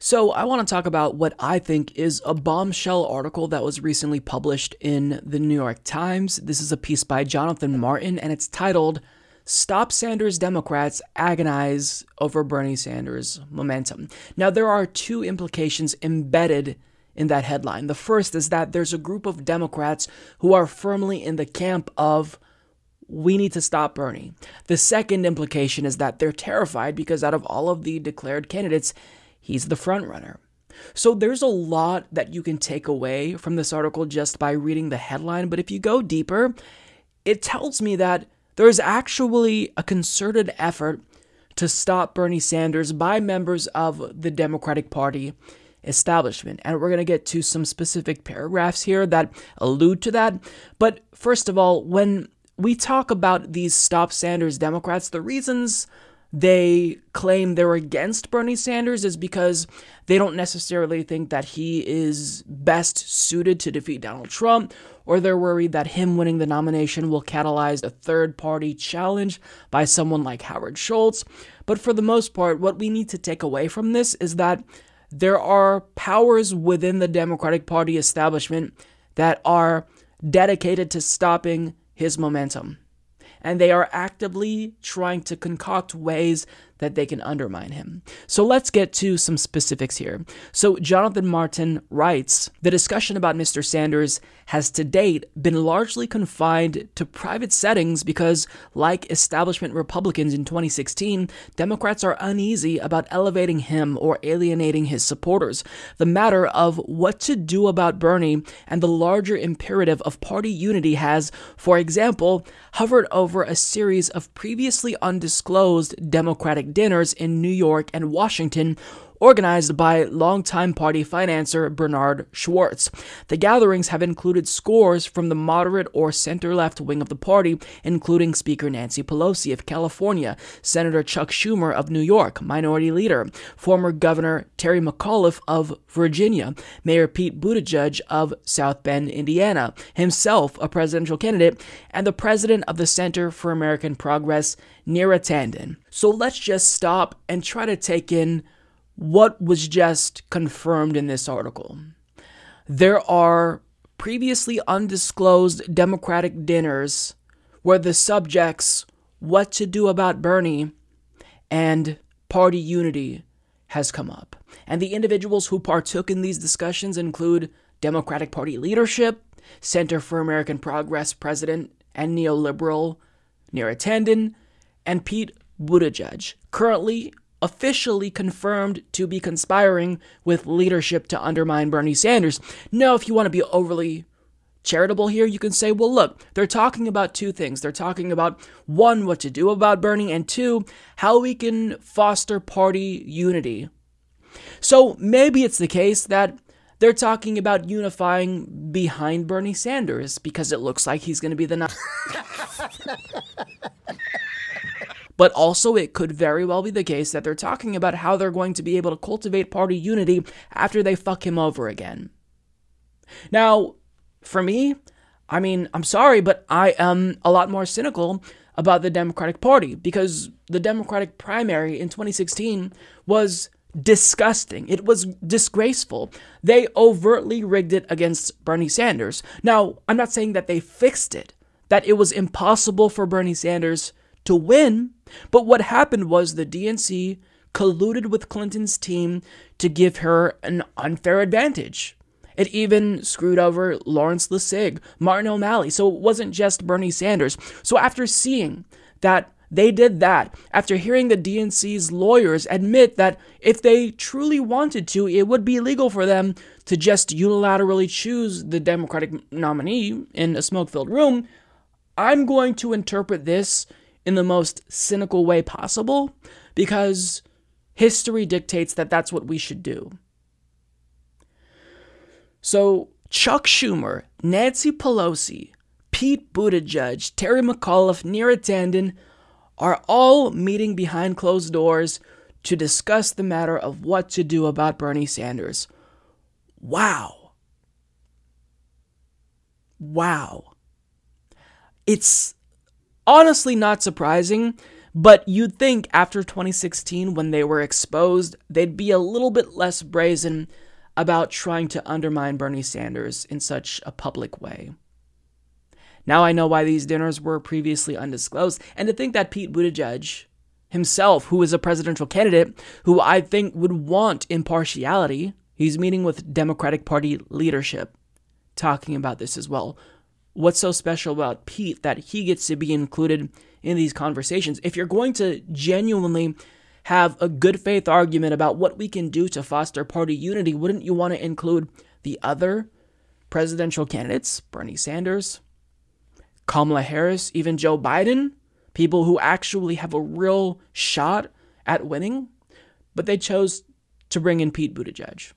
So, I want to talk about what I think is a bombshell article that was recently published in the New York Times. This is a piece by Jonathan Martin, and it's titled Stop Sanders Democrats agonize over Bernie Sanders momentum. Now, there are two implications embedded in that headline. The first is that there's a group of Democrats who are firmly in the camp of we need to stop Bernie. The second implication is that they're terrified because out of all of the declared candidates, he's the frontrunner. So there's a lot that you can take away from this article just by reading the headline, but if you go deeper, it tells me that there is actually a concerted effort to stop Bernie Sanders by members of the Democratic Party establishment. And we're going to get to some specific paragraphs here that allude to that. But first of all, when we talk about these Stop Sanders Democrats, the reasons they claim they're against Bernie Sanders is because they don't necessarily think that he is best suited to defeat Donald Trump, or they're worried that him winning the nomination will catalyze a third party challenge by someone like Howard Schultz. But for the most part, what we need to take away from this is that there are powers within the Democratic Party establishment that are dedicated to stopping his momentum. And they are actively trying to concoct ways that they can undermine him. So let's get to some specifics here. So Jonathan Martin writes The discussion about Mr. Sanders has to date been largely confined to private settings because, like establishment Republicans in 2016, Democrats are uneasy about elevating him or alienating his supporters. The matter of what to do about Bernie and the larger imperative of party unity has, for example, hovered over a series of previously undisclosed Democratic dinners in New York and Washington organized by longtime party financier Bernard Schwartz. The gatherings have included scores from the moderate or center left wing of the party, including Speaker Nancy Pelosi of California, Senator Chuck Schumer of New York, Minority Leader, former Governor Terry McAuliffe of Virginia, Mayor Pete Buttigieg of South Bend, Indiana, himself a presidential candidate, and the president of the Center for American Progress, Neera Tanden. So let's just stop and try to take in what was just confirmed in this article. There are previously undisclosed Democratic dinners where the subjects, what to do about Bernie, and party unity has come up. And the individuals who partook in these discussions include Democratic Party leadership, Center for American Progress president and neoliberal Neera Tanden, and Pete Buttigieg, currently officially confirmed to be conspiring with leadership to undermine Bernie Sanders. Now, if you want to be overly charitable here, you can say, well, look, they're talking about two things. They're talking about one, what to do about Bernie, and two, how we can foster party unity. So maybe it's the case that they're talking about unifying behind Bernie Sanders because it looks like he's going to be the. But also, it could very well be the case that they're talking about how they're going to be able to cultivate party unity after they fuck him over again. Now, for me, I mean, I'm sorry, but I am a lot more cynical about the Democratic Party because the Democratic primary in 2016 was disgusting. It was disgraceful. They overtly rigged it against Bernie Sanders. Now, I'm not saying that they fixed it, that it was impossible for Bernie Sanders to win, but what happened was the DNC colluded with Clinton's team to give her an unfair advantage. It even screwed over Lawrence Lessig, Martin O'Malley. So it wasn't just Bernie Sanders. So after seeing that they did that, after hearing the DNC's lawyers admit that if they truly wanted to, it would be legal for them to just unilaterally choose the Democratic nominee in a smoke filled room, I'm going to interpret this in the most cynical way possible because history dictates that that's what we should do. So, Chuck Schumer, Nancy Pelosi, Pete Buttigieg, Terry McAuliffe, Neera Tanden are all meeting behind closed doors to discuss the matter of what to do about Bernie Sanders. Wow. Wow. It's honestly not surprising, but you'd think after 2016, when they were exposed, they'd be a little bit less brazen about trying to undermine Bernie Sanders in such a public way. Now I know why these dinners were previously undisclosed, and to think that Pete Buttigieg himself, who is a presidential candidate, who I think would want impartiality, he's meeting with Democratic Party leadership, talking about this as well what's so special about Pete that he gets to be included in these conversations? If you're going to genuinely have a good faith argument about what we can do to foster party unity, wouldn't you want to include the other presidential candidates, Bernie Sanders, Kamala Harris, even Joe Biden, people who actually have a real shot at winning? But they chose to bring in Pete Buttigieg.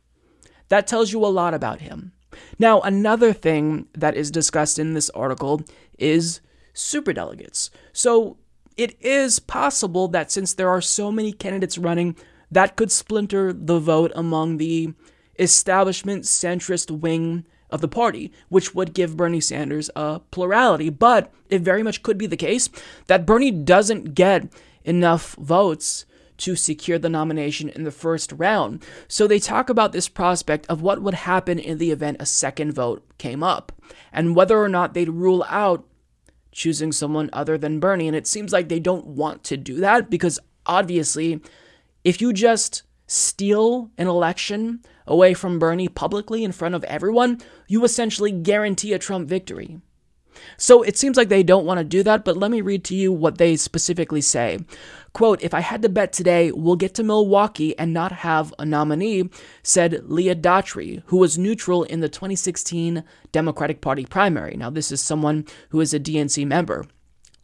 That tells you a lot about him. Now, another thing that is discussed in this article is superdelegates. So, it is possible that since there are so many candidates running, that could splinter the vote among the establishment centrist wing of the party, which would give Bernie Sanders a plurality. But it very much could be the case that Bernie doesn't get enough votes to secure the nomination in the first round. So they talk about this prospect of what would happen in the event a second vote came up, and whether or not they'd rule out choosing someone other than Bernie. And it seems like they don't want to do that because obviously, if you just steal an election away from Bernie publicly in front of everyone, you essentially guarantee a Trump victory. So it seems like they don't want to do that, but let me read to you what they specifically say. Quote, if I had to bet today, we'll get to Milwaukee and not have a nominee, said Leah Daughtry, who was neutral in the 2016 Democratic Party primary. Now, this is someone who is a DNC member.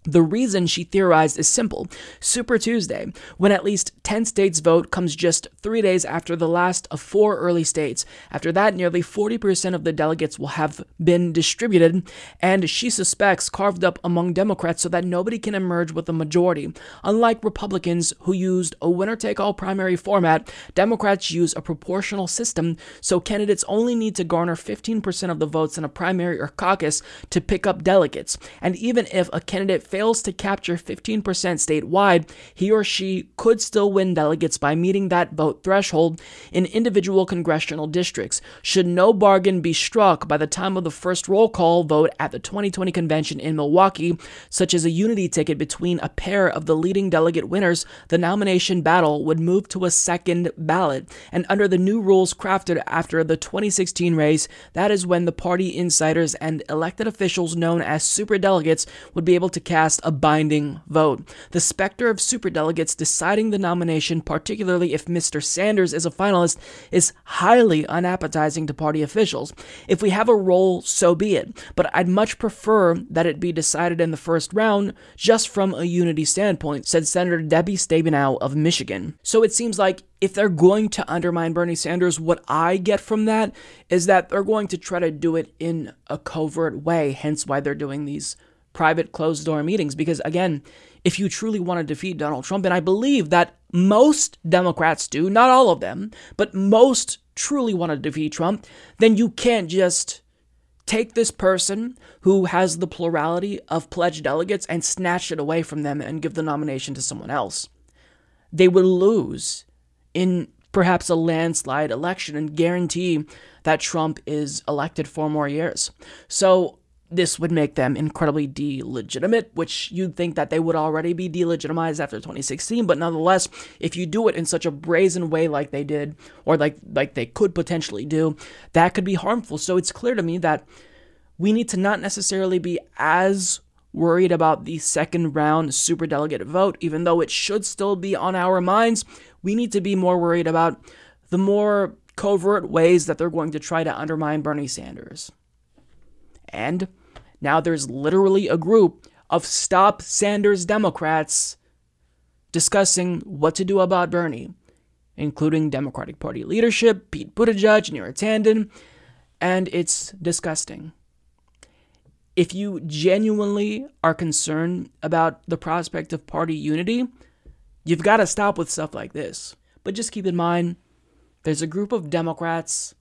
The reason she theorized is simple. Super Tuesday, when at least 10 states vote, comes just three days after the last of four early states. After that, nearly 40% of the delegates will have been distributed, and she suspects carved up among Democrats so that nobody can emerge with a majority. Unlike Republicans, who used a winner take all primary format, Democrats use a proportional system, so candidates only need to garner 15% of the votes in a primary or caucus to pick up delegates. And even if a candidate fails to capture 15% statewide, he or she could still win delegates by meeting that vote threshold in individual congressional districts. Should no bargain be struck by the time of the first roll call vote at the 2020 convention in Milwaukee, such as a unity ticket between a pair of the leading delegate winners, the nomination battle would move to a second ballot. And under the new rules crafted after the 2016 race, that is when the party insiders and elected officials known as superdelegates would be able to cast cast a binding vote. The specter of superdelegates deciding the nomination, particularly if Mr. Sanders is a finalist, is highly unappetizing to party officials. If we have a role, so be it, but I'd much prefer that it be decided in the first round just from a unity standpoint, said Senator Debbie Stabenow of Michigan. So it seems like if they're going to undermine Bernie Sanders, what I get from that is that they're going to try to do it in a covert way, hence why they're doing these private closed door meetings because again if you truly want to defeat Donald Trump and I believe that most Democrats do not all of them but most truly want to defeat Trump then you can't just take this person who has the plurality of pledged delegates and snatch it away from them and give the nomination to someone else. They would lose in perhaps a landslide election and guarantee that Trump is elected for more years. So this would make them incredibly delegitimate, which you'd think that they would already be delegitimized after 2016. But nonetheless, if you do it in such a brazen way like they did, or like like they could potentially do, that could be harmful. So it's clear to me that we need to not necessarily be as worried about the second round superdelegate vote, even though it should still be on our minds. We need to be more worried about the more covert ways that they're going to try to undermine Bernie Sanders. And now there's literally a group of Stop Sanders Democrats discussing what to do about Bernie, including Democratic Party leadership, Pete Buttigieg, Neera Tanden, and it's disgusting. If you genuinely are concerned about the prospect of party unity, you've got to stop with stuff like this. But just keep in mind, there's a group of Democrats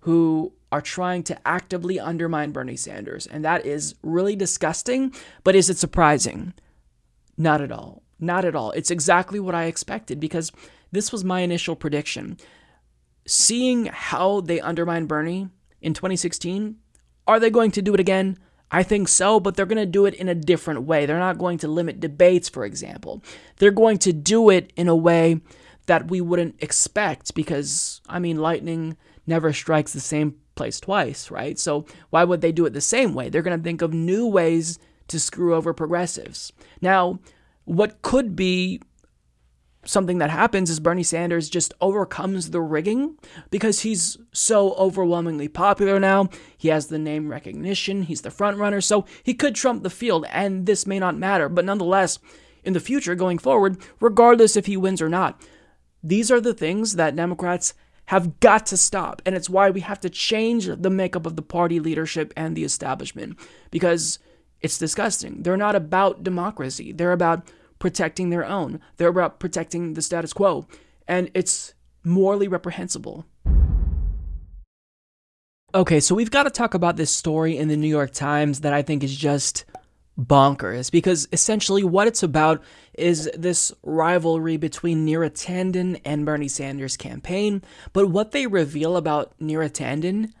who are trying to actively undermine Bernie Sanders. And that is really disgusting. But is it surprising? Not at all. Not at all. It's exactly what I expected because this was my initial prediction. Seeing how they undermined Bernie in 2016, are they going to do it again? I think so, but they're going to do it in a different way. They're not going to limit debates, for example. They're going to do it in a way that we wouldn't expect because, I mean, lightning never strikes the same place twice, right? So why would they do it the same way? They're going to think of new ways to screw over progressives. Now, what could be something that happens is Bernie Sanders just overcomes the rigging because he's so overwhelmingly popular now. He has the name recognition, he's the front runner, so he could trump the field and this may not matter, but nonetheless, in the future going forward, regardless if he wins or not, these are the things that Democrats have got to stop. And it's why we have to change the makeup of the party leadership and the establishment because it's disgusting. They're not about democracy, they're about protecting their own, they're about protecting the status quo. And it's morally reprehensible. Okay, so we've got to talk about this story in the New York Times that I think is just bonkers because essentially what it's about is this rivalry between Neera Tanden and Bernie Sanders' campaign. But what they reveal about Neera Tanden,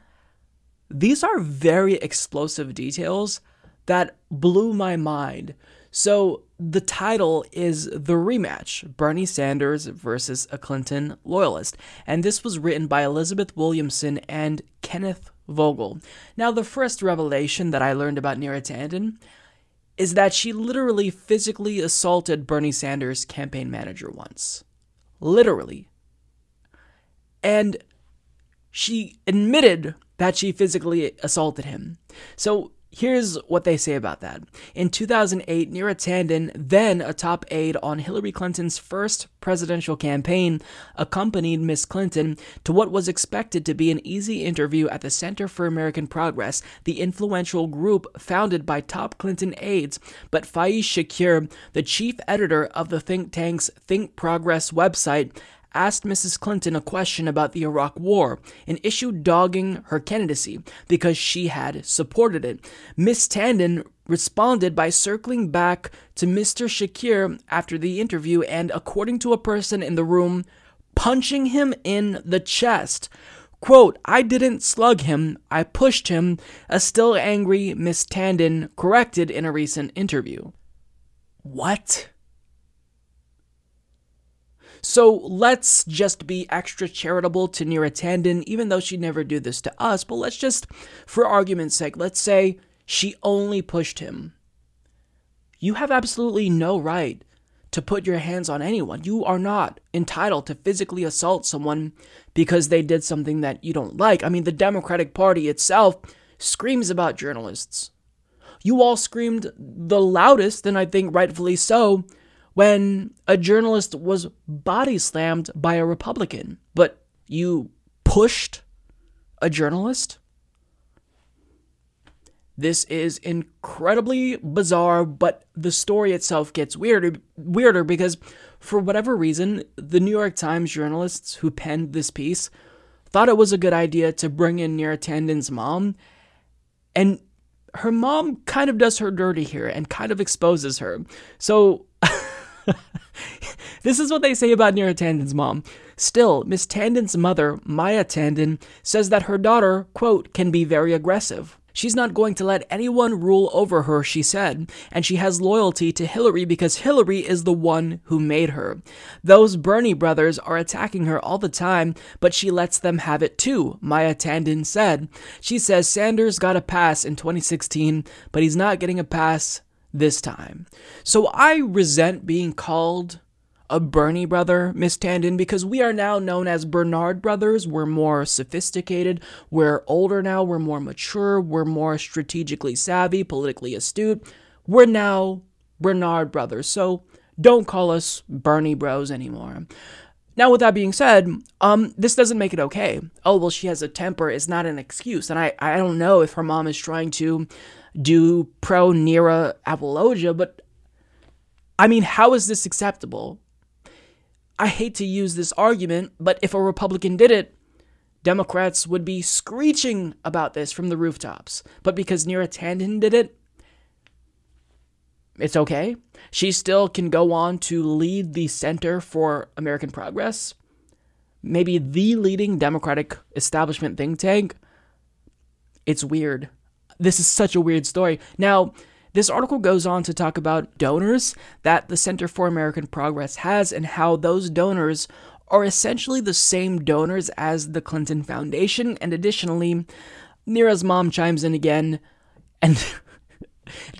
these are very explosive details that blew my mind. So the title is The Rematch Bernie Sanders versus a Clinton Loyalist. And this was written by Elizabeth Williamson and Kenneth Vogel. Now, the first revelation that I learned about Neera Tanden is that she literally physically assaulted Bernie Sanders' campaign manager once. Literally. And she admitted that she physically assaulted him. So Here's what they say about that. In 2008, Neera Tanden, then a top aide on Hillary Clinton's first presidential campaign, accompanied Miss Clinton to what was expected to be an easy interview at the Center for American Progress, the influential group founded by top Clinton aides. But Faiz Shakir, the chief editor of the think tank's ThinkProgress website, asked Mrs. Clinton a question about the Iraq War, an issue dogging her candidacy because she had supported it. Miss Tanden responded by circling back to Mr. Shakir after the interview and, according to a person in the room, punching him in the chest. Quote, I didn't slug him, I pushed him, a still angry Miss Tanden corrected in a recent interview. What? So let's just be extra charitable to Neera Tanden, even though she'd never do this to us. But let's just, for argument's sake, let's say she only pushed him. You have absolutely no right to put your hands on anyone. You are not entitled to physically assault someone because they did something that you don't like. I mean, the Democratic Party itself screams about journalists. You all screamed the loudest, and I think rightfully so, when a journalist was body slammed by a Republican. But you pushed a journalist? This is incredibly bizarre, but the story itself gets weirder weirder because for whatever reason, the New York Times journalists who penned this piece thought it was a good idea to bring in Neera Tanden's mom. And her mom kind of does her dirty here and kind of exposes her. So this is what they say about Neera Tanden's mom. Still, Miss Tanden's mother, Maya Tanden, says that her daughter, quote, can be very aggressive. She's not going to let anyone rule over her, she said, and she has loyalty to Hillary because Hillary is the one who made her. Those Bernie brothers are attacking her all the time, but she lets them have it too, Maya Tanden said. She says Sanders got a pass in 2016, but he's not getting a pass this time. So I resent being called a Bernie brother, Miss Tanden, because we are now known as Bernard brothers. We're more sophisticated. We're older now. We're more mature. We're more strategically savvy, politically astute. We're now Bernard brothers. So don't call us Bernie bros anymore. Now, with that being said, um, this doesn't make it okay. Oh, well, she has a temper is not an excuse. And I, I don't know if her mom is trying to do pro Neera apologia, but I mean, how is this acceptable? I hate to use this argument, but if a Republican did it, Democrats would be screeching about this from the rooftops. But because Neera Tanden did it, it's okay. She still can go on to lead the Center for American Progress, maybe the leading Democratic establishment think tank. It's weird this is such a weird story. Now, this article goes on to talk about donors that the Center for American Progress has and how those donors are essentially the same donors as the Clinton Foundation. And additionally, Neera's mom chimes in again and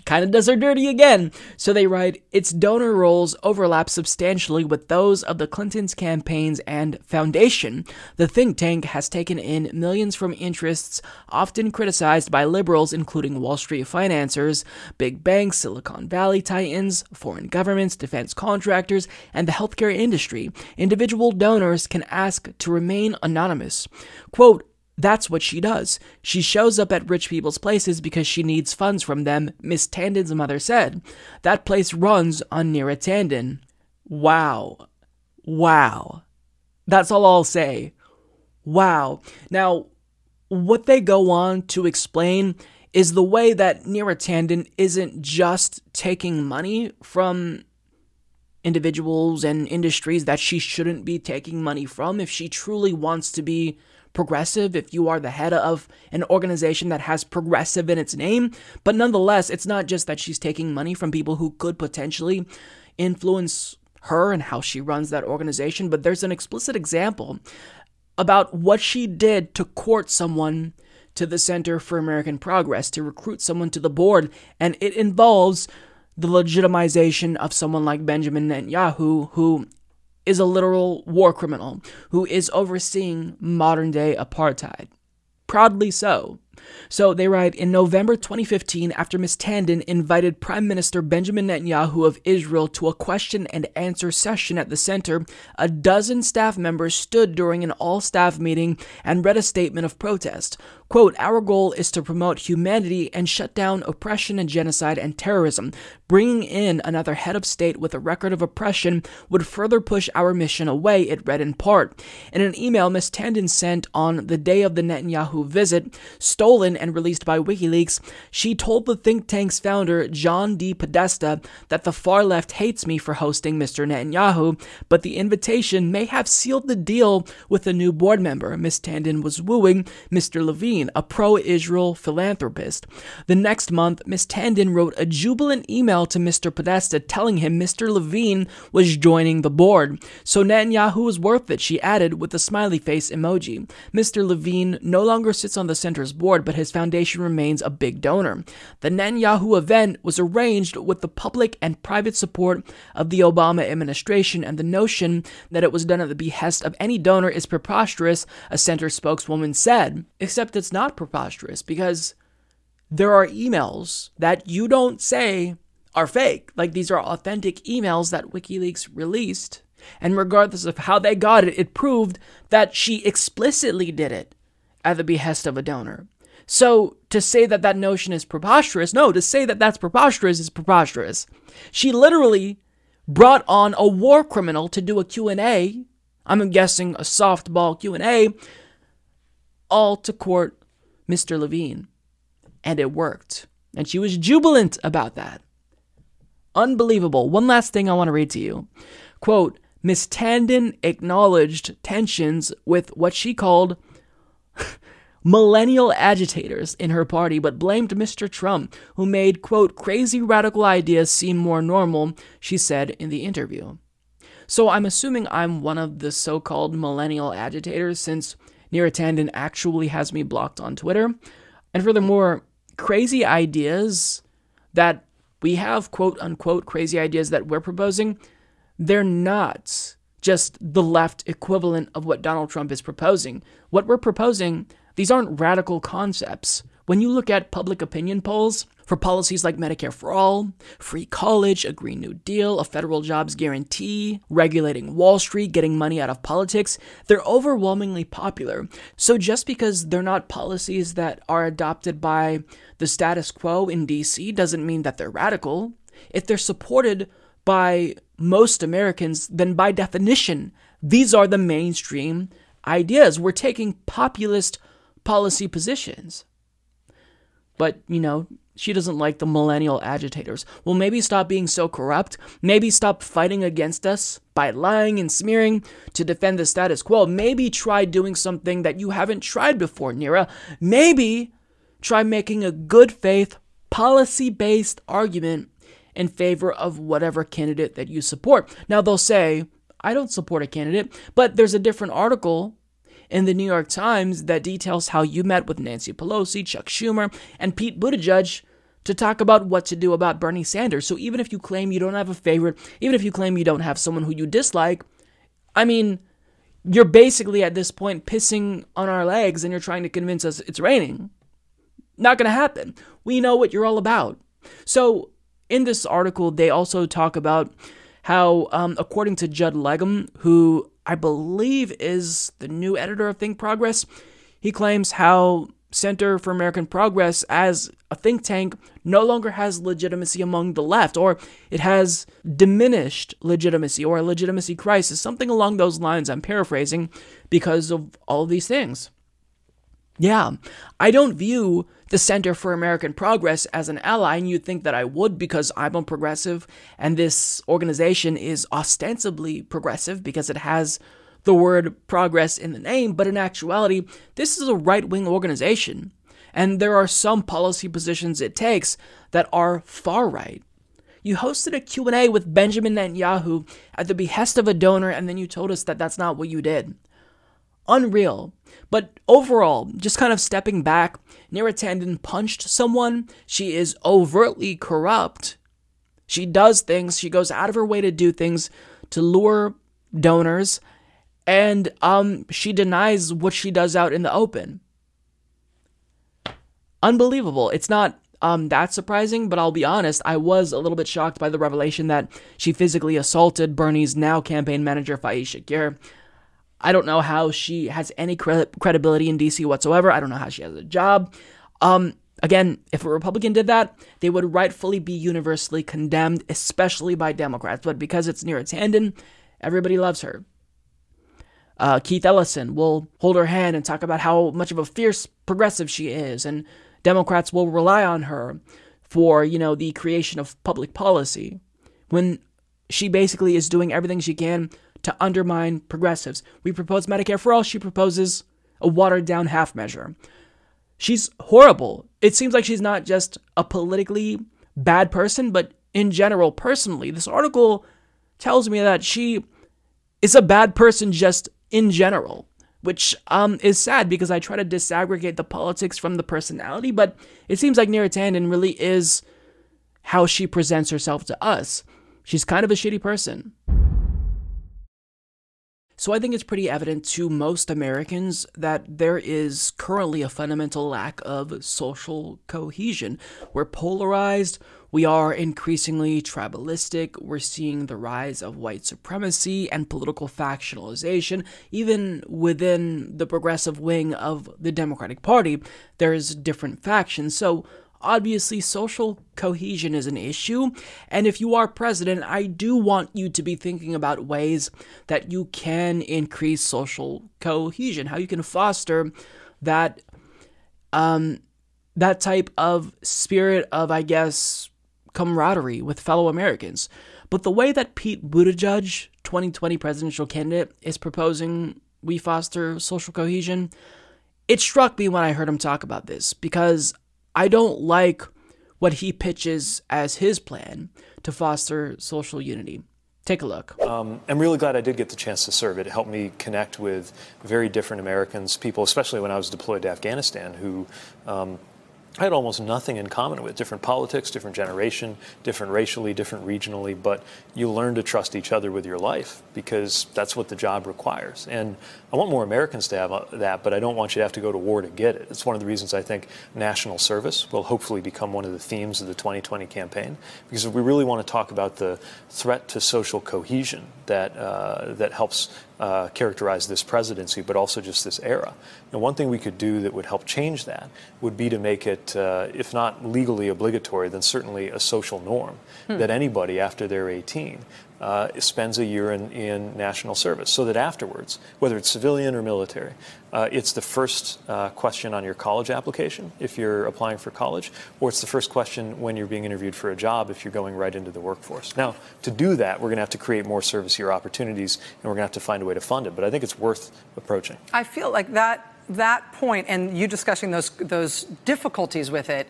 kind of does her dirty again. So they write, its donor rolls overlap substantially with those of the Clintons' campaigns and foundation. The think tank has taken in millions from interests often criticized by liberals, including Wall Street financiers, big banks, Silicon Valley titans, foreign governments, defense contractors, and the healthcare industry. Individual donors can ask to remain anonymous. Quote, that's what she does. She shows up at rich people's places because she needs funds from them, Miss Tanden's mother said. That place runs on Neera Tanden. Wow. Wow. That's all I'll say. Wow. Now, what they go on to explain is the way that Neera Tanden isn't just taking money from individuals and industries that she shouldn't be taking money from if she truly wants to be progressive if you are the head of an organization that has progressive in its name. But nonetheless, it's not just that she's taking money from people who could potentially influence her and how she runs that organization, but there's an explicit example about what she did to court someone to the Center for American Progress, to recruit someone to the board, and it involves the legitimization of someone like Benjamin Netanyahu, who is a literal war criminal, who is overseeing modern day apartheid. Proudly so. So they write In November 2015, after Ms. Tanden invited Prime Minister Benjamin Netanyahu of Israel to a question and answer session at the center, a dozen staff members stood during an all staff meeting and read a statement of protest. Quote, Our goal is to promote humanity and shut down oppression and genocide and terrorism. Bringing in another head of state with a record of oppression would further push our mission away, it read in part. In an email Ms. Tanden sent on the day of the Netanyahu visit, stolen and released by WikiLeaks, she told the think tank's founder, John D. Podesta, that the far left hates me for hosting Mr. Netanyahu, but the invitation may have sealed the deal with a new board member. Ms. Tanden was wooing Mr. Levine, a pro Israel philanthropist. The next month, Ms. Tanden wrote a jubilant email to Mr. Podesta telling him Mr. Levine was joining the board. So Netanyahu was worth it, she added with a smiley face emoji. Mr. Levine no longer sits on the center's board, but his foundation remains a big donor. The Netanyahu event was arranged with the public and private support of the Obama administration, and the notion that it was done at the behest of any donor is preposterous, a center spokeswoman said. Except it's not preposterous because there are emails that you don't say are fake. Like these are authentic emails that WikiLeaks released. And regardless of how they got it, it proved that she explicitly did it at the behest of a donor. So to say that that notion is preposterous, no, to say that that's preposterous is preposterous. She literally brought on a war criminal to do a Q&A. I'm guessing a softball Q&A all to court Mr. Levine. And it worked. And she was jubilant about that. Unbelievable. One last thing I want to read to you. Quote, Miss Tanden acknowledged tensions with what she called millennial agitators in her party, but blamed Mr. Trump, who made, quote, crazy radical ideas seem more normal, she said in the interview. So I'm assuming I'm one of the so called millennial agitators since Neera Tanden actually has me blocked on Twitter. And furthermore, crazy ideas that we have, quote unquote, crazy ideas that we're proposing, they're not just the left equivalent of what Donald Trump is proposing. What we're proposing these aren't radical concepts. When you look at public opinion polls for policies like Medicare for All, free college, a Green New Deal, a federal jobs guarantee, regulating Wall Street, getting money out of politics, they're overwhelmingly popular. So just because they're not policies that are adopted by the status quo in DC doesn't mean that they're radical. If they're supported by most Americans, then by definition, these are the mainstream ideas. We're taking populist policy positions. But, you know, she doesn't like the millennial agitators. Well, maybe stop being so corrupt. Maybe stop fighting against us by lying and smearing to defend the status quo. Maybe try doing something that you haven't tried before, Neera. Maybe try making a good faith, policy based argument in favor of whatever candidate that you support. Now, they'll say, I don't support a candidate, but there's a different article in the New York Times that details how you met with Nancy Pelosi, Chuck Schumer, and Pete Buttigieg to talk about what to do about Bernie Sanders. So even if you claim you don't have a favorite, even if you claim you don't have someone who you dislike, I mean, you're basically at this point pissing on our legs and you're trying to convince us it's raining. Not going to happen. We know what you're all about. So in this article, they also talk about how, um, according to Judd Legum, who I believe is the new editor of ThinkProgress. He claims how Center for American Progress as a think tank no longer has legitimacy among the left, or it has diminished legitimacy or a legitimacy crisis, something along those lines. I'm paraphrasing because of all of these things. Yeah, I don't view the Center for American Progress as an ally, and you'd think that I would because I'm a progressive, and this organization is ostensibly progressive because it has the word progress in the name, but in actuality, this is a right wing organization. And there are some policy positions it takes that are far right. You hosted a Q&A with Benjamin Netanyahu at the behest of a donor and then you told us that that's not what you did. Unreal. But overall, just kind of stepping back, Neera Tanden punched someone. She is overtly corrupt. She does things, she goes out of her way to do things to lure donors, and um, she denies what she does out in the open. Unbelievable. It's not um, that surprising, but I'll be honest, I was a little bit shocked by the revelation that she physically assaulted Bernie's now campaign manager, Faiz Shakir. I don't know how she has any cre- credibility in DC whatsoever. I don't know how she has a job. Um, again, if a Republican did that, they would rightfully be universally condemned, especially by Democrats. But because it's Neera Tanden, everybody loves her. Uh, Keith Ellison will hold her hand and talk about how much of a fierce progressive she is, and Democrats will rely on her for, you know, the creation of public policy when she basically is doing everything she can to undermine progressives. We propose Medicare for all, she proposes a watered down half measure. She's horrible. It seems like she's not just a politically bad person, but in general, personally. This article tells me that she is a bad person just in general, which um, is sad because I try to disaggregate the politics from the personality, but it seems like Neera Tanden really is how she presents herself to us. She's kind of a shitty person. So I think it's pretty evident to most Americans that there is currently a fundamental lack of social cohesion. We're polarized, we are increasingly tribalistic, we're seeing the rise of white supremacy and political factionalization. Even within the progressive wing of the Democratic Party, there's different factions. So obviously social cohesion is an issue. And if you are president, I do want you to be thinking about ways that you can increase social cohesion, how you can foster that um that type of spirit of I guess camaraderie with fellow Americans. But the way that Pete Buttigieg, 2020 presidential candidate, is proposing we foster social cohesion, it struck me when I heard him talk about this because I don't like what he pitches as his plan to foster social unity. Take a look. Um, I'm really glad I did get the chance to serve. It helped me connect with very different Americans, people, especially when I was deployed to Afghanistan, who um, I had almost nothing in common with different politics, different generation, different racially, different regionally, but you learn to trust each other with your life because that's what the job requires. And I want more Americans to have uh, that, but I don't want you to have to go to war to get it. It's one of the reasons I think national service will hopefully become one of the themes of the 2020 campaign because we really want to talk about the threat to social cohesion that uh, that helps uh, characterize this presidency, but also just this era. And one thing we could do that would help change that would be to make it, uh, if not legally obligatory, then certainly a social norm hmm. that anybody after they're 18 uh, spends a year in, in, national service so that afterwards, whether it's civilian or military, uh, it's the first uh, question on your college application if you're applying for college, or it's the first question when you're being interviewed for a job if you're going right into the workforce. Now, to do that, we're going to have to create more service year opportunities and we're going to have to find a way to fund it, but I think it's worth approaching. I feel like that that point and you discussing those those difficulties with it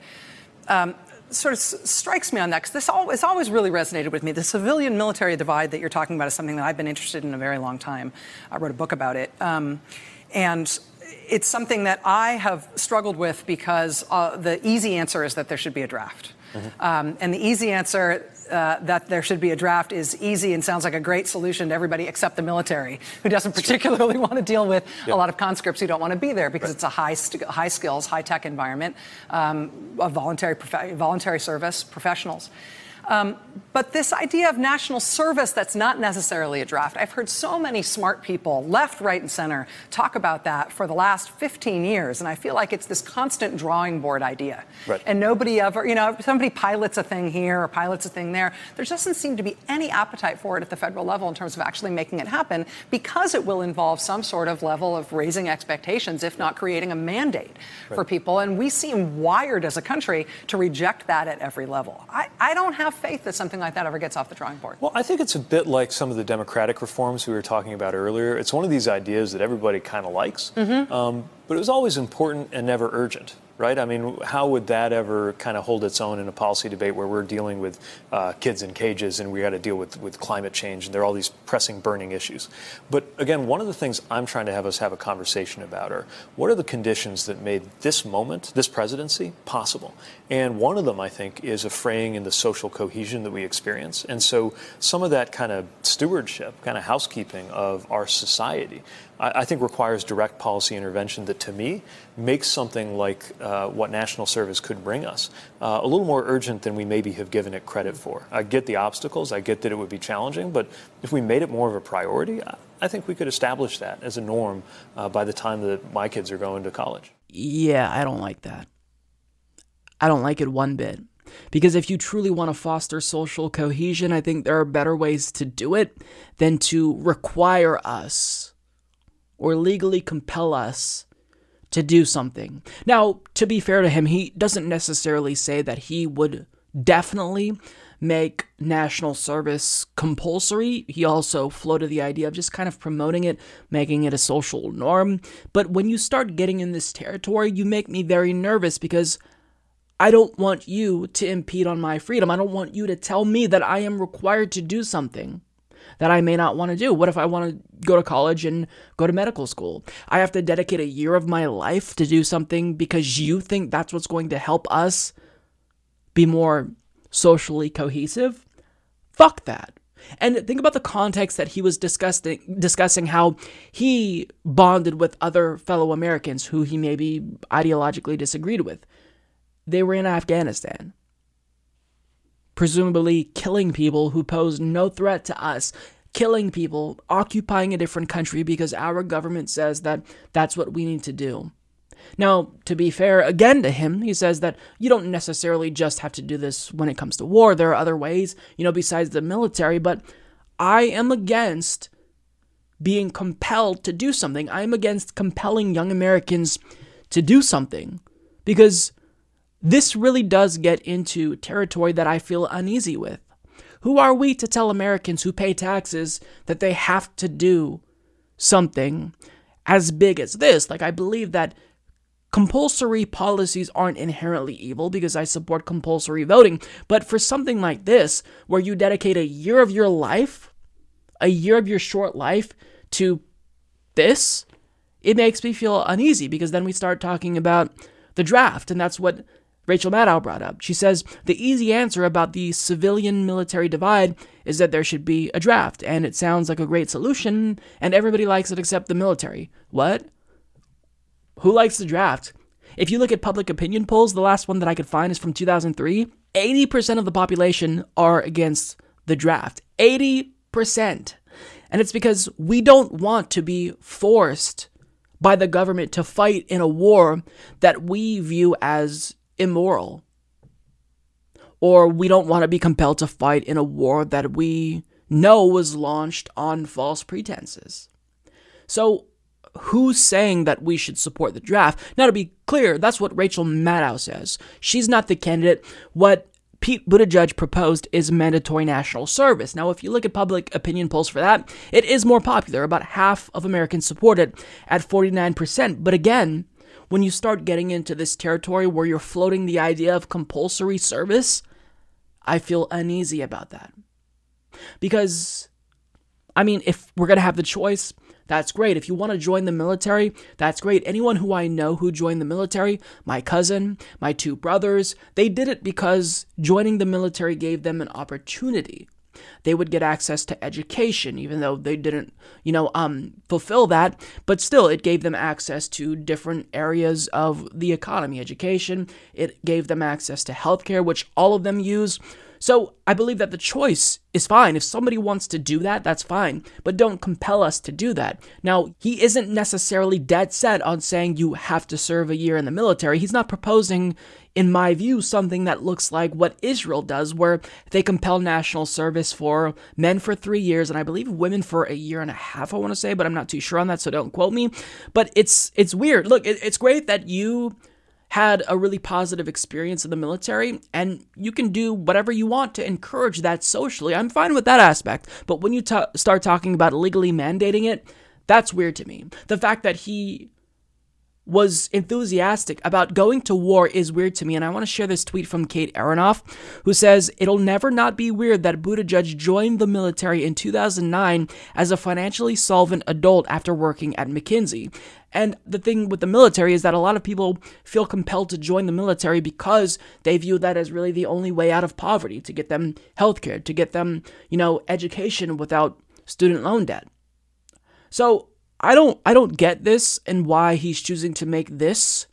um, sort of strikes me on that because this always, always really resonated with me. The civilian military divide that you're talking about is something that I've been interested in a very long time. I wrote a book about it. Um, and it's something that I have struggled with because uh, the easy answer is that there should be a draft. Mm-hmm. Um, and the easy answer uh, that there should be a draft is easy and sounds like a great solution to everybody except the military, who doesn't particularly want to deal with yep. a lot of conscripts who don't want to be there because right. it's a high, st- high skills, high tech environment um, of voluntary, prof- voluntary service professionals. Um, but this idea of national service that's not necessarily a draft, I've heard so many smart people, left, right, and center, talk about that for the last 15 years. And I feel like it's this constant drawing board idea. Right. And nobody ever, you know, somebody pilots a thing here or pilots a thing there. There doesn't seem to be any appetite for it at the federal level in terms of actually making it happen because it will involve some sort of level of raising expectations, if not creating a mandate right. for people. And we seem wired as a country to reject that at every level. I, I don't have have faith that something like that ever gets off the drawing board? Well, I think it's a bit like some of the democratic reforms we were talking about earlier. It's one of these ideas that everybody kind of likes, Mhm. um, but it was always important and never urgent. Right? I mean, how would that ever kind of hold its own in a policy debate where we're dealing with uh, kids in cages and we got to deal with, with climate change and there are all these pressing, burning issues? But again, one of the things I'm trying to have us have a conversation about are what are the conditions that made this moment, this presidency, possible? And one of them, I think, is a fraying in the social cohesion that we experience. And so some of that kind of stewardship, kind of housekeeping of our society, I, I think requires direct policy intervention that, to me, makes something like uh, what national service could bring us uh, a little more urgent than we maybe have given it credit for. I get the obstacles, I get that it would be challenging, but if we made it more of a priority, I, I think we could establish that as a norm uh, by the time that my kids are going to college. Yeah, I don't like that. I don't like it one bit. Because if you truly want to foster social cohesion, I think there are better ways to do it than to require us or legally compel us to do something. Now, to be fair to him, he doesn't necessarily say that he would definitely make national service compulsory. He also floated the idea of just kind of promoting it, making it a social norm. But when you start getting in this territory, you make me very nervous because I don't want you to impede on my freedom. I don't want you to tell me that I am required to do something that I may not want to do. What if I want to go to college and go to medical school? I have to dedicate a year of my life to do something because you think that's what's going to help us be more socially cohesive? Fuck that. And think about the context that he was discussing discussing how he bonded with other fellow Americans who he maybe ideologically disagreed with. They were in Afghanistan presumably killing people who pose no threat to us, killing people, occupying a different country because our government says that that's what we need to do. Now, to be fair, again to him, he says that you don't necessarily just have to do this when it comes to war. There are other ways, you know, besides the military, but I am against being compelled to do something. I am against compelling young Americans to do something because this really does get into territory that I feel uneasy with. Who are we to tell Americans who pay taxes that they have to do something as big as this? Like, I believe that compulsory policies aren't inherently evil because I support compulsory voting. But for something like this, where you dedicate a year of your life, a year of your short life to this, it makes me feel uneasy because then we start talking about the draft. And that's what Rachel Maddow brought up. She says the easy answer about the civilian military divide is that there should be a draft, and it sounds like a great solution, and everybody likes it except the military. What? Who likes the draft? If you look at public opinion polls, the last one that I could find is from 2003. 80% of the population are against the draft. 80%. And it's because we don't want to be forced by the government to fight in a war that we view as immoral. Or we don't want to be compelled to fight in a war that we know was launched on false pretenses. So, who's saying that we should support the draft? Now, to be clear, that's what Rachel Maddow says. She's not the candidate. What Pete Buttigieg proposed is mandatory national service. Now, if you look at public opinion polls for that, it is more popular. About half of Americans support it at 49%. But again, when you start getting into this territory where you're floating the idea of compulsory service, I feel uneasy about that. Because, I mean, if we're going to have the choice, that's great. If you want to join the military, that's great. Anyone who I know who joined the military, my cousin, my two brothers, they did it because joining the military gave them an opportunity. They would get access to education, even though they didn't, you know, um, fulfill that. But still, it gave them access to different areas of the economy. Education, it gave them access to healthcare, which all of them use. So I believe that the choice is fine. If somebody wants to do that, that's fine. But don't compel us to do that. Now, he isn't necessarily dead set on saying you have to serve a year in the military. He's not proposing, in my view, something that looks like what Israel does, where they compel national service for men for three years, and I believe women for a year and a half, I want to say, but I'm not too sure on that, so don't quote me. But it's it's weird. Look, it, it's great that you had a really positive experience in the military, and you can do whatever you want to encourage that socially. I'm fine with that aspect. But when you ta- start talking about legally mandating it, that's weird to me. The fact that he was enthusiastic about going to war is weird to me, and I want to share this tweet from Kate Aronoff, who says, It'll never not be weird that Buttigieg joined the military in 2009 as a financially solvent adult after working at McKinsey. And the thing with the military is that a lot of people feel compelled to join the military because they view that as really the only way out of poverty, to get them healthcare, to get them, you know, education without student loan debt. So I don't I don't get this and why he's choosing to make this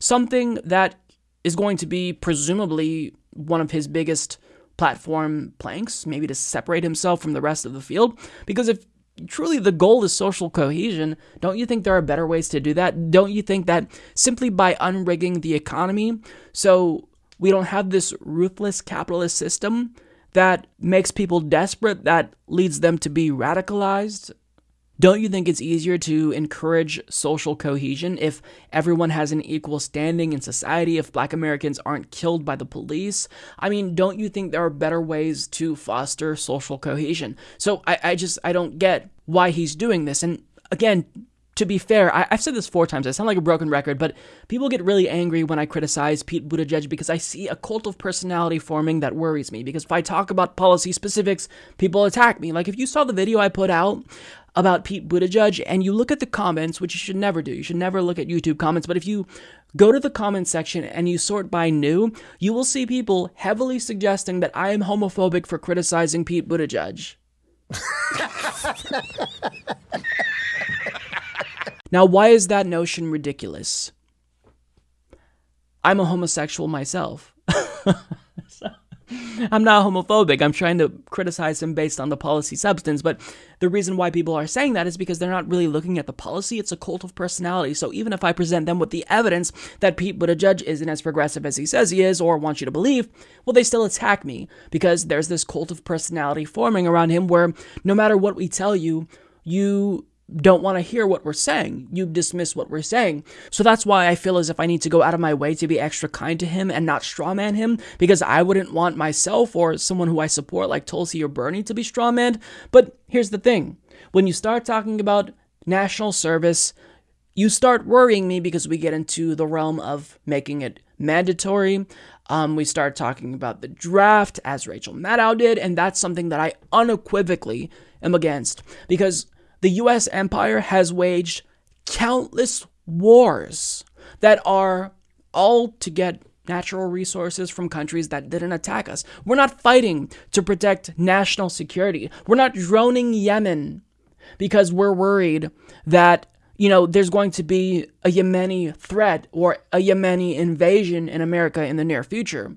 something that is going to be presumably one of his biggest platform planks, maybe to separate himself from the rest of the field. Because if truly the goal is social cohesion, don't you think there are better ways to do that? Don't you think that simply by unrigging the economy so we don't have this ruthless capitalist system that makes people desperate, that leads them to be radicalized, don't you think it's easier to encourage social cohesion if everyone has an equal standing in society, if black Americans aren't killed by the police? I mean, don't you think there are better ways to foster social cohesion? So I, I just, I don't get why he's doing this. And again, to be fair, I, have said this four times. I sound like a broken record, but people get really angry when I criticize Pete Buttigieg because I see a cult of personality forming that worries me. Because if I talk about policy specifics, people attack me. Like if you saw the video I put out about Pete Buttigieg and you look at the comments, which you should never do. You should never look at YouTube comments, but if you go to the comments section and you sort by new, you will see people heavily suggesting that I am homophobic for criticizing Pete Buttigieg. now, why is that notion ridiculous? I'm a homosexual myself. I'm not homophobic. I'm trying to criticize him based on the policy substance. But the reason why people are saying that is because they're not really looking at the policy. It's a cult of personality. So even if I present them with the evidence that Pete Buttigieg isn't as progressive as he says he is or wants you to believe, well, they still attack me because there's this cult of personality forming around him where no matter what we tell you, you don't want to hear what we're saying. You dismiss what we're saying. So that's why I feel as if I need to go out of my way to be extra kind to him and not strawman him because I wouldn't want myself or someone who I support like Tulsi or Bernie to be strawman. But here's the thing when you start talking about national service, you start worrying me because we get into the realm of making it mandatory. Um, we start talking about the draft, as Rachel Maddow did, and that's something that I unequivocally am against because the US empire has waged countless wars that are all to get natural resources from countries that didn't attack us. We're not fighting to protect national security. We're not droning Yemen because we're worried that you know there's going to be a Yemeni threat or a Yemeni invasion in America in the near future.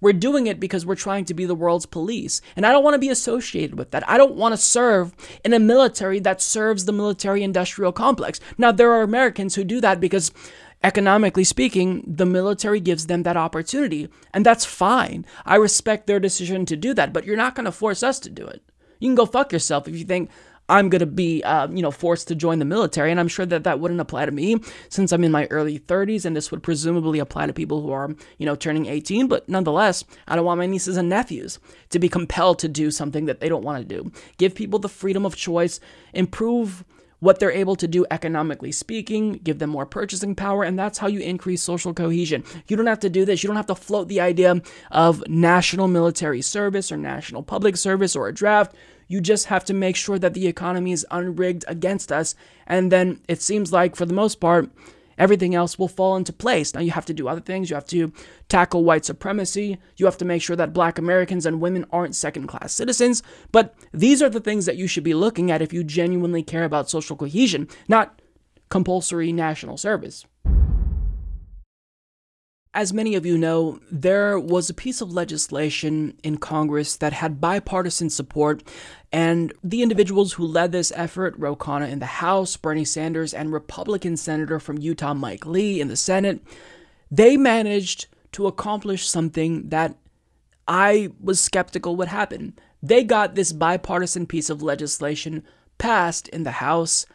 We're doing it because we're trying to be the world's police. And I don't want to be associated with that. I don't want to serve in a military that serves the military industrial complex. Now, there are Americans who do that because economically speaking, the military gives them that opportunity. And that's fine. I respect their decision to do that, but you're not going to force us to do it. You can go fuck yourself if you think, I'm going to be, uh, you know, forced to join the military. And I'm sure that that wouldn't apply to me since I'm in my early 30s, and this would presumably apply to people who are, you know, turning 18. But nonetheless, I don't want my nieces and nephews to be compelled to do something that they don't want to do. Give people the freedom of choice, improve what they're able to do economically speaking, give them more purchasing power, and that's how you increase social cohesion. You don't have to do this. You don't have to float the idea of national military service or national public service or a draft. You just have to make sure that the economy is unrigged against us. And then it seems like, for the most part, everything else will fall into place. Now, you have to do other things. You have to tackle white supremacy. You have to make sure that black Americans and women aren't second class citizens. But these are the things that you should be looking at if you genuinely care about social cohesion, not compulsory national service. As many of you know, there was a piece of legislation in Congress that had bipartisan support, and the individuals who led this effort, Ro Khanna in the House, Bernie Sanders, and Republican Senator from Utah Mike Lee in the Senate, they managed to accomplish something that I was skeptical would happen. They got this bipartisan piece of legislation passed in the House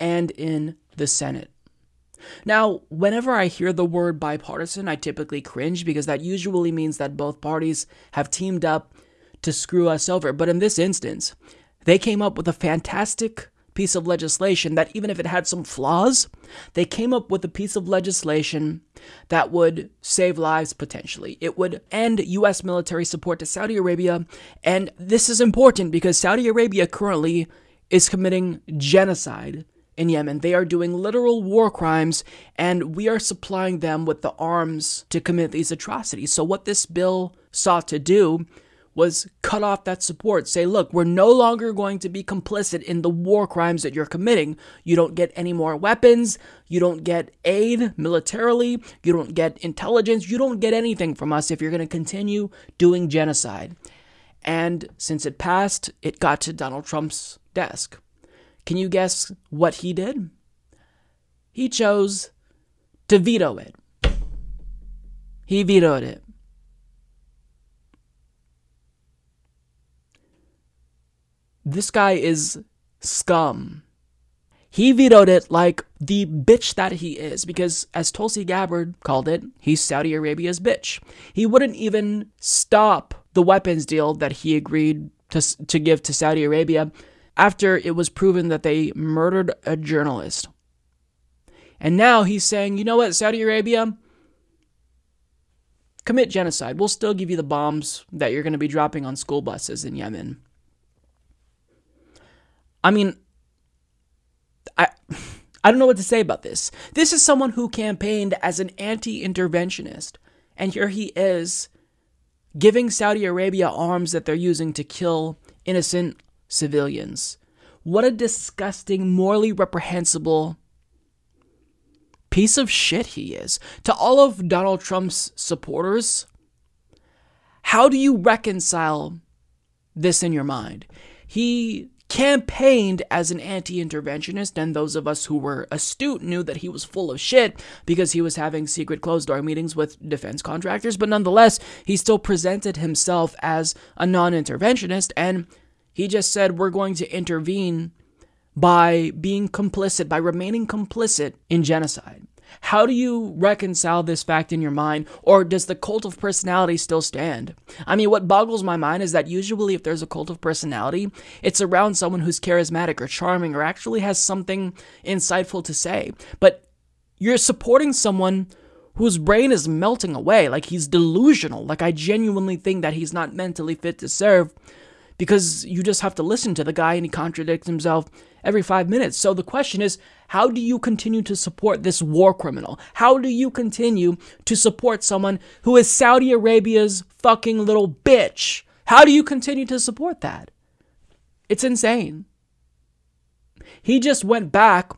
and in the Senate. Now, whenever I hear the word bipartisan, I typically cringe because that usually means that both parties have teamed up to screw us over. But in this instance, they came up with a fantastic piece of legislation that, even if it had some flaws, they came up with a piece of legislation that would save lives potentially. It would end U.S. military support to Saudi Arabia. And this is important because Saudi Arabia currently is committing genocide in Yemen. They are doing literal war crimes, and we are supplying them with the arms to commit these atrocities. So, what this bill sought to do was cut off that support. Say, look, we're no longer going to be complicit in the war crimes that you're committing. You don't get any more weapons. You don't get aid militarily. You don't get intelligence. You don't get anything from us if you're going to continue doing genocide. And since it passed, it got to Donald Trump's desk. Can you guess what he did? He chose to veto it. He vetoed it. This guy is scum. He vetoed it like the bitch that he is, because as Tulsi Gabbard called it, he's Saudi Arabia's bitch. He wouldn't even stop the weapons deal that he agreed to, to give to Saudi Arabia after it was proven that they murdered a journalist. And now he's saying, you know what, Saudi Arabia, commit genocide. We'll still give you the bombs that you're going to be dropping on school buses in Yemen. I mean, I I don't know what to say about this. This is someone who campaigned as an anti-interventionist, and here he is giving Saudi Arabia arms that they're using to kill innocent civilians. What a disgusting, morally reprehensible piece of shit he is. To all of Donald Trump's supporters, how do you reconcile this in your mind? He campaigned as an anti interventionist, and those of us who were astute knew that he was full of shit because he was having secret closed door meetings with defense contractors. But nonetheless, he still presented himself as a non interventionist, and he just said, We're going to intervene by being complicit, by remaining complicit in genocide. How do you reconcile this fact in your mind, or does the cult of personality still stand? I mean, what boggles my mind is that usually, if there's a cult of personality, it's around someone who's charismatic or charming or actually has something insightful to say. But you're supporting someone whose brain is melting away, like he's delusional, like I genuinely think that he's not mentally fit to serve because you just have to listen to the guy and he contradicts himself every five minutes. So the question is, how do you continue to support this war criminal? How do you continue to support someone who is Saudi Arabia's fucking little bitch? How do you continue to support that? It's insane. He just went back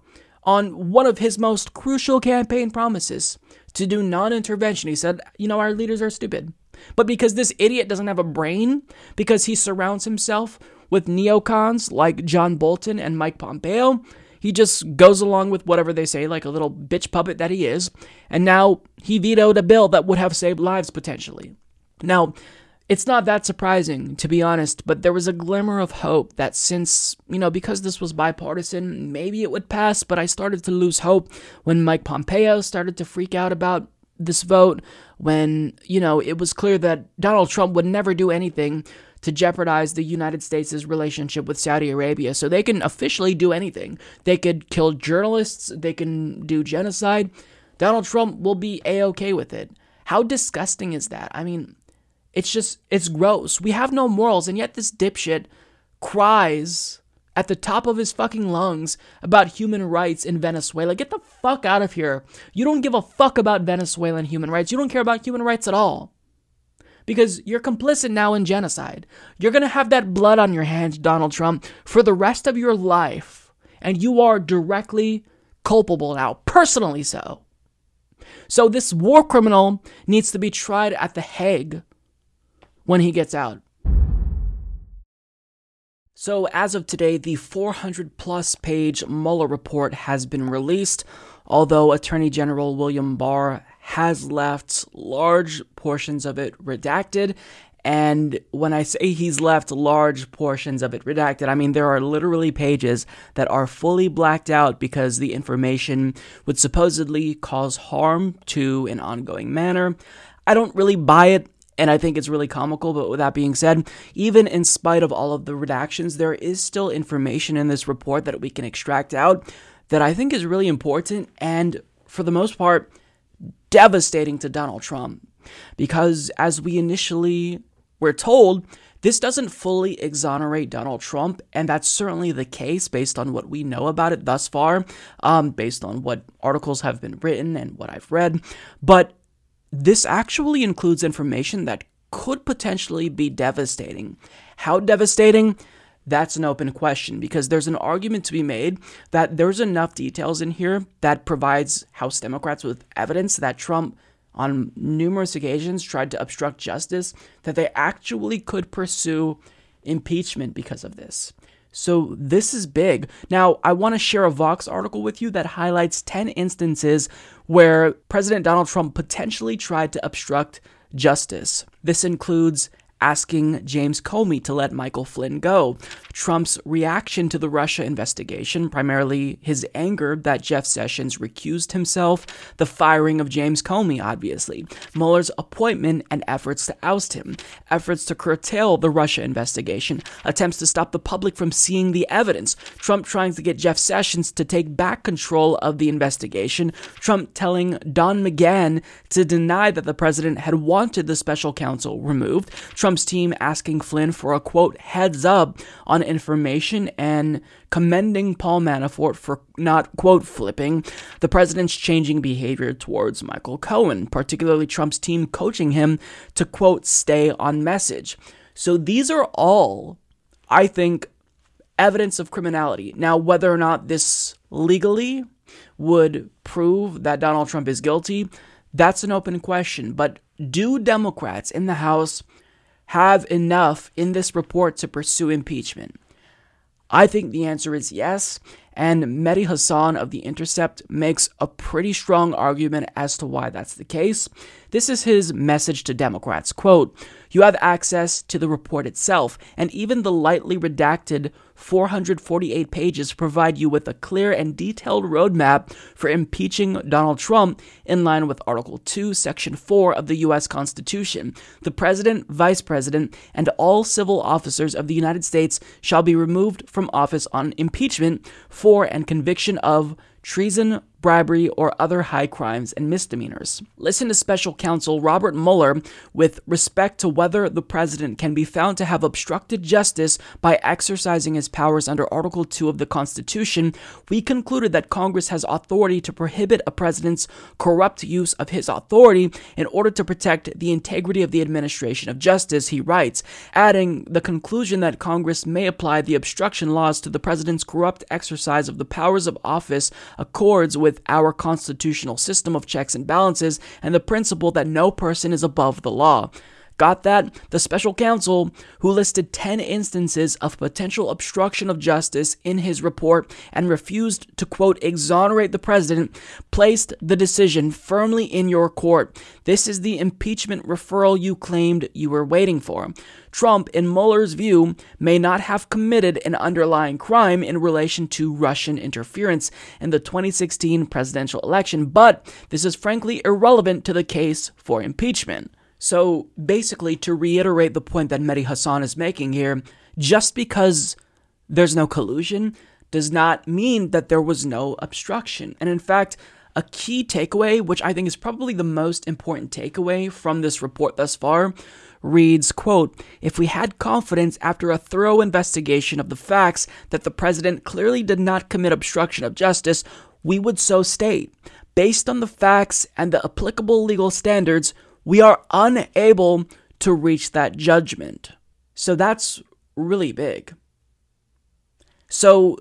on one of his most crucial campaign promises to do non intervention. He said, you know, our leaders are stupid. But because this idiot doesn't have a brain, because he surrounds himself with neocons like John Bolton and Mike Pompeo. He just goes along with whatever they say, like a little bitch puppet that he is. And now he vetoed a bill that would have saved lives potentially. Now, it's not that surprising, to be honest, but there was a glimmer of hope that since, you know, because this was bipartisan, maybe it would pass, but I started to lose hope when Mike Pompeo started to freak out about this vote, when, you know, it was clear that Donald Trump would never do anything to jeopardize the United States' relationship with Saudi Arabia. So they can officially do anything. They could kill journalists, they can do genocide. Donald Trump will be a okay with it. How disgusting is that? I mean, it's just, it's gross. We have no morals, and yet this dipshit cries at the top of his fucking lungs about human rights in Venezuela. Get the fuck out of here. You don't give a fuck about Venezuelan human rights. You don't care about human rights at all because you're complicit now in genocide. You're going to have that blood on your hands, Donald Trump, for the rest of your life. And you are directly culpable now, personally so. So this war criminal needs to be tried at The Hague when he gets out. So, as of today, the 400 plus page Mueller report has been released, although Attorney General William Barr has left large portions of it redacted. And when I say he's left large portions of it redacted, I mean there are literally pages that are fully blacked out because the information would supposedly cause harm to an ongoing manner. I don't really buy it and I think it's really comical. But with that being said, even in spite of all of the redactions, there is still information in this report that we can extract out that I think is really important and, for the most part, devastating to Donald Trump. Because as we initially were told, this doesn't fully exonerate Donald Trump, and that's certainly the case based on what we know about it thus far, um, based on what articles have been written and what I've read. But this actually includes information that could potentially be devastating. How devastating? That's an open question because there's an argument to be made that there's enough details in here that provides House Democrats with evidence that Trump, on numerous occasions, tried to obstruct justice, that they actually could pursue impeachment because of this. So this is big. Now, I want to share a Vox article with you that highlights 10 instances where President Donald Trump potentially tried to obstruct justice. This includes asking James Comey to let Michael Flynn go, Trump's reaction to the Russia investigation, primarily his anger that Jeff Sessions recused himself, the firing of James Comey, obviously, Mueller's appointment and efforts to oust him, efforts to curtail the Russia investigation, attempts to stop the public from seeing the evidence, Trump trying to get Jeff Sessions to take back control of the investigation, Trump telling Don McGahn to deny that the president had wanted the special counsel removed, Trump Team asking Flynn for a quote heads up on information and commending Paul Manafort for not quote flipping the president's changing behavior towards Michael Cohen, particularly Trump's team coaching him to quote stay on message. So these are all, I think, evidence of criminality. Now, whether or not this legally would prove that Donald Trump is guilty, that's an open question. But do Democrats in the House have enough in this report to pursue impeachment? I think the answer is yes, and Mehdi Hasan of The Intercept makes a pretty strong argument as to why that's the case. This is his message to Democrats. Quote, you have access to the report itself, and even the lightly redacted 448 pages provide you with a clear and detailed roadmap for impeaching Donald Trump in line with Article 2, Section 4 of the U.S. Constitution. The President, Vice President, and all civil officers of the United States shall be removed from office on impeachment for and conviction of treason, bribery, or other high crimes and misdemeanors. Listen to special counsel Robert Mueller with respect to whether the president can be found to have obstructed justice by exercising his powers under Article 2 of the Constitution. We concluded that Congress has authority to prohibit a president's corrupt use of his authority in order to protect the integrity of the administration of justice, he writes, adding the conclusion that Congress may apply the obstruction laws to the president's corrupt exercise of the powers of office accords with with our constitutional system of checks and balances and the principle that no person is above the law. Got that? The special counsel, who listed 10 instances of potential obstruction of justice in his report and refused to, quote, exonerate the president, placed the decision firmly in your court. This is the impeachment referral you claimed you were waiting for. Trump, in Mueller's view, may not have committed an underlying crime in relation to Russian interference in the 2016 presidential election, but this is frankly irrelevant to the case for impeachment. So basically, to reiterate the point that Mehdi Hasan is making here, just because there's no collusion does not mean that there was no obstruction. And in fact, a key takeaway, which I think is probably the most important takeaway from this report thus far, reads, quote, If we had confidence after a thorough investigation of the facts that the president clearly did not commit obstruction of justice, we would so state. Based on the facts and the applicable legal standards, we are unable to reach that judgment. So that's really big. So,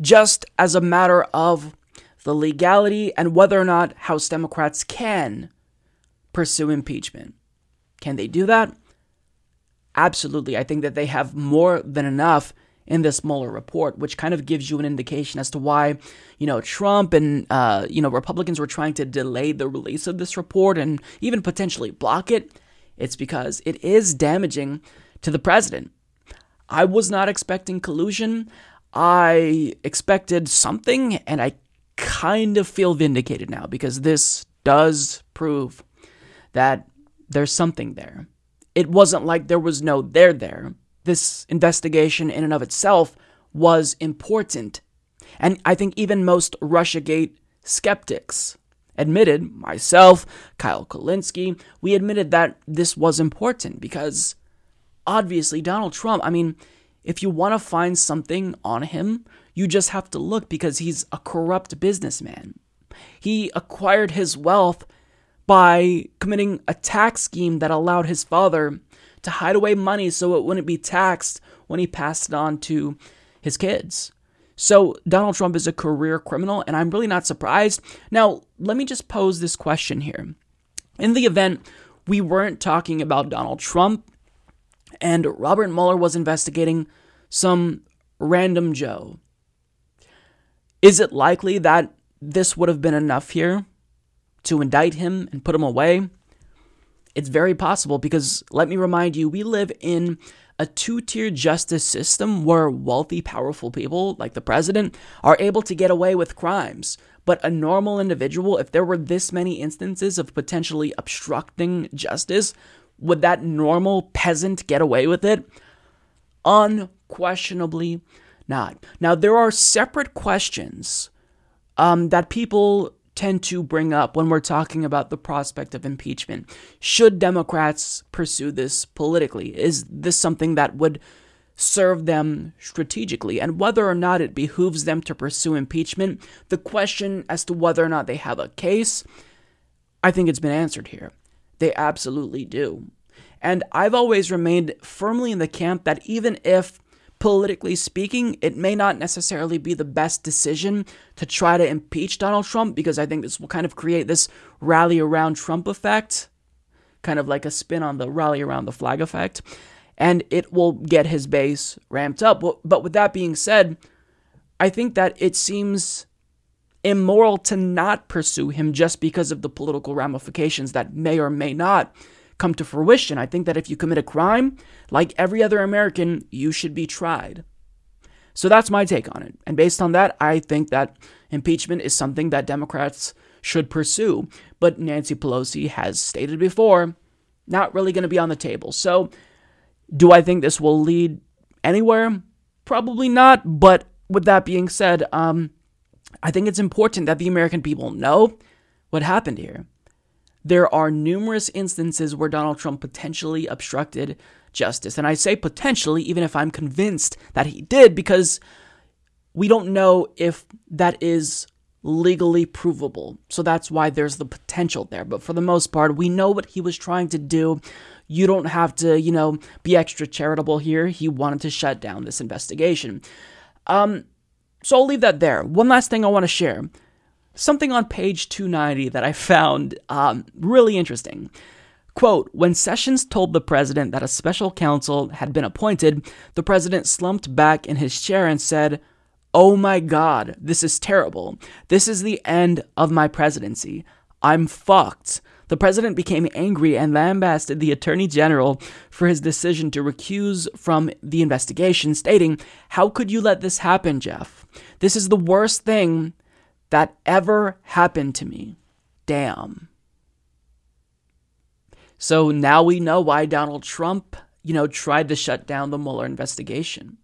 just as a matter of the legality and whether or not House Democrats can pursue impeachment, can they do that? Absolutely. I think that they have more than enough in this Mueller report, which kind of gives you an indication as to why, you know, Trump and, uh, you know, Republicans were trying to delay the release of this report and even potentially block it. It's because it is damaging to the president. I was not expecting collusion. I expected something, and I kind of feel vindicated now because this does prove that there's something there. It wasn't like there was no there there. This investigation, in and of itself, was important. And I think even most Russiagate skeptics admitted, myself, Kyle Kulinski, we admitted that this was important because obviously Donald Trump, I mean, if you want to find something on him, you just have to look because he's a corrupt businessman. He acquired his wealth by committing a tax scheme that allowed his father to hide away money so it wouldn't be taxed when he passed it on to his kids. So Donald Trump is a career criminal, and I'm really not surprised. Now, let me just pose this question here. In the event we weren't talking about Donald Trump and Robert Mueller was investigating some random Joe, is it likely that this would have been enough here to indict him and put him away? It's very possible because let me remind you, we live in a two tier justice system where wealthy, powerful people, like the president, are able to get away with crimes. But a normal individual, if there were this many instances of potentially obstructing justice, would that normal peasant get away with it? Unquestionably not. Now, there are separate questions um, that people tend to bring up when we're talking about the prospect of impeachment. Should Democrats pursue this politically? Is this something that would serve them strategically? And whether or not it behooves them to pursue impeachment, the question as to whether or not they have a case, I think it's been answered here. They absolutely do. And I've always remained firmly in the camp that even if politically speaking, it may not necessarily be the best decision to try to impeach Donald Trump because I think this will kind of create this rally around Trump effect, kind of like a spin on the rally around the flag effect, and it will get his base ramped up. But with that being said, I think that it seems immoral to not pursue him just because of the political ramifications that may or may not come to fruition. I think that if you commit a crime, like every other American, you should be tried. So that's my take on it. And based on that, I think that impeachment is something that Democrats should pursue. But Nancy Pelosi has stated before, not really going to be on the table. So do I think this will lead anywhere? Probably not. But with that being said, um, I think it's important that the American people know what happened here there are numerous instances where Donald Trump potentially obstructed justice. And I say potentially, even if I'm convinced that he did, because we don't know if that is legally provable. So that's why there's the potential there. But for the most part, we know what he was trying to do. You don't have to, you know, be extra charitable here. He wanted to shut down this investigation. Um, so I'll leave that there. One last thing I want to share something on page 290 that I found um, really interesting. Quote When Sessions told the president that a special counsel had been appointed, the president slumped back in his chair and said, Oh my God, this is terrible. This is the end of my presidency. I'm fucked. The president became angry and lambasted the attorney general for his decision to recuse from the investigation, stating, How could you let this happen, Jeff? This is the worst thing that ever happened to me. Damn. So now we know why Donald Trump, you know, tried to shut down the Mueller investigation.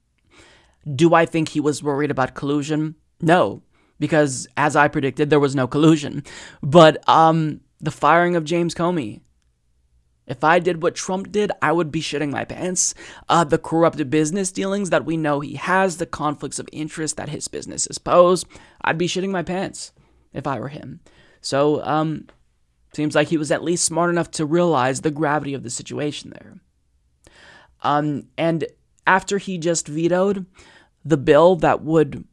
Do I think he was worried about collusion? No, because as I predicted, there was no collusion. But um, the firing of James Comey, if I did what Trump did, I would be shitting my pants. Uh, the corrupt business dealings that we know he has, the conflicts of interest that his businesses pose, I'd be shitting my pants if I were him. So, um, seems like he was at least smart enough to realize the gravity of the situation there. Um, and after he just vetoed the bill that would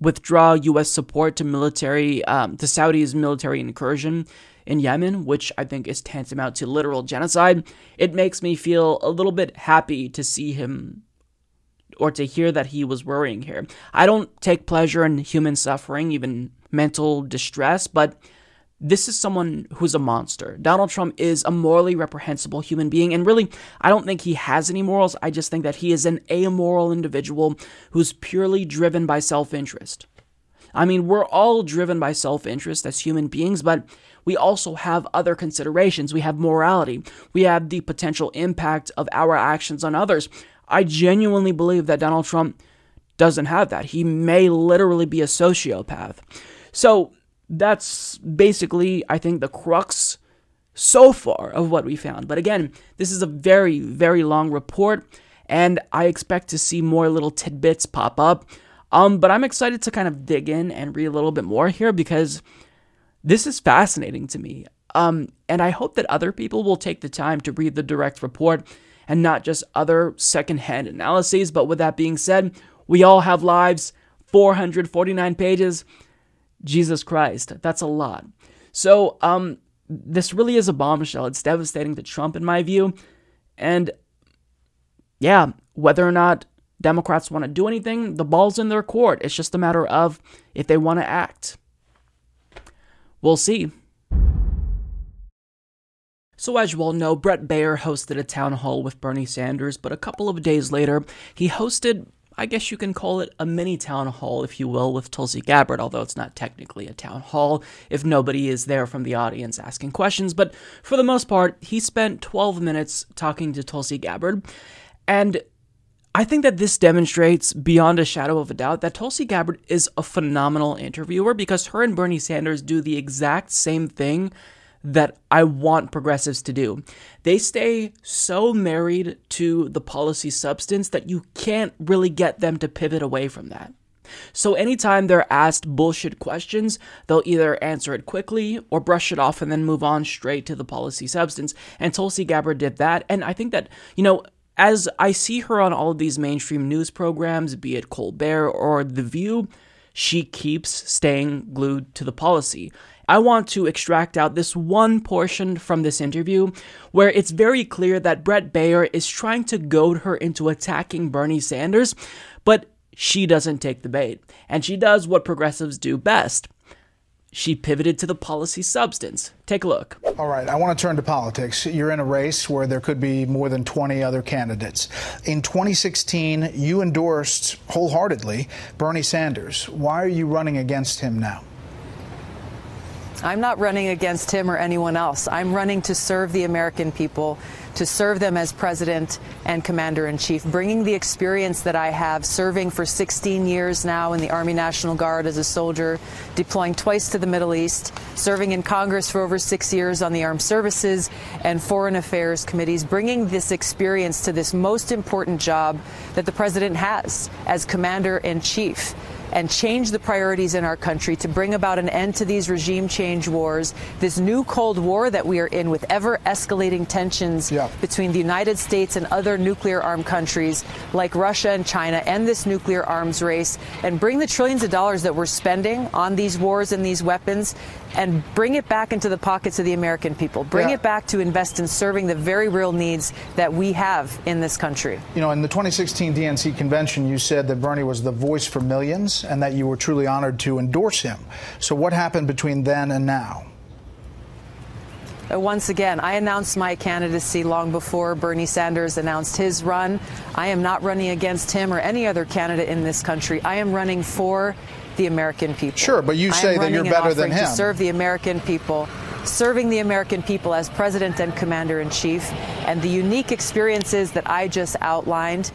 withdraw U.S. support to military, um, to Saudi's military incursion in Yemen, which I think is tantamount to literal genocide, it makes me feel a little bit happy to see him or to hear that he was worrying here. I don't take pleasure in human suffering, even mental distress, but this is someone who's a monster. Donald Trump is a morally reprehensible human being, and really, I don't think he has any morals. I just think that he is an amoral individual who's purely driven by self interest. I mean, we're all driven by self interest as human beings, but we also have other considerations. We have morality, we have the potential impact of our actions on others. I genuinely believe that Donald Trump doesn't have that. He may literally be a sociopath. So that's basically, I think, the crux so far of what we found. But again, this is a very, very long report, and I expect to see more little tidbits pop up. Um, but I'm excited to kind of dig in and read a little bit more here because this is fascinating to me. Um, and I hope that other people will take the time to read the direct report and not just other secondhand analyses. But with that being said, we all have lives, 449 pages. Jesus Christ, that's a lot. So, um, this really is a bombshell. It's devastating to Trump, in my view. And yeah, whether or not Democrats want to do anything, the ball's in their court. It's just a matter of if they want to act. We'll see. So, as you all know, Bret Baier hosted a town hall with Bernie Sanders, but a couple of days later, he hosted, I guess you can call it a mini town hall, if you will, with Tulsi Gabbard, although it's not technically a town hall if nobody is there from the audience asking questions. But for the most part, he spent 12 minutes talking to Tulsi Gabbard. And I think that this demonstrates beyond a shadow of a doubt that Tulsi Gabbard is a phenomenal interviewer because her and Bernie Sanders do the exact same thing that I want progressives to do. They stay so married to the policy substance that you can't really get them to pivot away from that. So anytime they're asked bullshit questions, they'll either answer it quickly or brush it off and then move on straight to the policy substance. And Tulsi Gabbard did that. And I think that, you know, as I see her on all of these mainstream news programs, be it Colbert or The View, she keeps staying glued to the policy. I want to extract out this one portion from this interview where it's very clear that Bret Baier is trying to goad her into attacking Bernie Sanders, but she doesn't take the bait. And she does what progressives do best. She pivoted to the policy substance. Take a look. All right, I want to turn to politics. You're in a race where there could be more than 20 other candidates. In 2016, you endorsed wholeheartedly Bernie Sanders. Why are you running against him now? I'm not running against him or anyone else. I'm running to serve the American people, to serve them as president and commander in chief, bringing the experience that I have serving for 16 years now in the Army National Guard as a soldier, deploying twice to the Middle East, serving in Congress for over six years on the Armed Services and Foreign Affairs committees, bringing this experience to this most important job that the president has as commander in chief and change the priorities in our country to bring about an end to these regime change wars, this new Cold War that we are in with ever escalating tensions yeah. between the United States and other nuclear armed countries like Russia and China, and this nuclear arms race, and bring the trillions of dollars that we're spending on these wars and these weapons and bring it back into the pockets of the American people. Bring yeah. it back to invest in serving the very real needs that we have in this country. You know, in the 2016 DNC convention, you said that Bernie was the voice for millions and that you were truly honored to endorse him. So, what happened between then and now? Uh, once again, I announced my candidacy long before Bernie Sanders announced his run. I am not running against him or any other candidate in this country. I am running for the American people. Sure, but you say that you're better than him. To serve the American people, serving the American people as president and commander in chief, and the unique experiences that I just outlined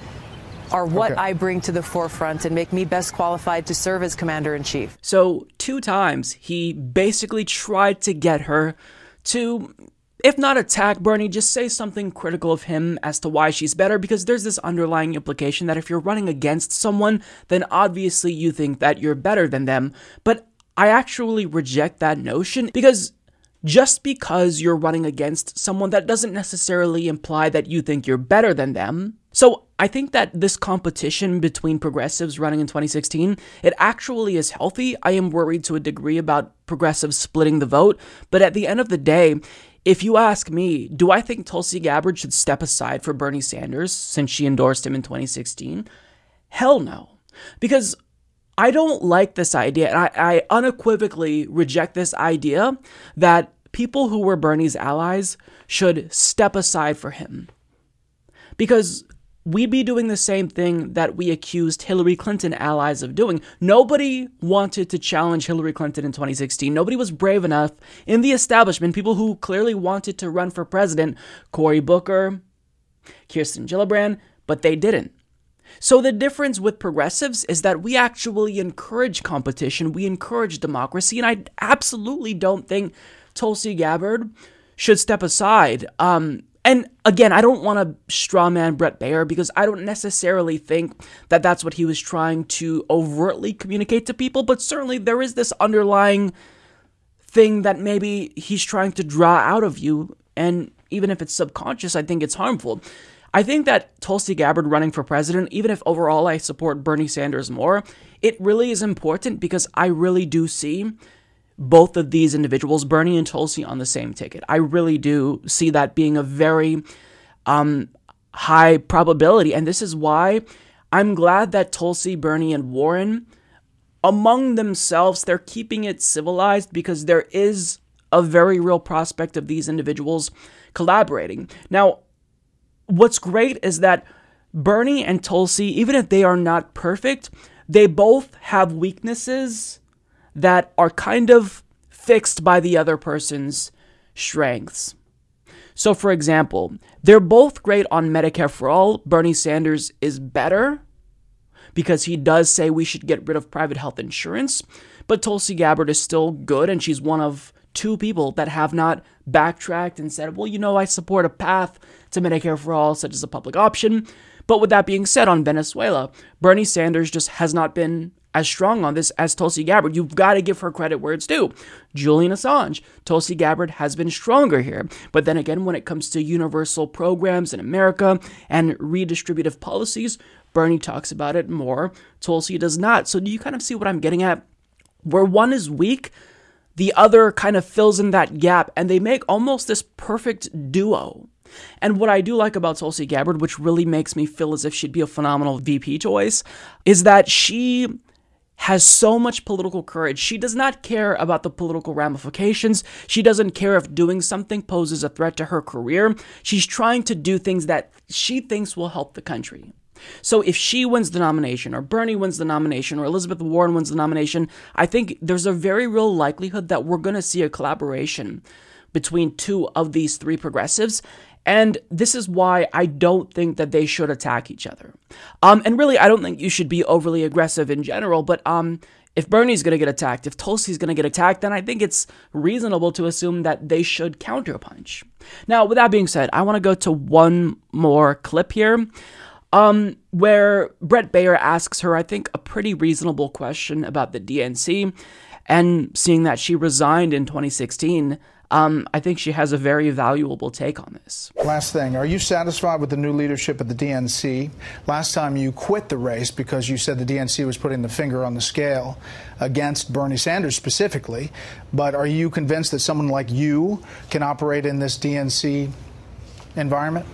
are what okay. I bring to the forefront and make me best qualified to serve as commander in chief. So, two times he basically tried to get her to if not attack Bernie, just say something critical of him as to why she's better, because there's this underlying implication that if you're running against someone, then obviously you think that you're better than them. But I actually reject that notion because just because you're running against someone, that doesn't necessarily imply that you think you're better than them. So I think that this competition between progressives running in 2016, it actually is healthy. I am worried to a degree about progressives splitting the vote, but at the end of the day, if you ask me, do I think Tulsi Gabbard should step aside for Bernie Sanders since she endorsed him in 2016? Hell no. Because I don't like this idea, and I, I unequivocally reject this idea that people who were Bernie's allies should step aside for him. Because we'd be doing the same thing that we accused Hillary Clinton allies of doing. Nobody wanted to challenge Hillary Clinton in 2016. Nobody was brave enough in the establishment, people who clearly wanted to run for president, Cory Booker, Kirsten Gillibrand, but they didn't. So the difference with progressives is that we actually encourage competition, we encourage democracy, and I absolutely don't think Tulsi Gabbard should step aside. Um, and again, I don't want to strawman Bret Baier because I don't necessarily think that that's what he was trying to overtly communicate to people, but certainly there is this underlying thing that maybe he's trying to draw out of you. And even if it's subconscious, I think it's harmful. I think that Tulsi Gabbard running for president, even if overall I support Bernie Sanders more, it really is important because I really do see both of these individuals, Bernie and Tulsi, on the same ticket. I really do see that being a very um, high probability. And this is why I'm glad that Tulsi, Bernie, and Warren, among themselves, they're keeping it civilized because there is a very real prospect of these individuals collaborating. Now, what's great is that Bernie and Tulsi, even if they are not perfect, they both have weaknesses that are kind of fixed by the other person's strengths. So, for example, they're both great on Medicare for All. Bernie Sanders is better because he does say we should get rid of private health insurance, but Tulsi Gabbard is still good, and she's one of two people that have not backtracked and said, well, you know, I support a path to Medicare for All, such as a public option. But with that being said, on Venezuela, Bernie Sanders just has not been as strong on this as Tulsi Gabbard. You've got to give her credit where it's due. Julian Assange, Tulsi Gabbard has been stronger here. But then again, when it comes to universal programs in America and redistributive policies, Bernie talks about it more. Tulsi does not. So do you kind of see what I'm getting at? Where one is weak, the other kind of fills in that gap, and they make almost this perfect duo. And what I do like about Tulsi Gabbard, which really makes me feel as if she'd be a phenomenal VP choice, is that she has so much political courage. She does not care about the political ramifications. She doesn't care if doing something poses a threat to her career. She's trying to do things that she thinks will help the country. So if she wins the nomination, or Bernie wins the nomination, or Elizabeth Warren wins the nomination, I think there's a very real likelihood that we're going to see a collaboration between two of these three progressives. And this is why I don't think that they should attack each other. Um, and really, I don't think you should be overly aggressive in general, but um, if Bernie's going to get attacked, if Tulsi's going to get attacked, then I think it's reasonable to assume that they should counterpunch. Now, with that being said, I want to go to one more clip here um, where Bret Baier asks her, I think, a pretty reasonable question about the DNC. And seeing that she resigned in 2016, um, I think she has a very valuable take on this. Last thing, are you satisfied with the new leadership at the DNC? Last time you quit the race because you said the DNC was putting the finger on the scale against Bernie Sanders specifically. But are you convinced that someone like you can operate in this DNC environment?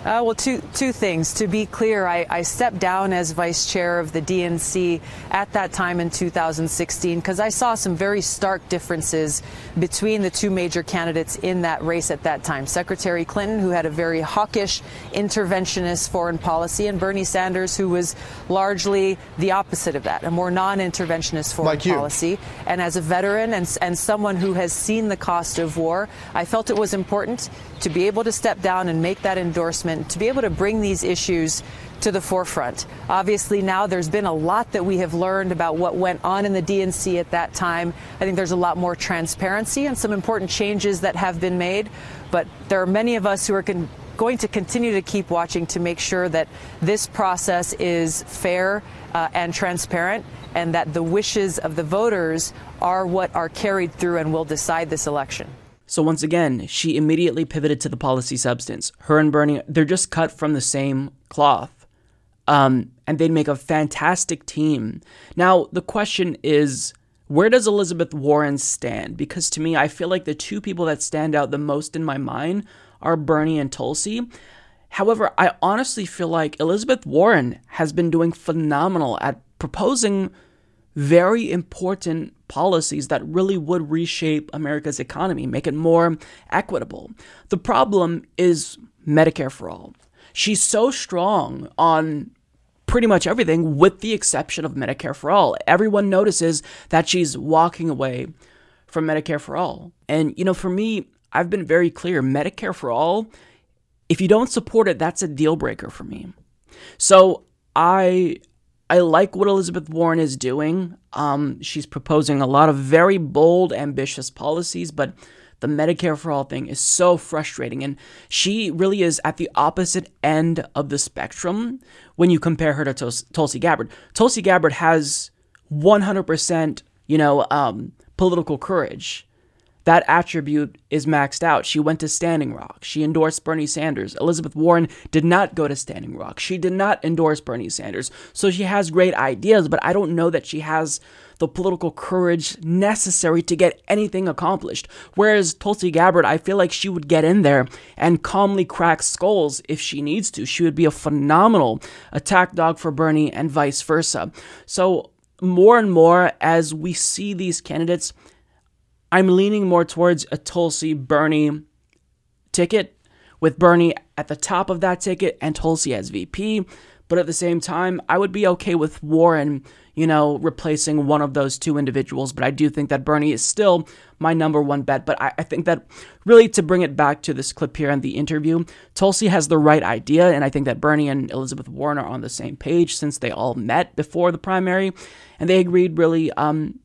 Uh, well, two, two things. To be clear, I, I, stepped down as vice chair of the DNC at that time in 2016 because I saw some very stark differences between the two major candidates in that race at that time. Secretary Clinton, who had a very hawkish, interventionist foreign policy, and Bernie Sanders, who was largely the opposite of that, a more non interventionist foreign like policy. And as a veteran and, and someone who has seen the cost of war, I felt it was important to be able to step down and make that endorsement, to be able to bring these issues to the forefront. Obviously, now there's been a lot that we have learned about what went on in the DNC at that time. I think there's a lot more transparency and some important changes that have been made. But there are many of us who are con- going to continue to keep watching to make sure that this process is fair uh, and transparent and that the wishes of the voters are what are carried through and will decide this election. So once again, she immediately pivoted to the policy substance. Her and Bernie, they're just cut from the same cloth. Um, and they'd make a fantastic team. Now, the question is where does Elizabeth Warren stand? Because to me, I feel like the two people that stand out the most in my mind are Bernie and Tulsi. However, I honestly feel like Elizabeth Warren has been doing phenomenal at proposing very important policies that really would reshape America's economy, make it more equitable. The problem is Medicare for all. She's so strong on pretty much everything with the exception of Medicare for all. Everyone notices that she's walking away from Medicare for all. And, you know, for me, I've been very clear Medicare for all, if you don't support it, that's a deal breaker for me. So I. I like what Elizabeth Warren is doing. Um, she's proposing a lot of very bold, ambitious policies, but the Medicare for All thing is so frustrating. And she really is at the opposite end of the spectrum when you compare her to Tul- Tulsi Gabbard. Tulsi Gabbard has 100%, you know, um, political courage. That attribute is maxed out. She went to Standing Rock. She endorsed Bernie Sanders. Elizabeth Warren did not go to Standing Rock. She did not endorse Bernie Sanders. So she has great ideas, but I don't know that she has the political courage necessary to get anything accomplished. Whereas Tulsi Gabbard, I feel like she would get in there and calmly crack skulls if she needs to. She would be a phenomenal attack dog for Bernie and vice versa. So, more and more as we see these candidates, I'm leaning more towards a Tulsi Bernie ticket, with Bernie at the top of that ticket and Tulsi as VP. But at the same time, I would be okay with Warren, you know, replacing one of those two individuals. But I do think that Bernie is still my number one bet. But I, I think that really to bring it back to this clip here and the interview, Tulsi has the right idea. And I think that Bernie and Elizabeth Warren are on the same page since they all met before the primary. And they agreed really um,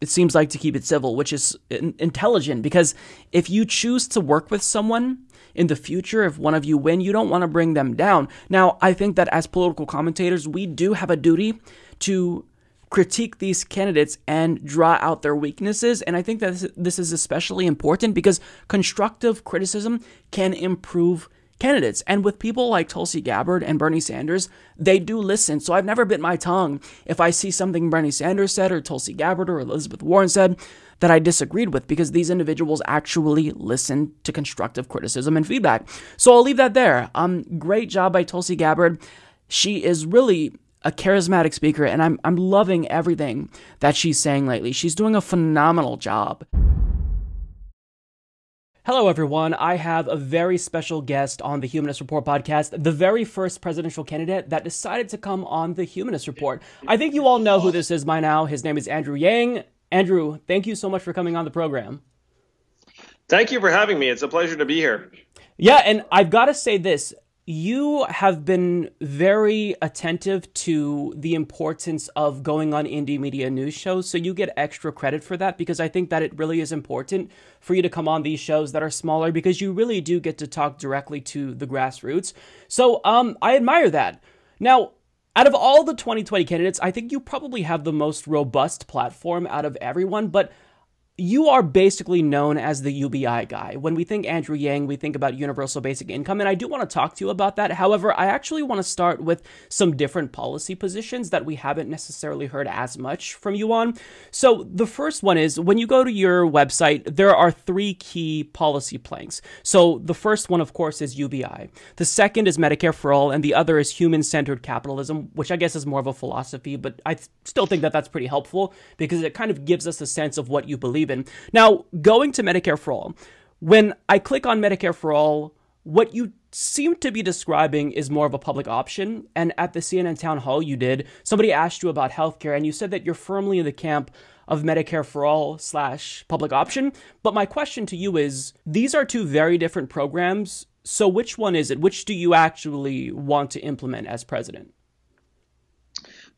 it seems like to keep it civil, which is intelligent because if you choose to work with someone in the future, if one of you win, you don't want to bring them down. Now, I think that as political commentators, we do have a duty to critique these candidates and draw out their weaknesses. And I think that this is especially important because constructive criticism can improve candidates. And with people like Tulsi Gabbard and Bernie Sanders, they do listen. So I've never bit my tongue if I see something Bernie Sanders said or Tulsi Gabbard or Elizabeth Warren said that I disagreed with because these individuals actually listen to constructive criticism and feedback. So I'll leave that there. Um, great job by Tulsi Gabbard. She is really a charismatic speaker, and I'm I'm loving everything that she's saying lately. She's doing a phenomenal job. Hello, everyone. I have a very special guest on the Humanist Report podcast, the very first presidential candidate that decided to come on the Humanist Report. I think you all know who this is by now. His name is Andrew Yang. Andrew, thank you so much for coming on the program. Thank you for having me. It's a pleasure to be here. Yeah, and I've got to say this you have been very attentive to the importance of going on indie media news shows. So you get extra credit for that because I think that it really is important for you to come on these shows that are smaller because you really do get to talk directly to the grassroots. So um, I admire that. Now, out of all the 2020 candidates, I think you probably have the most robust platform out of everyone, but you are basically known as the UBI guy. When we think Andrew Yang, we think about universal basic income, and I do want to talk to you about that. However, I actually want to start with some different policy positions that we haven't necessarily heard as much from you on. So, the first one is when you go to your website, there are three key policy planks. So, the first one, of course, is UBI. The second is Medicare for All, and the other is human centered capitalism, which I guess is more of a philosophy, but I still think that that's pretty helpful because it kind of gives us a sense of what you believe in. Now, going to Medicare for All, when I click on Medicare for All, what you seem to be describing is more of a public option. And at the CNN town hall you did, somebody asked you about healthcare, and you said that you're firmly in the camp of Medicare for All slash public option. But my question to you is these are two very different programs. So which one is it? Which do you actually want to implement as president?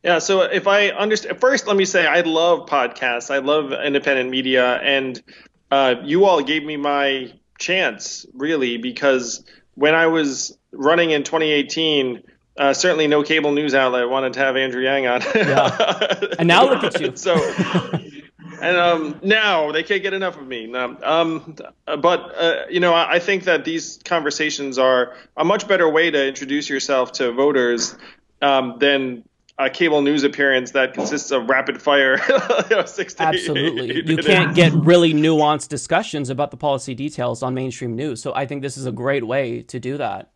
Yeah, so if I understand, first let me say I love podcasts. I love independent media, and uh, you all gave me my chance really because when I was running in 2018, uh, certainly no cable news outlet wanted to have Andrew Yang on. yeah. And now look at you. so, and um, now they can't get enough of me. No, um, but uh, you know, I, I think that these conversations are a much better way to introduce yourself to voters um, than a cable news appearance that consists of rapid fire. you know, Absolutely. You can't get really nuanced discussions about the policy details on mainstream news. So I think this is a great way to do that.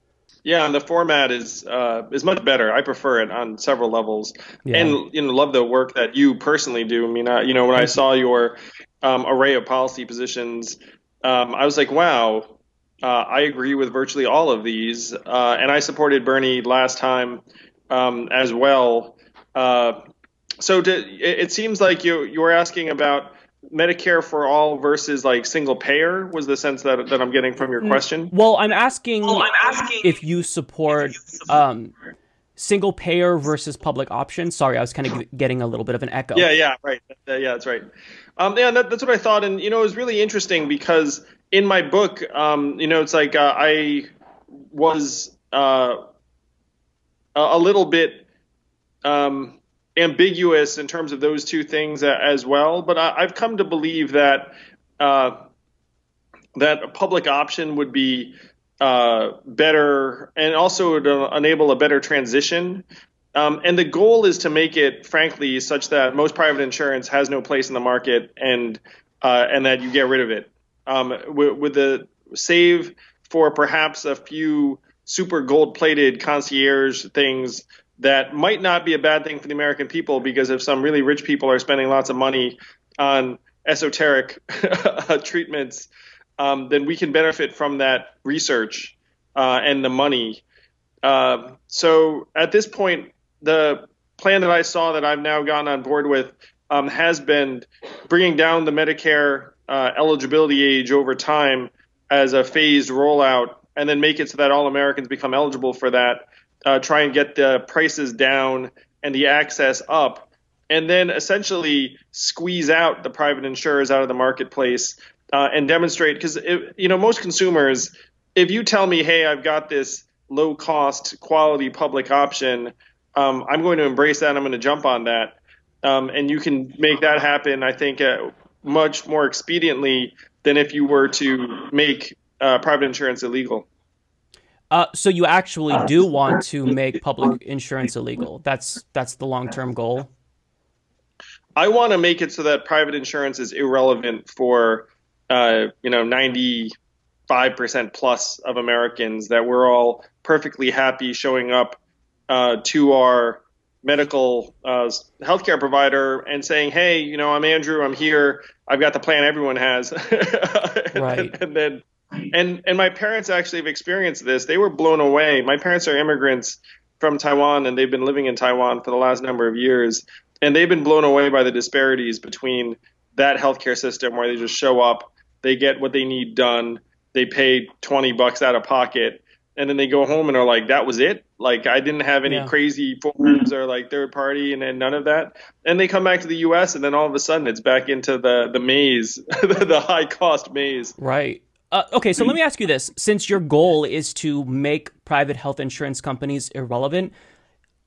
Yeah, and the format is uh, is much better. I prefer it on several levels, Yeah. and you know, love the work that you personally do. I mean, uh, you know, when I saw your um, array of policy positions, um, I was like, wow, uh, I agree with virtually all of these, uh, and I supported Bernie last time um, as well. Uh, so to, it, it seems like you you were asking about Medicare for all versus like single payer was the sense that that I'm getting from your question. Well, I'm asking, well, I'm asking if you support um, single payer versus public option. Sorry, I was kind of getting a little bit of an echo. Yeah, yeah, right. Yeah, that's right. Um, yeah, that, that's what I thought, and you know, it was really interesting because in my book, um, you know, it's like uh, I was uh, a little bit um, ambiguous in terms of those two things as well, but I, I've come to believe that uh, that a public option would be uh, better and also would uh, enable a better transition. Um, and the goal is to make it, frankly, such that most private insurance has no place in the market and uh, and that you get rid of it. Um, with, with the save for perhaps a few super gold-plated concierge things that might not be a bad thing for the American people because if some really rich people are spending lots of money on esoteric treatments, um, then we can benefit from that research uh, and the money. Uh, so at this point, the plan that I saw that I've now gotten on board with um, has been bringing down the Medicare uh, eligibility age over time as a phased rollout, and then make it so that all Americans become eligible for that. Uh, try and get the prices down and the access up, and then essentially squeeze out the private insurers out of the marketplace uh, and demonstrate because you know most consumers, if you tell me, hey, I've got this low cost quality public option, um, I'm going to embrace that. I'm going to jump on that, um, and you can make that happen. I think uh, much more expediently than if you were to make uh, private insurance illegal. Uh, so you actually do want to make public insurance illegal. That's that's the long term goal. I want to make it so that private insurance is irrelevant for uh, you know 95 percent plus of Americans. That we're all perfectly happy showing up uh, to our medical uh, healthcare provider and saying, "Hey, you know, I'm Andrew. I'm here. I've got the plan everyone has." right. and then and and my parents actually have experienced this. They were blown away. My parents are immigrants from Taiwan, and they've been living in Taiwan for the last number of years, and they've been blown away by the disparities between that healthcare system where they just show up, they get what they need done, they pay twenty bucks out of pocket, and then they go home and are like, "That was it." Like I didn't have any Yeah. crazy forms or like third party, and then none of that. And they come back to the U.S. and then all of a sudden it's back into the the maze, the high cost maze. Right. Uh, okay, so let me ask you this: since your goal is to make private health insurance companies irrelevant,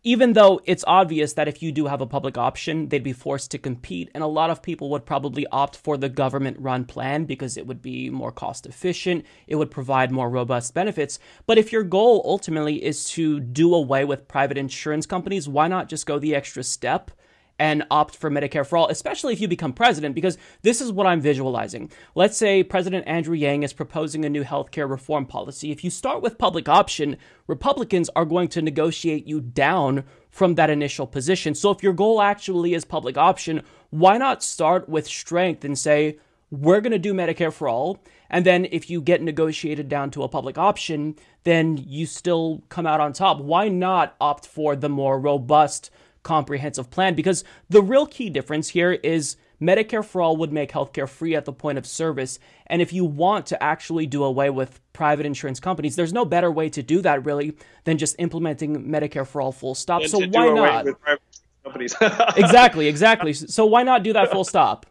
even though it's obvious that if you do have a public option, they'd be forced to compete, and a lot of people would probably opt for the government run plan because it would be more cost efficient, it would provide more robust benefits. But if your goal ultimately is to do away with private insurance companies, why not just go the extra step? And opt for Medicare for all, especially if you become president, because this is what I'm visualizing. Let's say President Andrew Yang is proposing a new healthcare reform policy. If you start with public option, Republicans are going to negotiate you down from that initial position. So if your goal actually is public option, why not start with strength and say, we're going to do Medicare for all. And then if you get negotiated down to a public option, then you still come out on top. Why not opt for the more robust, comprehensive plan? Because the real key difference here is Medicare for all would make healthcare free at the point of service. And if you want to actually do away with private insurance companies, there's no better way to do that really than just implementing Medicare for all full stop. And So why away not? with private companies. exactly, exactly. So why not do that full stop?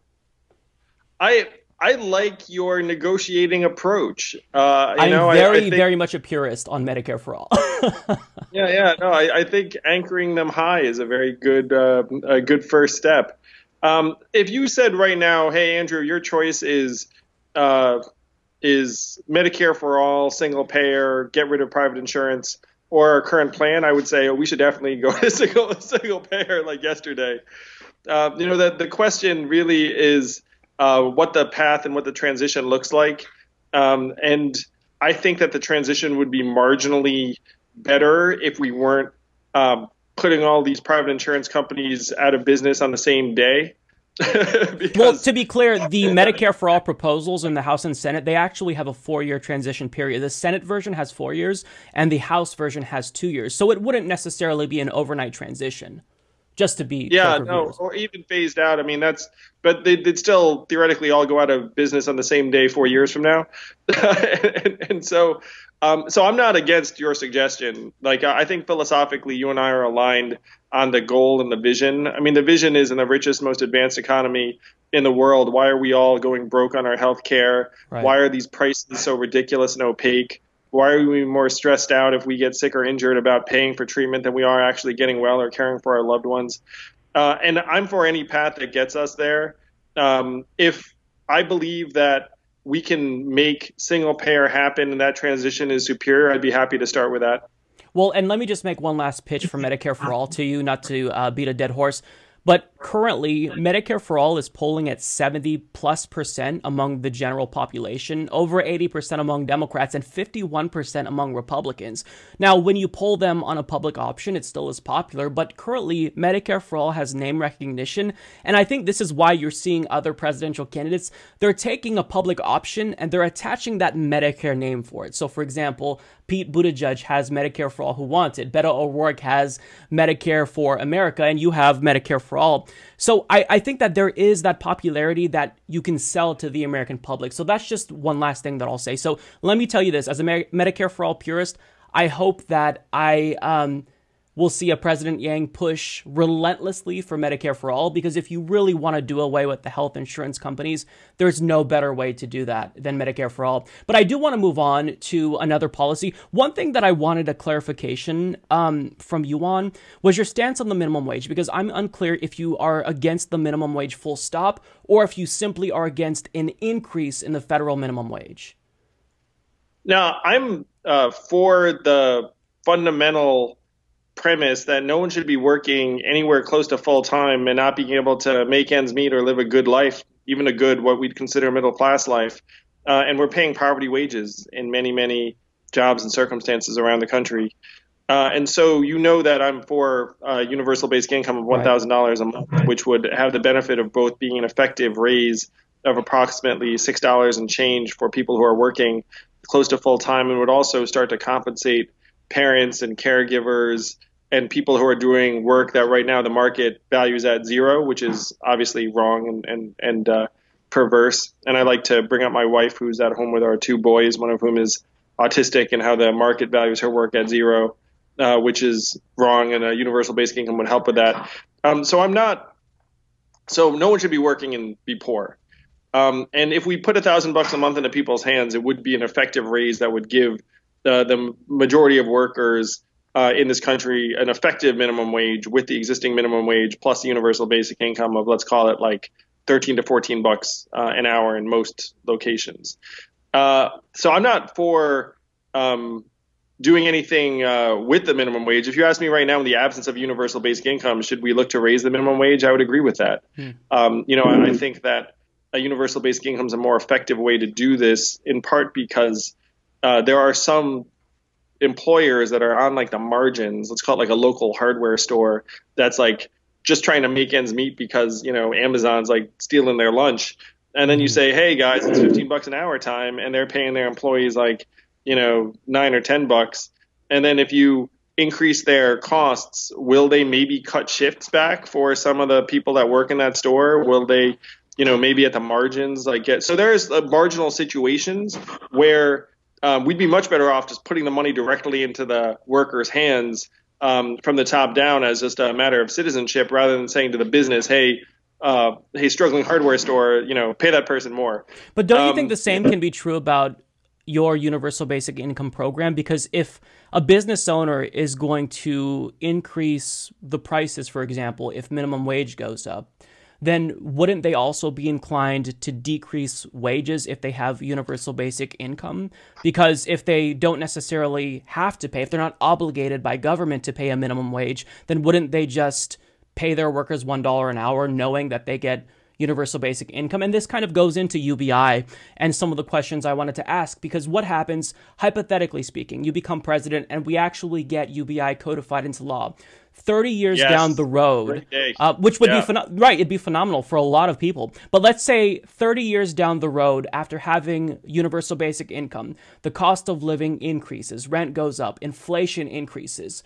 I I like your negotiating approach. Uh, you I'm know, I- very, I, think, very much a purist on Medicare for all. yeah, yeah. No, I, I think anchoring them high is a very good uh, a good first step. Um, if you said right now, hey Andrew, your choice is uh, is Medicare for all, single payer, get rid of private insurance, or our current plan, I would say oh, we should definitely go to single single payer like yesterday. Uh, you know, the the question really is uh, what the path and what the transition looks like, um, and I think that the transition would be marginally better if we weren't um, putting all these private insurance companies out of business on the same day. well, to be clear, the Medicare for All proposals in the House and Senate, they actually have a four year transition period. The Senate version has four years, and the House version has two years. So it wouldn't necessarily be an overnight transition, just to be. Yeah, no, or even phased out. I mean, that's, but they, would still theoretically all go out of business on the same day four years from now. and, and so, um, so I'm not against your suggestion. Like I think philosophically, you and I are aligned on the goal and the vision. I mean, the vision is in the richest, most advanced economy in the world. Why are we all going broke on our health care? Right. Why are these prices so ridiculous and opaque? Why are we more stressed out if we get sick or injured about paying for treatment than we are actually getting well or caring for our loved ones? Uh, and I'm for any path that gets us there. Um, if I believe that we can make single payer happen and that transition is superior, I'd be happy to start with that. Well, and let me just make one last pitch for Medicare for All to you, not to uh, beat a dead horse. But currently, Medicare for All is polling at 70 plus percent among the general population, over 80% among Democrats, and 51% among Republicans. Now, when you poll them on a public option, it still is popular, but currently, Medicare for All has name recognition. And I think this is why you're seeing other presidential candidates. They're taking a public option and they're attaching that Medicare name for it. So, for example, Pete Buttigieg has Medicare for all who want it. Beto O'Rourke has Medicare for America, and you have Medicare for all. So I, I think that there is that popularity that you can sell to the American public. So that's just one last thing that I'll say. So let me tell you this as a Medicare for all purist, I hope that I um, we'll see a President Yang push relentlessly for Medicare for all because if you really want to do away with the health insurance companies, there's no better way to do that than Medicare for all. But I do want to move on to another policy. One thing that I wanted a clarification um, from you on was your stance on the minimum wage because I'm unclear if you are against the minimum wage full stop or if you simply are against an increase in the federal minimum wage. Now, I'm uh, for the fundamental premise that no one should be working anywhere close to full time and not being able to make ends meet or live a good life, even a good what we'd consider middle class life. Uh, and we're paying poverty wages in many, many jobs and circumstances around the country. Uh, and so you know that I'm for uh, universal basic income of $1,000 a month, which would have the benefit of both being an effective raise of approximately $6 and change for people who are working close to full time and would also start to compensate parents and caregivers and people who are doing work that right now the market values at zero, which is obviously wrong and and and uh, perverse. And I like to bring up my wife, who's at home with our two boys, one of whom is autistic, and how the market values her work at zero, uh, which is wrong, and a universal basic income would help with that. Um, so I'm not. So no one should be working and be poor. Um, and if we put a thousand bucks a month into people's hands, it would be an effective raise that would give the, the majority of workers uh, in this country an effective minimum wage with the existing minimum wage plus the universal basic income of let's call it like 13 to 14 bucks uh, an hour in most locations. Uh, so I'm not for um, doing anything uh, with the minimum wage. If you ask me right now, in the absence of universal basic income, should we look to raise the minimum wage? I would agree with that. Hmm. Um, you know, I, I think that a universal basic income is a more effective way to do this, in part because uh, there are some employers that are on like the margins, let's call it like a local hardware store that's like just trying to make ends meet because, you know, Amazon's like stealing their lunch. And then you mm-hmm. say, hey guys, it's 15 bucks an hour time. And they're paying their employees like, you know, nine or 10 bucks. And then if you increase their costs, will they maybe cut shifts back for some of the people that work in that store? Will they, you know, maybe at the margins like get, so there's uh, marginal situations where um, we'd be much better off just putting the money directly into the workers' hands um, from the top down as just a matter of citizenship, rather than saying to the business, "Hey, uh, hey, struggling hardware store, you know, pay that person more." But don't um, you think um, the same can be true about your universal basic income program? Because if a business owner is going to increase the prices, for example, if minimum wage goes up, then wouldn't they also be inclined to decrease wages if they have universal basic income? Because if they don't necessarily have to pay, if they're not obligated by government to pay a minimum wage, then wouldn't they just pay their workers $1 an hour knowing that they get universal basic income. And this kind of goes into UBI and some of the questions I wanted to ask because what happens, hypothetically speaking, you become president and we actually get UBI codified into law. 30 years Yes. down the road, uh, which would Yeah. be right, it'd be phenomenal for a lot of people. But let's say 30 years down the road, after having universal basic income, the cost of living increases, rent goes up, inflation increases.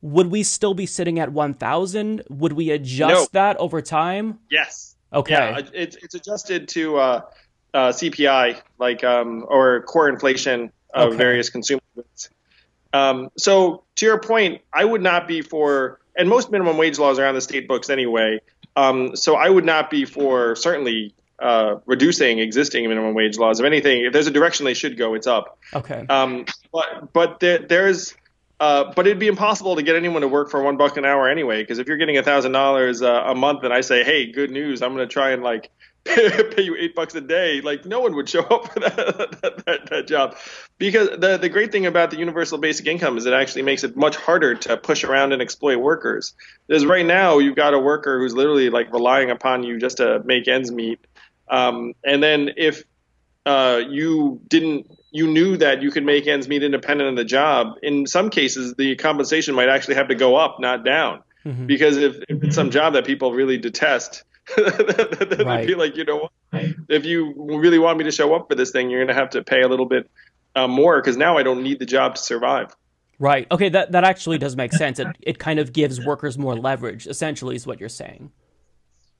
Would we still be sitting at 1,000? Would we adjust No. that over time? Yes. Okay. Yeah, it's it's adjusted to uh, uh, CPI, like um, or core inflation of Okay. various consumer goods. Um, so to your point, I would not be for, and most minimum wage laws are on the state books anyway. Um, so I would not be for certainly uh, reducing existing minimum wage laws. If anything, if there's a direction they should go, it's up. Okay. Um, but but there, there's uh, but it'd be impossible to get anyone to work for one buck an hour anyway. Because if you're getting a thousand dollars a month, and I say, hey, good news, I'm going to try and like pay you eight bucks a day, like no one would show up for that that, that, that job. Because the the great thing about the universal basic income is it actually makes it much harder to push around and exploit workers. Because right now you've got a worker who's literally like relying upon you just to make ends meet. Um, and then if uh, you didn't you knew that you could make ends meet independent of the job in some cases the compensation might actually have to go up not down Mhm. because if, if it's some job that people really detest they'd Right. be like you know if you really want me to show up for this thing you're going to have to pay a little bit uh, more because now i don't need the job to survive Right. Okay, that, that actually does make sense. It, it kind of gives workers more leverage, essentially, is what you're saying.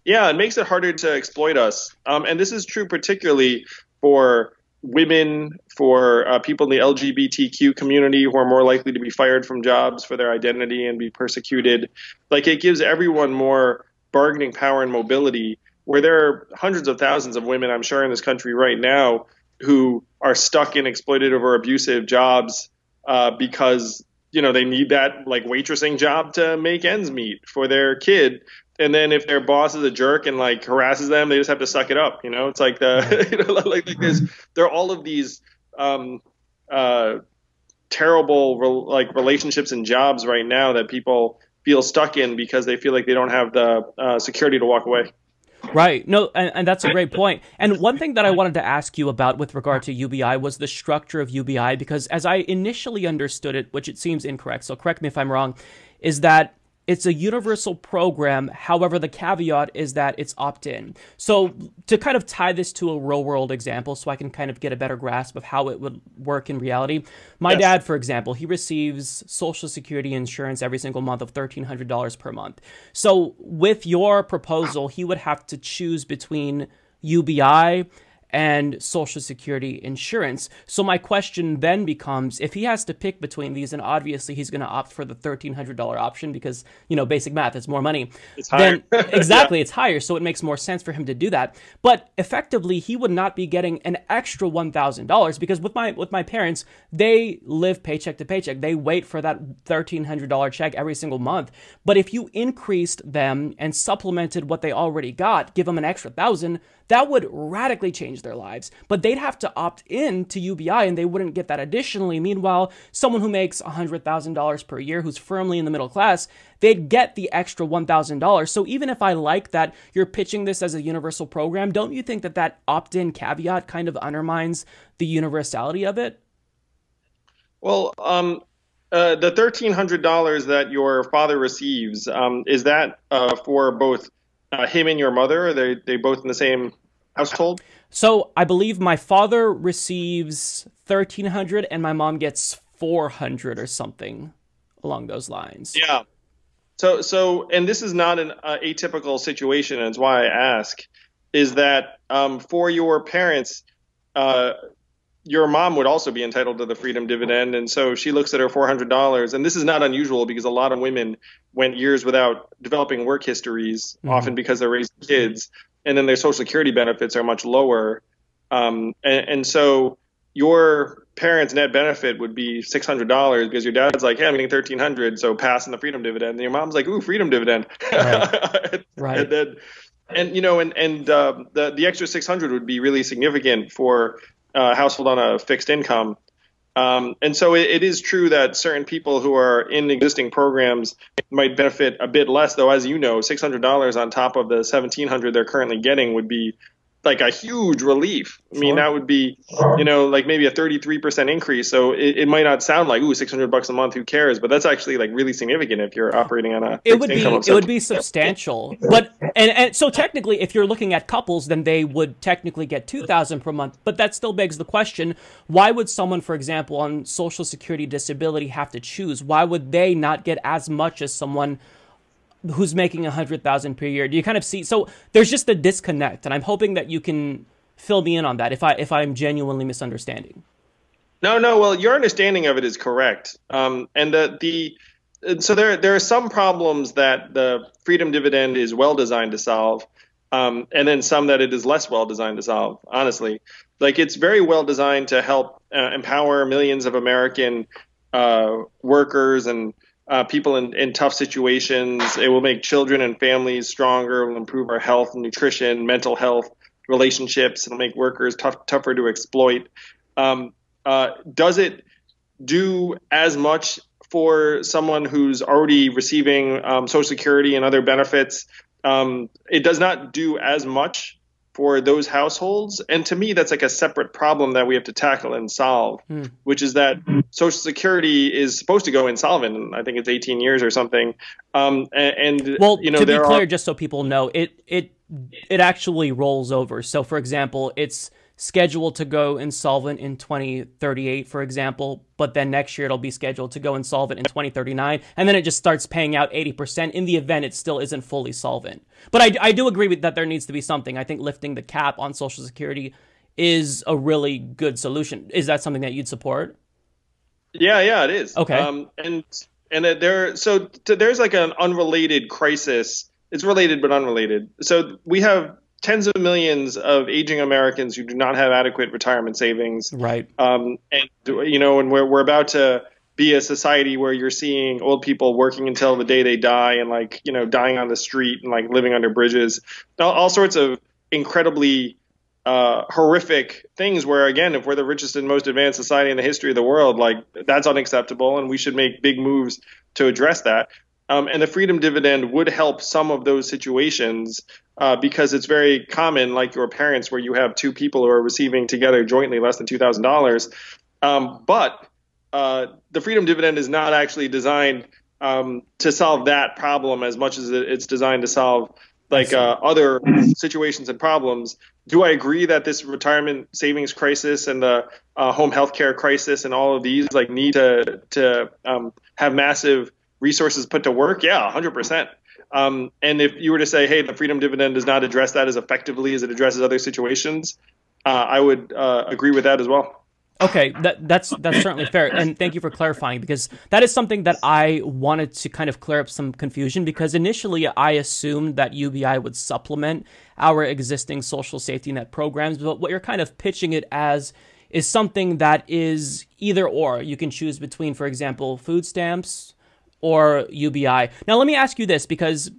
Yeah, it makes it harder to exploit us. Um, and this is true particularly for women, for uh, people in the LGBTQ community who are more likely to be fired from jobs for their identity and be persecuted. Like it gives everyone more bargaining power and mobility, where there are hundreds of thousands of women, I'm sure, in this country right now who are stuck in exploitative or abusive jobs uh, because you know they need that like waitressing job to make ends meet for their kid. And then if their boss is a jerk and like harasses them they just have to suck it up you know? It's like the you know like, like there's there are all of these um uh terrible rel like relationships and jobs right now that people feel stuck in because they feel like they don't have the uh, security to walk away Right. No, and, and that's a great point. And one thing that I wanted to ask you about with regard to UBI was the structure of UBI, because as I initially understood it, which it seems incorrect, so correct me if I'm wrong, is that it's a universal program. However, the caveat is that it's opt in. So, to kind of tie this to a real world example, so I can kind of get a better grasp of how it would work in reality, my Yes. dad, for example, he receives Social Security insurance every single month of $1,300 per month. So, with your proposal, he would have to choose between UBI and Social Security insurance. So my question then becomes if he has to pick between these and obviously he's going to opt for the $1300 option because, you know, basic math, it's more money. It's Then higher. exactly, it's higher, so it makes more sense for him to do that. But effectively, he would not be getting an extra $1000 because with my with my parents, they live paycheck to paycheck. They wait for that $1300 check every single month. But if you increased them and supplemented what they already got, give them an extra 1000, that would radically change their lives. But they'd have to opt in to UBI and they wouldn't get that additionally. Meanwhile, someone who makes $100,000 per year, who's firmly in the middle class, they'd get the extra $1,000. So even if I like that you're pitching this as a universal program, don't you think that that opt in caveat kind of undermines the universality of it? Well, um, uh, the thirteen hundred dollars that your father receives um, is that uh, for both uh, him and your mother? Are they they both in the same household? So I believe my father receives 1300 and my mom gets 400 or something along those lines. Yeah. So so and this is not an uh, atypical situation, and it's why I ask, is that um, for your parents. Uh, your mom would also be entitled to the freedom dividend, and so she looks at her four hundred dollars. And this is not unusual because a lot of women went years without developing work histories, Mhm. often because they're raising kids, and then their social security benefits are much lower. Um, and, and so your parents' net benefit would be six hundred dollars because your dad's like, "Hey, I'm getting thirteen hundred, so passing the freedom dividend." And your mom's like, "Ooh, freedom dividend." Right. and then, and you know, and and uh, the the extra six hundred would be really significant for a household on a fixed income. Um, and so it, it is true that certain people who are in existing programs might benefit a bit less, though, as you know, $600 on top of the 1700 they're currently getting would be like a huge relief. I mean, Sure. that would be, you know, like maybe a 33% increase. So it, it might not sound like, ooh, 600 bucks a month, who cares? But that's actually like really significant if you're operating on a it would be it would be substantial but and, and so technically if you're looking at couples then they would technically get 2000 per month but that still begs the question why would someone for example on social security disability have to choose why would they not get as much as someone who's making a 100000 per year do you kind of see so there's just a disconnect and i'm hoping that you can fill me in on that if i if i'm genuinely misunderstanding No, no. Well, your understanding of it is correct. Um, and the the so there there are some problems that the freedom dividend is well designed to solve, um, and then some that it is less well designed to solve. Honestly, like it's very well designed to help uh, empower millions of American uh, workers and uh, people in, in tough situations. It will make children and families stronger. It will improve our health, and nutrition, mental health, relationships. It'll make workers tough, tougher to exploit. Um, uh, does it do as much for someone who's already receiving um, Social Security and other benefits? Um, it does not do as much for those households. And to me, that's like a separate problem that we have to tackle and solve, Hmm. which is that Social Security is supposed to go insolvent. in I think it's 18 years or something. Um, a- and, Well, you know, to be clear, are just so people know, it it it actually rolls over. So, for example, it's scheduled to go insolvent in 2038, for example, but then next year it'll be scheduled to go insolvent in 2039, and then it just starts paying out 80% in the event it still isn't fully solvent. But I, I do agree with that there needs to be something. I think lifting the cap on Social Security is a really good solution. Is that something that you'd support? Yeah, yeah, it is. Okay. Um, and and there, so t- there's like an unrelated crisis. It's related but unrelated. So we have tens of millions of aging Americans who do not have adequate retirement savings. Right. Um, and you know, and we're we're about to be a society where you're seeing old people working until the day they die and like you know dying on the street and like living under bridges, all, all sorts of incredibly uh, horrific things where again if we're the richest and most advanced society in the history of the world like that's unacceptable and we should make big moves to address that um, and the freedom dividend would help some of those situations uh, because it's very common like your parents where you have two people who are receiving together jointly less than $2000 um, but uh, the freedom dividend is not actually designed um, to solve that problem as much as it's designed to solve like uh, other situations and problems. Do I agree that this retirement savings crisis and the uh, home health care crisis and all of these like need to to um, have massive resources put to work? Yeah, 100%. Um, and if you were to say, hey, the freedom dividend does not address that as effectively as it addresses other situations, uh, I would uh, agree with that as well. Okay, that, that's that's certainly fair, and thank you for clarifying because that is something that I wanted to kind of clear up some confusion because initially I assumed that UBI would supplement our existing social safety net programs, but what you're kind of pitching it as is something that is either or. You can choose between, for example, food stamps or UBI. Now, let me ask you this because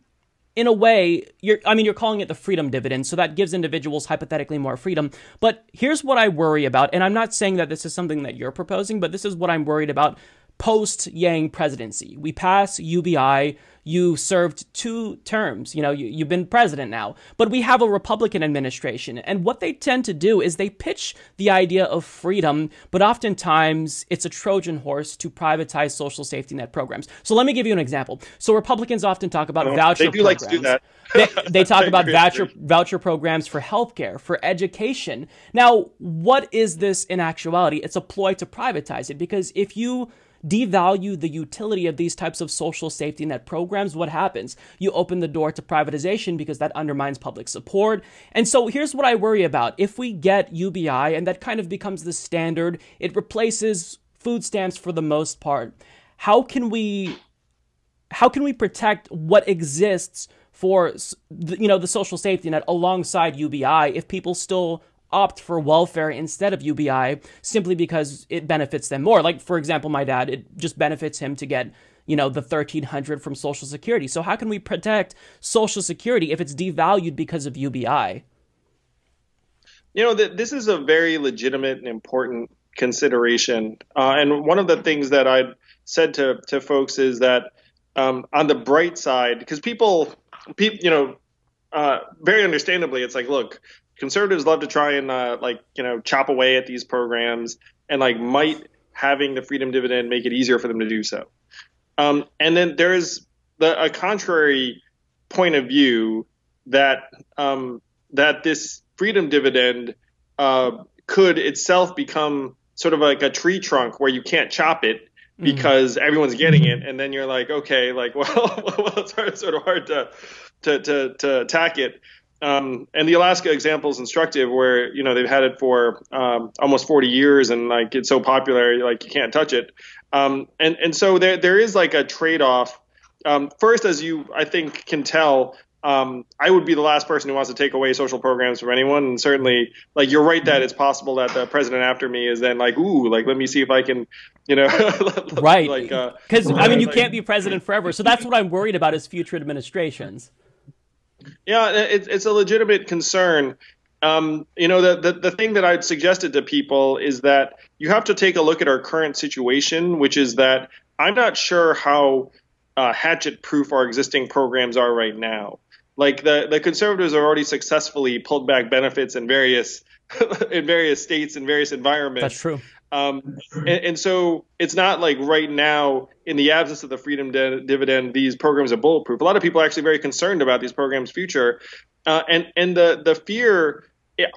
in a way, you're I mean you're calling it the freedom dividend, so that gives individuals hypothetically more freedom. But here's what I worry about, and I'm not saying that this is something that you're proposing, but this is what I'm worried about post Yang presidency. We pass UBI, you served two terms, you know, you, you've been president now, but we have a Republican administration. And what they tend to do is they pitch the idea of freedom, but oftentimes it's a Trojan horse to privatize social safety net programs. So let me give you an example. So Republicans often talk about Oh, voucher they do like to do that. they, they talk about voucher voucher programs for healthcare, for education. Now, what is this in actuality? It's a ploy to privatize it because if you devalue the utility of these types of social safety net programs, what happens? You open the door to privatization because that undermines public support. And so here's what I worry about. If we get UBI and that kind of becomes the standard, it replaces food stamps for the most part. How can we how can we protect what exists for you know the social safety net alongside UBI if people still opt for welfare instead of UBI simply because it benefits them more. Like for example my dad it just benefits him to get you know the 1300 from social security. So how can we protect social security if it's devalued because of UBI You know, th- this is a very legitimate and important consideration. Uh, and one of the things that I said to to folks is that um, on the bright side, because people, people, you know, uh, very understandably, it's like, look, conservatives love to try and uh, like you know chop away at these programs, and like might having the freedom dividend make it easier for them to do so. Um, and then there is the, a contrary point of view that um, that this freedom dividend uh, could itself become sort of like a tree trunk where you can't chop it because mm-hmm. everyone's getting it, and then you're like, okay, like well, well it's hard, sort of hard to to to, to attack it. Um, and the Alaska example is instructive, where you know they've had it for um, almost 40 years, and like it's so popular, like you can't touch it. Um, and and so there there is like a trade off. Um, first, as you I think can tell, um, I would be the last person who wants to take away social programs from anyone. And certainly, like you're right that it's possible that the president after me is then like, ooh, like let me see if I can, you know, right? Like because uh, I mean, you like, can't be president forever. So that's what I'm worried about is future administrations. Yeah, it's it's a legitimate concern. Um, you know, the, the the thing that I'd suggested to people is that you have to take a look at our current situation, which is that I'm not sure how uh, hatchet proof our existing programs are right now. Like the the conservatives have already successfully pulled back benefits in various in various states and various environments. That's true. Um, and, and, so it's not like right now, in the absence of the freedom de- dividend, these programs are bulletproof. A lot of people are actually very concerned about these programs' future, uh, and and the the fear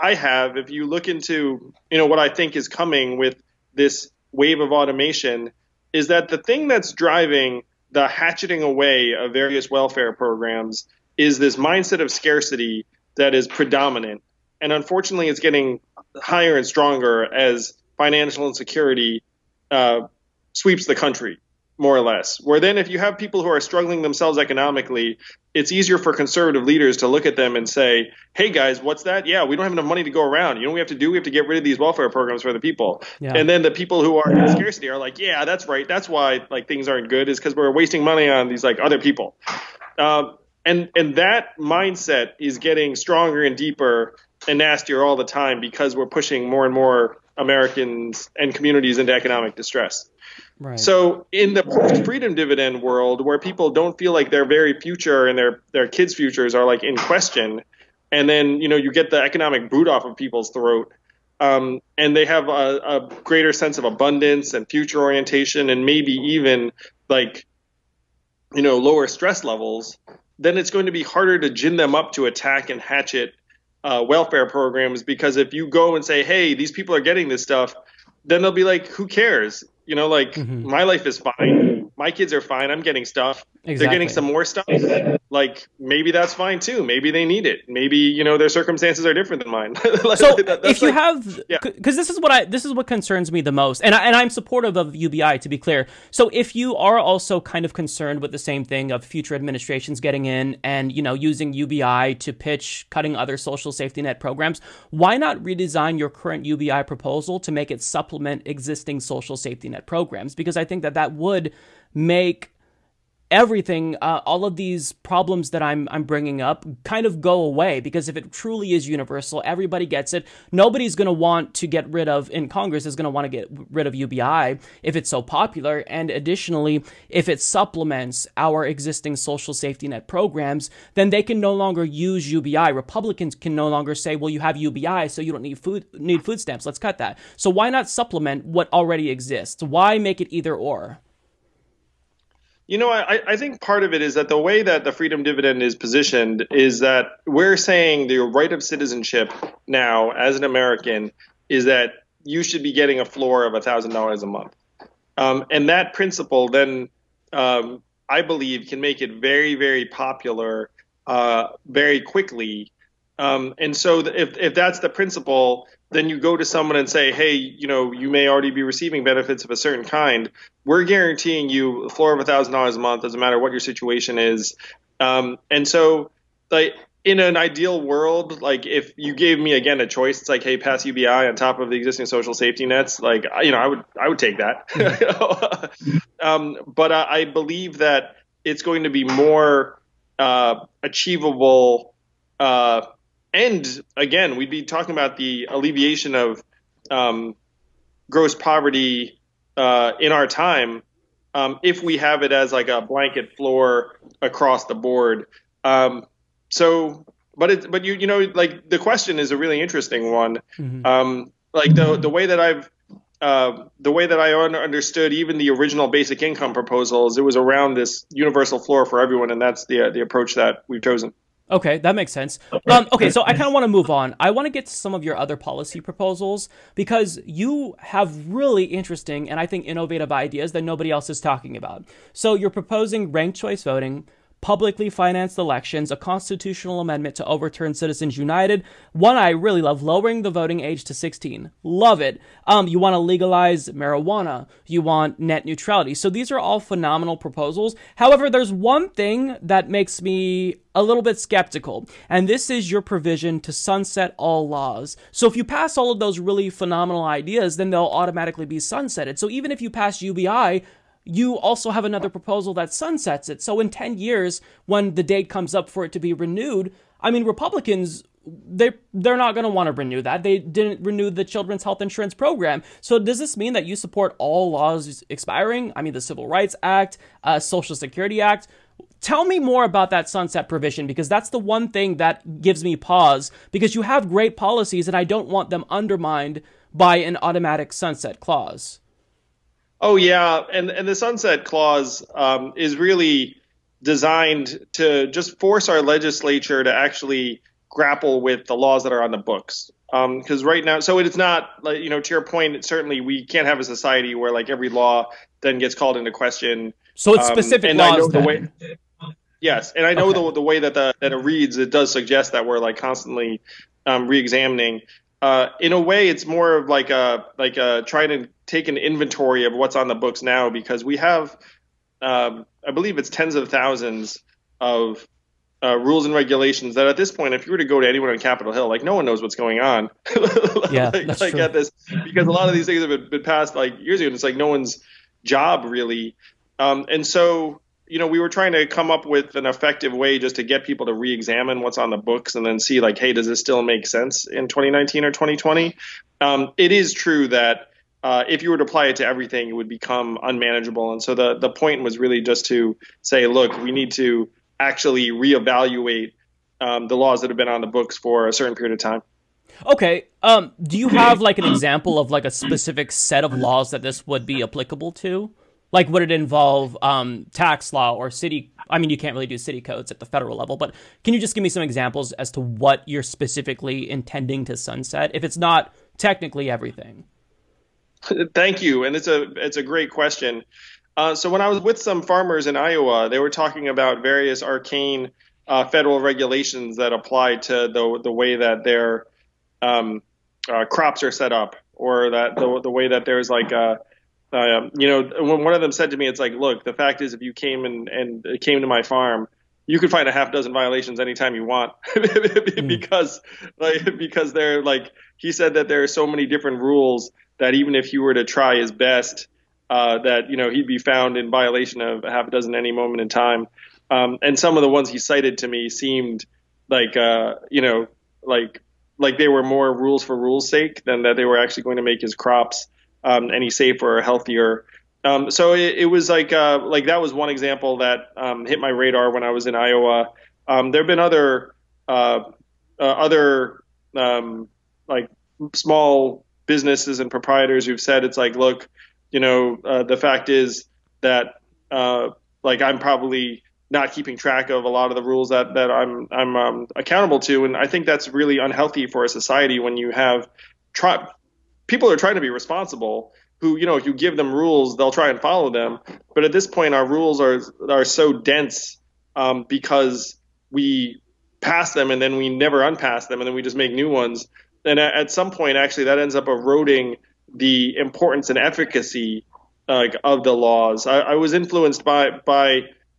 I have, if you look into you know what I think is coming with this wave of automation, is that the thing that's driving the hatcheting away of various welfare programs is this mindset of scarcity that is predominant, and unfortunately, it's getting higher and stronger as financial insecurity uh, sweeps the country more or less. Where then, if you have people who are struggling themselves economically, it's easier for conservative leaders to look at them and say, "Hey guys, what's that? Yeah, we don't have enough money to go around. You know what we have to do? We have to get rid of these welfare programs for the people." Yeah. And then the people who are in scarcity are like, "Yeah, that's right. That's why like things aren't good is because we're wasting money on these like other people." Um, and and that mindset is getting stronger and deeper and nastier all the time because we're pushing more and more Americans and communities into economic distress. Right. So in the post-freedom dividend world, where people don't feel like their very future and their their kids' futures are like in question, and then you know you get the economic boot off of people's throat, um, and they have a, a greater sense of abundance and future orientation, and maybe even like you know lower stress levels, then it's going to be harder to gin them up to attack and hatchet uh, welfare programs because if you go and say, hey, these people are getting this stuff, then they'll be like, who cares? You know, like mm-hmm. my life is fine. My kids are fine. I'm getting stuff. Exactly. They're getting some more stuff. Like maybe that's fine too. Maybe they need it. Maybe you know their circumstances are different than mine. like, so that, if you like, have, because yeah. this is what I this is what concerns me the most, and I, and I'm supportive of UBI to be clear. So if you are also kind of concerned with the same thing of future administrations getting in and you know using UBI to pitch cutting other social safety net programs, why not redesign your current UBI proposal to make it supplement existing social safety net programs? Because I think that that would make everything, uh, all of these problems that I'm I'm bringing up, kind of go away because if it truly is universal, everybody gets it. Nobody's going to want to get rid of in Congress is going to want to get rid of UBI if it's so popular, and additionally, if it supplements our existing social safety net programs, then they can no longer use UBI. Republicans can no longer say, "Well, you have UBI, so you don't need food need food stamps. Let's cut that." So why not supplement what already exists? Why make it either or? You know, I, I think part of it is that the way that the freedom dividend is positioned is that we're saying the right of citizenship now as an American is that you should be getting a floor of $1,000 a month. Um, and that principle then, um, I believe, can make it very, very popular uh, very quickly. Um, and so if, if that's the principle, then you go to someone and say, hey, you know, you may already be receiving benefits of a certain kind. We're guaranteeing you a floor of a thousand dollars a month, doesn't matter what your situation is. Um, and so, like in an ideal world, like if you gave me again a choice, it's like, hey, pass UBI on top of the existing social safety nets. Like, you know, I would I would take that. Um, but I, I believe that it's going to be more uh, achievable. Uh, and again, we'd be talking about the alleviation of um, gross poverty uh, in our time um, if we have it as like a blanket floor across the board. Um, so, but it, but you you know like the question is a really interesting one. Mm-hmm. Um, like the the way that I've uh, the way that I understood even the original basic income proposals, it was around this universal floor for everyone, and that's the uh, the approach that we've chosen. Okay, that makes sense. Um, okay, so I kind of want to move on. I want to get to some of your other policy proposals because you have really interesting and I think innovative ideas that nobody else is talking about. So you're proposing ranked choice voting, publicly financed elections, a constitutional amendment to overturn Citizens United. One I really love, lowering the voting age to 16. Love it. Um, you want to legalize marijuana. You want net neutrality. So these are all phenomenal proposals. However, there's one thing that makes me a little bit skeptical, and this is your provision to sunset all laws. So if you pass all of those really phenomenal ideas, then they'll automatically be sunsetted. So even if you pass UBI, you also have another proposal that sunsets it. So in 10 years, when the date comes up for it to be renewed, I mean, Republicans they they're not going to want to renew that. They didn't renew the children's health insurance program. So does this mean that you support all laws expiring? I mean, the Civil Rights Act, uh, Social Security Act. Tell me more about that sunset provision because that's the one thing that gives me pause because you have great policies and I don't want them undermined by an automatic sunset clause. Oh yeah, and and the sunset clause um, is really designed to just force our legislature to actually grapple with the laws that are on the books. Because um, right now, so it's not like you know to your point. Certainly, we can't have a society where like every law then gets called into question. So it's specific um, laws. the way, yes, and I know okay. the the way that the that it reads, it does suggest that we're like constantly um, re-examining. Uh, in a way, it's more of like a like a trying to take an inventory of what's on the books now because we have, um, I believe it's tens of thousands of uh, rules and regulations that at this point, if you were to go to anyone on Capitol Hill, like no one knows what's going on. yeah, like, that's like true. at this because a lot of these things have been, been passed like years ago. And it's like no one's job really, um, and so you know we were trying to come up with an effective way just to get people to re-examine what's on the books and then see like, hey, does this still make sense in 2019 or 2020? Um, it is true that uh, if you were to apply it to everything, it would become unmanageable. And so the the point was really just to say, look, we need to actually reevaluate um, the laws that have been on the books for a certain period of time. Okay. Um, do you have like an example of like a specific set of laws that this would be applicable to? Like, would it involve um, tax law or city? I mean, you can't really do city codes at the federal level, but can you just give me some examples as to what you're specifically intending to sunset? If it's not technically everything. Thank you, and it's a it's a great question. Uh, so when I was with some farmers in Iowa, they were talking about various arcane uh, federal regulations that apply to the the way that their um, uh, crops are set up, or that the, the way that there's like a uh, you know, when one of them said to me, it's like, look, the fact is, if you came and, and came to my farm, you could find a half dozen violations anytime you want. Because like because they're like he said that there are so many different rules that even if you were to try his best uh, that you know he'd be found in violation of a half a dozen any moment in time. Um, and some of the ones he cited to me seemed like uh, you know like like they were more rules for rules sake than that they were actually going to make his crops um, any safer or healthier um, so it, it, was like uh, like that was one example that um, hit my radar when I was in Iowa. Um, there have been other uh, uh, other um, like small businesses and proprietors who've said it's like, look, you know, uh, the fact is that uh, like I'm probably not keeping track of a lot of the rules that that I'm I'm um, accountable to, and I think that's really unhealthy for a society when you have try people are trying to be responsible who you know if you give them rules they'll try and follow them. But at this point our rules are are so dense um, because we pass them and then we never unpass them and then we just make new ones. And at, at some point actually that ends up eroding the importance and efficacy uh, of the laws. I, I, was influenced by by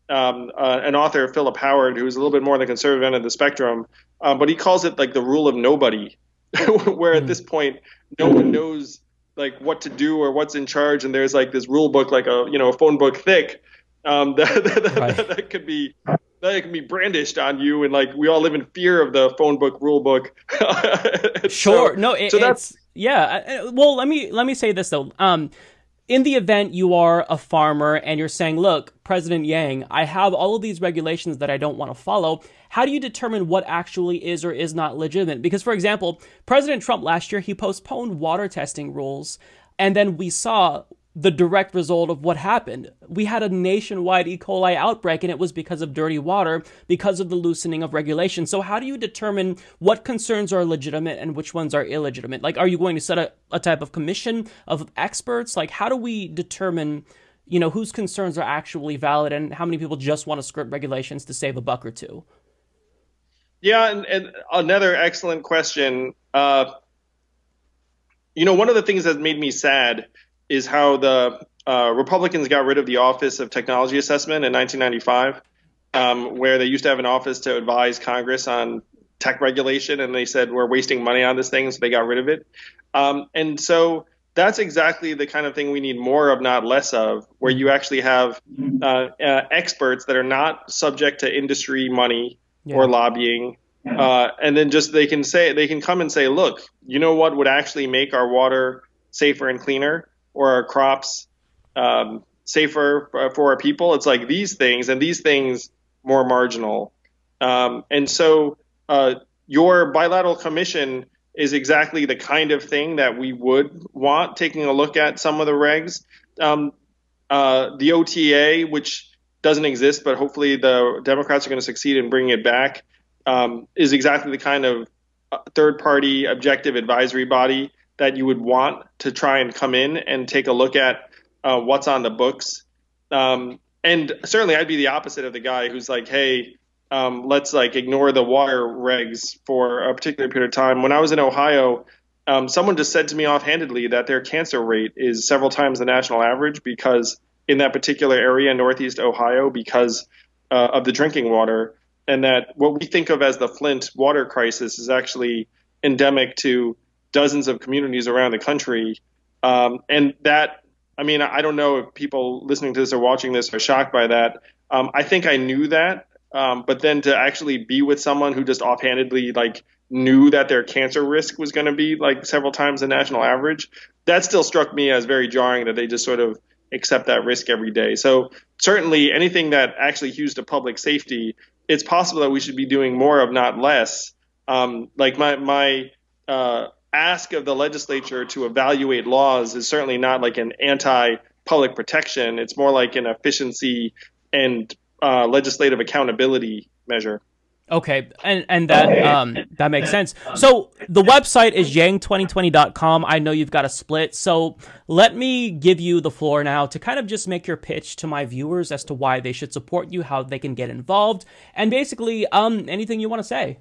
um, uh, an author Philip Howard who's a little bit more on the conservative end of the spectrum um, but he calls it like the rule of nobody where at this point no one knows like what to do or what's in charge, and there's like this rule book, like a you know a phone book thick, um, that, that, right. that, that could be that can be brandished on you, and like we all live in fear of the phone book rule book. sure, so, no, it, so that's Yeah. Well, let me let me say this though. Um, in the event you are a farmer and you're saying, look, President Yang, I have all of these regulations that I don't want to follow. How do you determine what actually is or is not legitimate? Because, for example, President Trump last year, he postponed water testing rules. And then we saw the direct result of what happened. We had a nationwide E. coli outbreak, and it was because of dirty water, because of the loosening of regulation. So, how do you determine what concerns are legitimate and which ones are illegitimate? Like, are you going to set a, a type of commission of experts? Like, how do we determine, you know, whose concerns are actually valid and how many people just want to skirt regulations to save a buck or two? Yeah, and, and another excellent question. Uh, you know, one of the things that made me sad is how the uh, Republicans got rid of the Office of Technology Assessment in 1995, um, where they used to have an office to advise Congress on tech regulation, and they said we're wasting money on this thing, so they got rid of it. Um, and so that's exactly the kind of thing we need more of, not less of, where you actually have uh, uh, experts that are not subject to industry money yeah. or lobbying. Uh, and then just they can say they can come and say, look, you know what would actually make our water safer and cleaner? Or our crops um, safer for our people. It's like these things and these things more marginal. Um, and so uh, your bilateral commission is exactly the kind of thing that we would want, taking a look at some of the regs. Um, uh, the OTA, which doesn't exist, but hopefully the Democrats are going to succeed in bringing it back, um, is exactly the kind of uh, third party objective advisory body that you would want to try and come in and take a look at uh, what's on the books. Um, and certainly, I'd be the opposite of the guy who's like, "Hey, um, let's like ignore the water regs for a particular period of time." When I was in Ohio, um, someone just said to me offhandedly that their cancer rate is several times the national average because in that particular area, Northeast Ohio, because uh, of the drinking water, and that what we think of as the Flint water crisis is actually endemic to dozens of communities around the country. Um, and that, I mean, I don't know if people listening to this or watching this are shocked by that. Um, I think I knew that, um, but then to actually be with someone who just offhandedly like knew that their cancer risk was going to be like several times the national average, that still struck me as very jarring that they just sort of accept that risk every day. So certainly anything that actually hews to public safety, it's possible that we should be doing more of, not less. Um, like my my uh, ask of the legislature to evaluate laws is certainly not like an anti public protection. It's more like an efficiency and uh, legislative accountability measure. Okay, and and that um that makes sense. So the website is yang2020.com. I know you've got a split, so let me give you the floor now to kind of just make your pitch to my viewers as to why they should support you, how they can get involved, and basically um anything you want to say.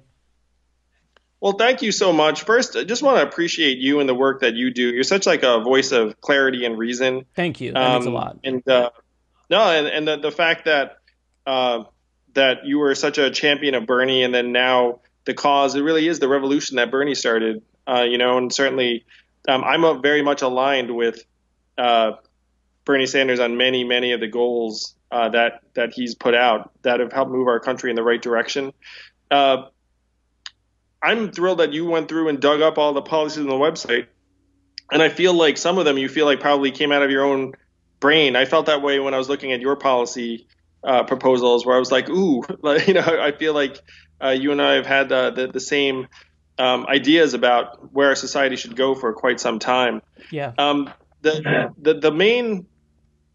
Well, thank you so much. First, I just want to appreciate you and the work that you do. You're such like a voice of clarity and reason. Thank you. That um, means a um, lot. And uh, no, and, and the, the fact that uh, that you were such a champion of Bernie, and then now the cause, it really is the revolution that Bernie started. Uh, you know, and certainly um, I'm very much aligned with uh, Bernie Sanders on many, many of the goals uh, that that he's put out that have helped move our country in the right direction. Uh, I'm thrilled that you went through and dug up all the policies on the website. And I feel like some of them you feel like probably came out of your own brain. I felt that way when I was looking at your policy uh, proposals, where I was like, "Ooh, like, you know," I feel like uh, you and I have had uh, the the same um, ideas about where our society should go for quite some time. Yeah. Um, the, the the main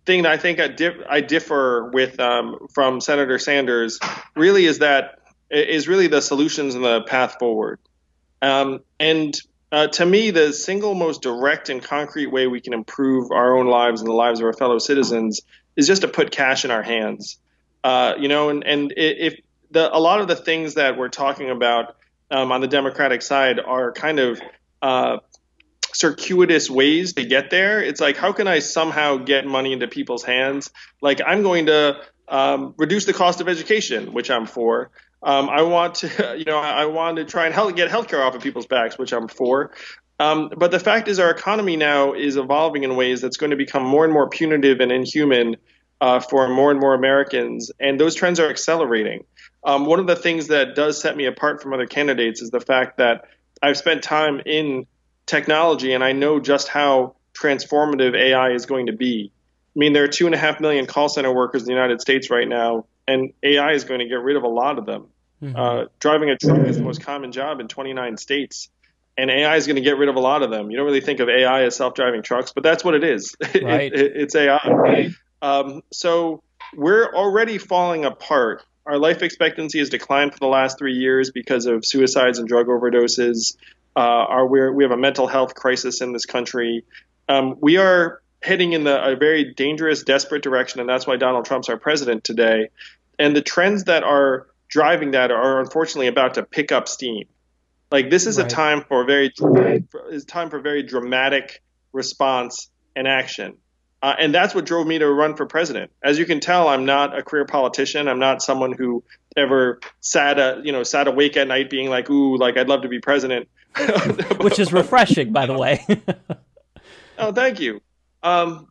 thing that I think I, dif- I differ with um, from Senator Sanders really is that is really the solutions and the path forward. Um, and uh, to me, the single most direct and concrete way we can improve our own lives and the lives of our fellow citizens is just to put cash in our hands. Uh, you know, and, and if the, a lot of the things that we're talking about um, on the Democratic side are kind of uh, circuitous ways to get there. It's like, how can I somehow get money into people's hands? Like, I'm going to um, reduce the cost of education, which I'm for. Um, I want to, you know, I want to try and help get healthcare off of people's backs, which I'm for. Um, but the fact is, our economy now is evolving in ways that's going to become more and more punitive and inhuman uh, for more and more Americans, and those trends are accelerating. Um, one of the things that does set me apart from other candidates is the fact that I've spent time in technology, and I know just how transformative AI is going to be. I mean, there are two and a half million call center workers in the United States right now, and AI is going to get rid of a lot of them. Mm-hmm. Uh, driving a truck is the most common job in 29 states, and AI is going to get rid of a lot of them. You don't really think of AI as self-driving trucks, but that's what it is. Right. it, it, it's AI. Um, so we're already falling apart. Our life expectancy has declined for the last three years because of suicides and drug overdoses. Uh, our, we have a mental health crisis in this country. Um, we are heading in the, a very dangerous, desperate direction, and that's why Donald Trump's our president today. And the trends that are driving that are unfortunately about to pick up steam. Like this is right. a time for very is time for very dramatic response and action. Uh, and that's what drove me to run for president. As you can tell, I'm not a career politician. I'm not someone who ever sat a you know sat awake at night being like, "Ooh, like I'd love to be president," which is refreshing, by the way. oh, thank you. Um,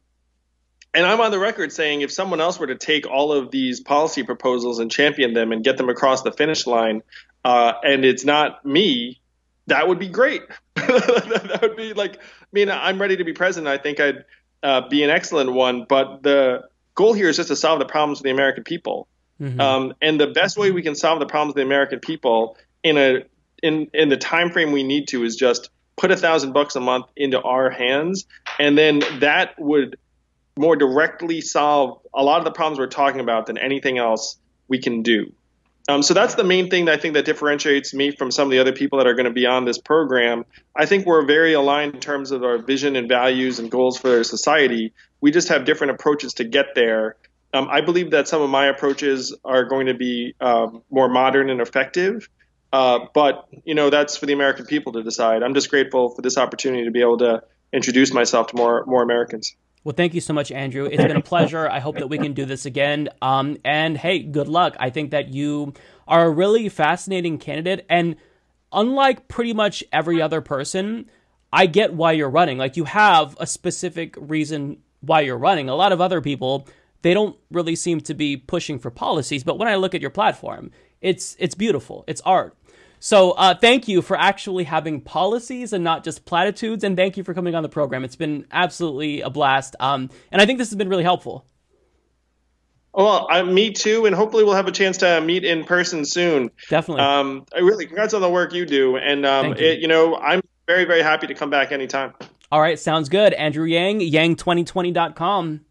and I'm on the record saying if someone else were to take all of these policy proposals and champion them and get them across the finish line, uh, and it's not me, that would be great. that would be like, I mean, I'm ready to be president. I think I'd uh, be an excellent one. But the goal here is just to solve the problems of the American people. Mm-hmm. Um, and the best way we can solve the problems of the American people in a in in the time frame we need to is just put a thousand bucks a month into our hands, and then that would more directly solve a lot of the problems we're talking about than anything else we can do. Um, so that's the main thing that I think that differentiates me from some of the other people that are going to be on this program. I think we're very aligned in terms of our vision and values and goals for society. We just have different approaches to get there. Um, I believe that some of my approaches are going to be um, more modern and effective. Uh, but you know that's for the American people to decide. I'm just grateful for this opportunity to be able to introduce myself to more more Americans. Well, thank you so much, Andrew. It's been a pleasure. I hope that we can do this again. Um, and hey, good luck. I think that you are a really fascinating candidate. And unlike pretty much every other person, I get why you're running. Like, you have a specific reason why you're running. A lot of other people, they don't really seem to be pushing for policies. But when I look at your platform, it's it's beautiful. It's art. So uh, thank you for actually having policies and not just platitudes, and thank you for coming on the program. It's been absolutely a blast, um, and I think this has been really helpful. Well, uh, me too, and hopefully we'll have a chance to meet in person soon. Definitely. Um, I really congrats on the work you do, and um, you. It, you know I'm very very happy to come back anytime. All right, sounds good. Andrew Yang, Yang2020.com.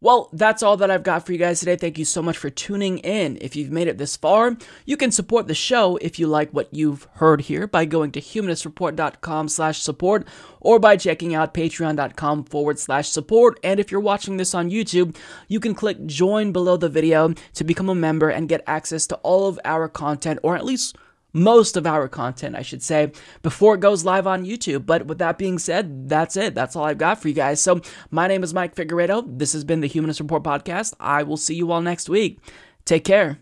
Well, that's all that I've got for you guys today. Thank you so much for tuning in. If you've made it this far, you can support the show if you like what you've heard here by going to humanistreport.com slash support or by checking out patreon.com forward slash support. And if you're watching this on YouTube, you can click join below the video to become a member and get access to all of our content, or at least most of our content, I should say, before it goes live on YouTube. But with that being said, that's it. That's all I've got for you guys. So, my name is Mike Figueredo. This has been the Humanist Report Podcast. I will see you all next week. Take care.